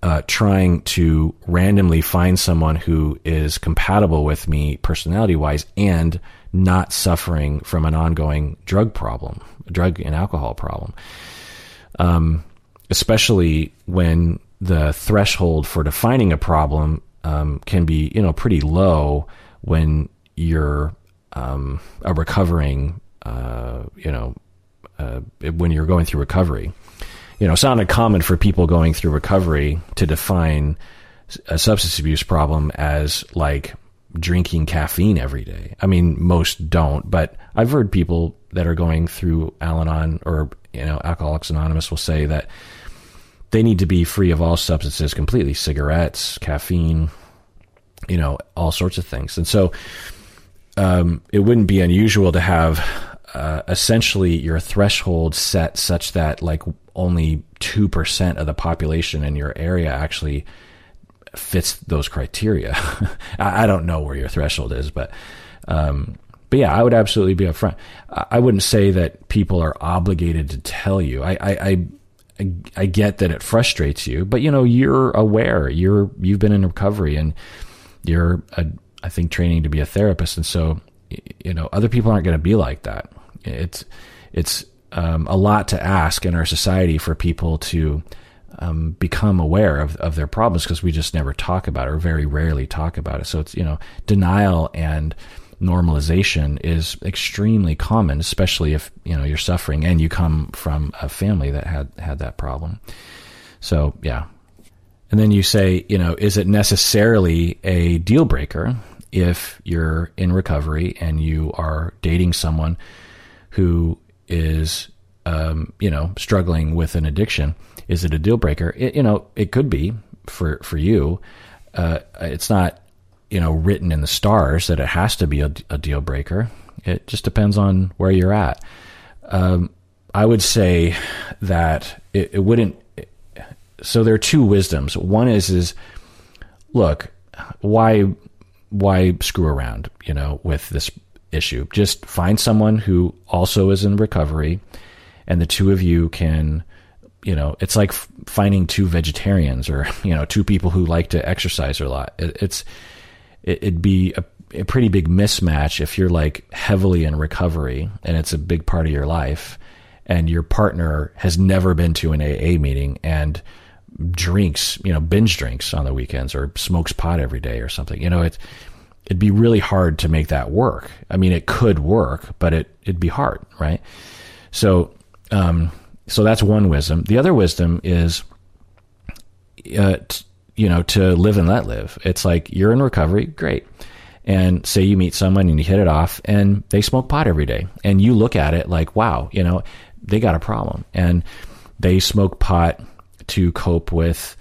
uh, trying to randomly find someone who is compatible with me personality wise and not suffering from an ongoing drug problem, drug and alcohol problem. Um, especially when the threshold for defining a problem um, can be, you know, pretty low when you're um, a recovering, uh, you know, uh, when you're going through recovery you know, it's not uncommon for people going through recovery to define a substance abuse problem as like drinking caffeine every day. I mean, most don't, but I've heard people that are going through Al-Anon or, you know, Alcoholics Anonymous will say that they need to be free of all substances completely, cigarettes, caffeine, you know, all sorts of things. And so, um, it wouldn't be unusual to have uh, essentially your threshold set such that like only 2% of the population in your area actually fits those criteria. I don't know where your threshold is, but, um, but yeah, I would absolutely be upfront. I wouldn't say that people are obligated to tell you. I, I, I, I get that it frustrates you, but you know, you're aware, you're, you've been in recovery and you're, a, I think training to be a therapist. And so, you know, other people aren't going to be like that. It's, it's, um, a lot to ask in our society for people to um, become aware of, of their problems because we just never talk about it or very rarely talk about it. So it's, you know, denial and normalization is extremely common, especially if you know you're suffering and you come from a family that had had that problem. So yeah, and then you say, you know, is it necessarily a deal breaker if you're in recovery and you are dating someone who is, um, you know, struggling with an addiction? Is it a deal breaker? It, you know, it could be for for you. Uh, it's not, you know, written in the stars that it has to be a, a deal breaker. It just depends on where you're at. Um, I would say that it, it wouldn't so there are two wisdoms. One is is look, why why screw around, you know, with this issue? Just find someone who also is in recovery and the two of you can you know, it's like finding two vegetarians or, you know, two people who like to exercise a lot. It, it's it, it'd be a a pretty big mismatch if you're like heavily in recovery and it's a big part of your life and your partner has never been to an AA meeting and drinks, you know, binge drinks on the weekends or smokes pot every day or something. You know, it it'd be really hard to make that work. I mean, it could work, but it it'd be hard, right? So, um, so that's one wisdom. The other wisdom is, uh, t- you know, to live and let live. It's like you're in recovery, great. And say you meet someone and you hit it off and they smoke pot every day. And you look at it like, wow, you know, they got a problem. And they smoke pot to cope with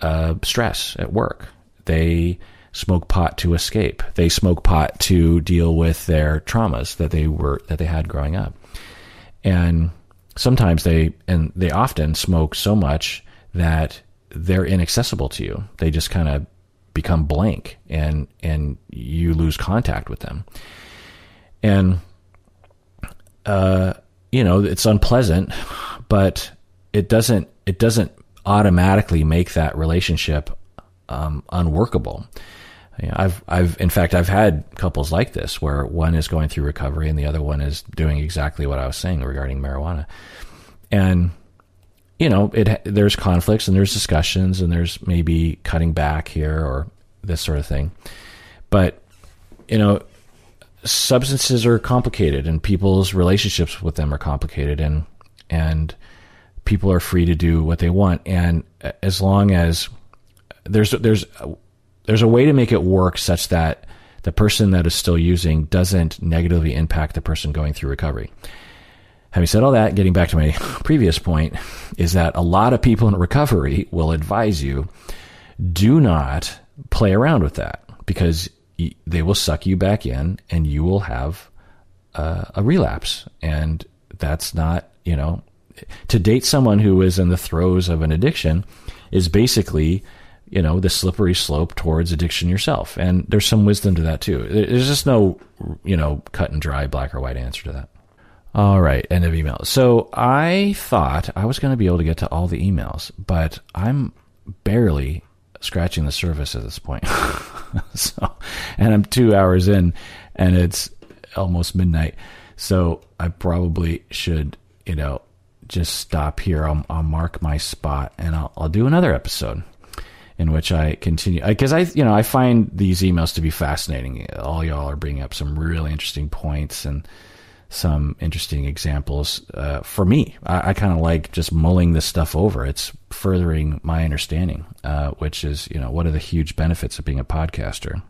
uh, stress at work. They smoke pot to escape. They smoke pot to deal with their traumas that they were that they had growing up. And sometimes they and they often smoke so much that they're inaccessible to you. They just kind of become blank and and you lose contact with them. And uh you know, it's unpleasant, but it doesn't it doesn't automatically make that relationship um, unworkable. You know, I've I've in fact I've had couples like this where one is going through recovery and the other one is doing exactly what I was saying regarding marijuana, and you know it there's conflicts and there's discussions and there's maybe cutting back here or this sort of thing, but you know substances are complicated and people's relationships with them are complicated and and people are free to do what they want, and uh, as long as there's there's uh, there's a way to make it work such that the person that is still using doesn't negatively impact the person going through recovery. Having said all that, getting back to my previous point, is that a lot of people in recovery will advise you do not play around with that because they will suck you back in and you will have a, relapse. And that's not, you know, to date someone who is in the throes of an addiction is basically you know the slippery slope towards addiction yourself. And there's some wisdom to that too. There's just no you know cut and dry black or white answer to that. All right end of email. So i thought i was going to be able to get to all the emails but i'm barely scratching the surface at this point. So and i'm two hours in and it's almost midnight. So i probably should you know just stop here. I'll, I'll mark my spot and I'll, I'll do another episode in which I continue because I, you know, I find these emails to be fascinating. All y'all are bringing up some really interesting points and some interesting examples. Uh, for me, I, I kind of like just mulling this stuff over. It's furthering my understanding, uh, which is, you know, what are the huge benefits of being a podcaster?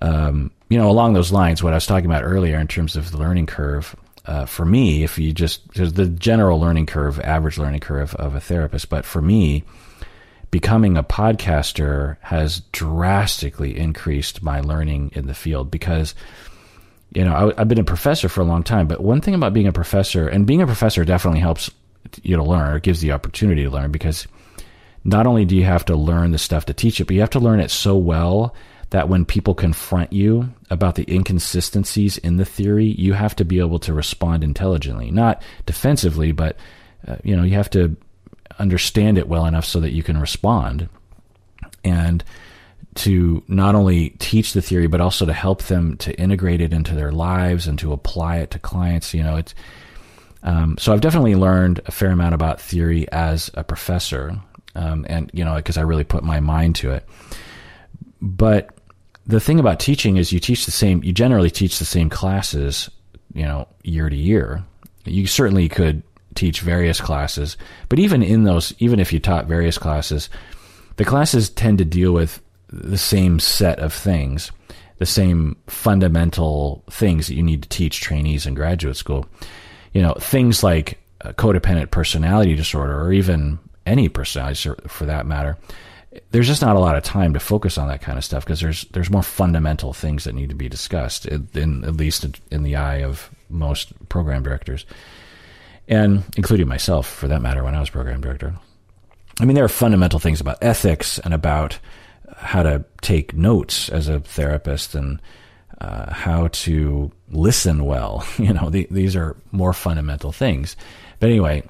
Um, you know, along those lines, what I was talking about earlier in terms of the learning curve, uh, for me, if you just there's the general learning curve, average learning curve of a therapist, but for me, becoming a podcaster has drastically increased my learning in the field because you know I, have been a professor for a long time, but one thing about being a professor and being a professor definitely helps you to learn. or gives the opportunity to learn because not only do you have to learn the stuff to teach it, but you have to learn it so well that when people confront you about the inconsistencies in the theory, you have to be able to respond intelligently, not defensively, but uh, you know you have to understand it well enough so that you can respond, and to not only teach the theory but also to help them to integrate it into their lives and to apply it to clients. You know, it's um, so I've definitely learned a fair amount about theory as a professor, um, and you know because I really put my mind to it, but the thing about teaching is you teach the same, you generally teach the same classes, you know, year to year. You certainly could teach various classes, but even in those, even if you taught various classes, the classes tend to deal with the same set of things, the same fundamental things that you need to teach trainees in graduate school. You know, things like codependent personality disorder or even any personality for that matter there's just not a lot of time to focus on that kind of stuff because there's there's more fundamental things that need to be discussed in, in, at least in the eye of most program directors and including myself for that matter when I was program director. I mean there are fundamental things about ethics and about how to take notes as a therapist and uh, how to listen well. You know the, these are more fundamental things. But anyway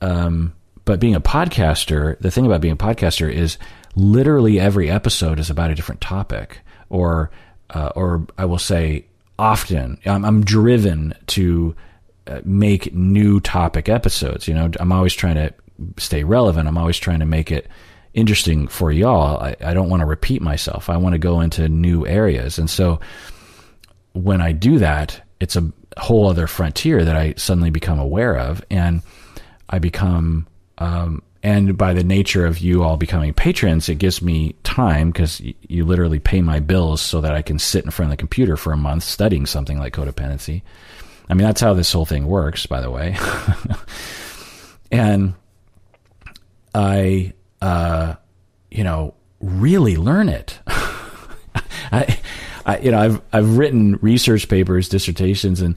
um, but being a podcaster, the thing about being a podcaster is literally every episode is about a different topic, or uh, or I will say often I'm, I'm driven to make new topic episodes. You know, I'm always trying to stay relevant. I'm always trying to make it interesting for y'all. I, I don't want to repeat myself. I want to go into new areas, and so when I do that, it's a whole other frontier that I suddenly become aware of, and I become um, and by the nature of you all becoming patrons, it gives me time because y- you literally pay my bills so that I can sit in front of the computer for a month studying something like codependency. I mean, that's how this whole thing works, by the way. and I, uh, you know, really learn it. I, I, you know, I've I've written research papers, dissertations, and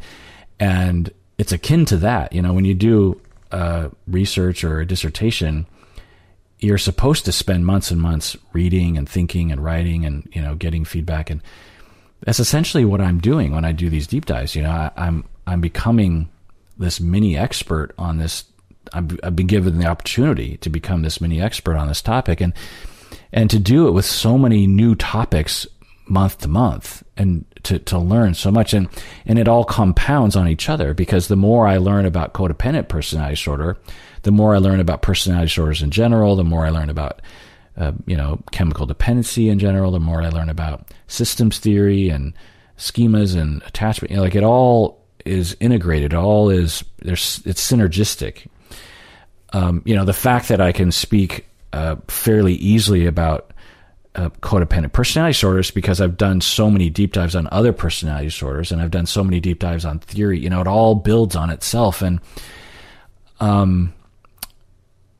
and it's akin to that. You know, when you do uh, research or a dissertation, you're supposed to spend months and months reading and thinking and writing and you know getting feedback and that's essentially what I'm doing when I do these deep dives. You know, I, I'm I'm becoming this mini expert on this. I've, I've been given the opportunity to become this mini expert on this topic, and and to do it with so many new topics month to month and to, to learn so much and and it all compounds on each other because the more I learn about codependent personality disorder, the more I learn about personality disorders in general, the more I learn about uh, you know chemical dependency in general, the more I learn about systems theory and schemas and attachment. You know, like it all is integrated. All is there's it's synergistic. Um, you know, the fact that I can speak uh, fairly easily about uh, codependent personality disorders because I've done so many deep dives on other personality disorders and I've done so many deep dives on theory. You know, it all builds on itself. And um,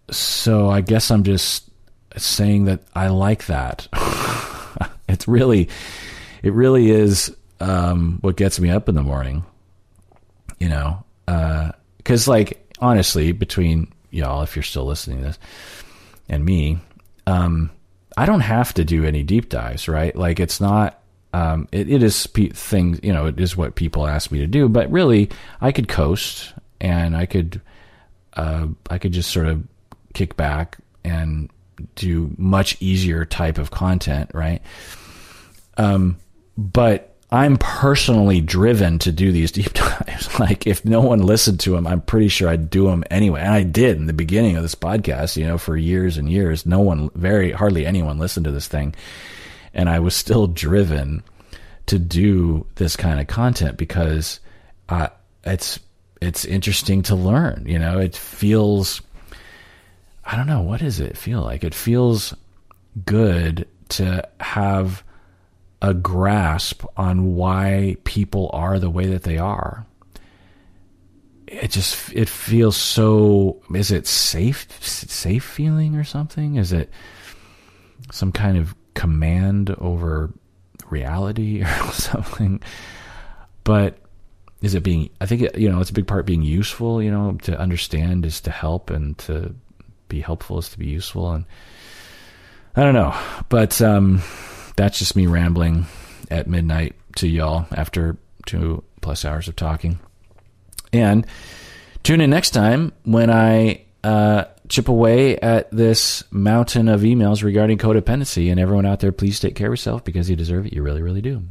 so I guess I'm just saying that I like that. it's really, it really is um, what gets me up in the morning. You know, because uh, like honestly, between y'all, if you're still listening to this, and me, um, I don't have to do any deep dives, right? Like it's not. Um, it, it is pe- things, you know, it is what people ask me to do, but really, I could coast and I could, uh, I could just sort of kick back and do much easier type of content, right? Um, but I'm personally driven to do these deep dives. like if no one listened to them, I'm pretty sure I'd do them anyway. And I did in the beginning of this podcast, you know, for years and years. No one, very hardly anyone listened to this thing. And I was still driven to do this kind of content because uh, it's it's interesting to learn. You know, it feels I don't know what does it feel like. It feels good to have a grasp on why people are the way that they are. It just it feels so is it safe safe feeling or something? Is it some kind of command over reality or something? But is it being I think it, you know it's a big part being useful, you know, to understand is to help and to be helpful is to be useful and I don't know. But um that's just me rambling at midnight to y'all after two plus hours of talking. And tune in next time when I uh, chip away at this mountain of emails regarding codependency. And everyone out there, please take care of yourself because you deserve it. You really, really do.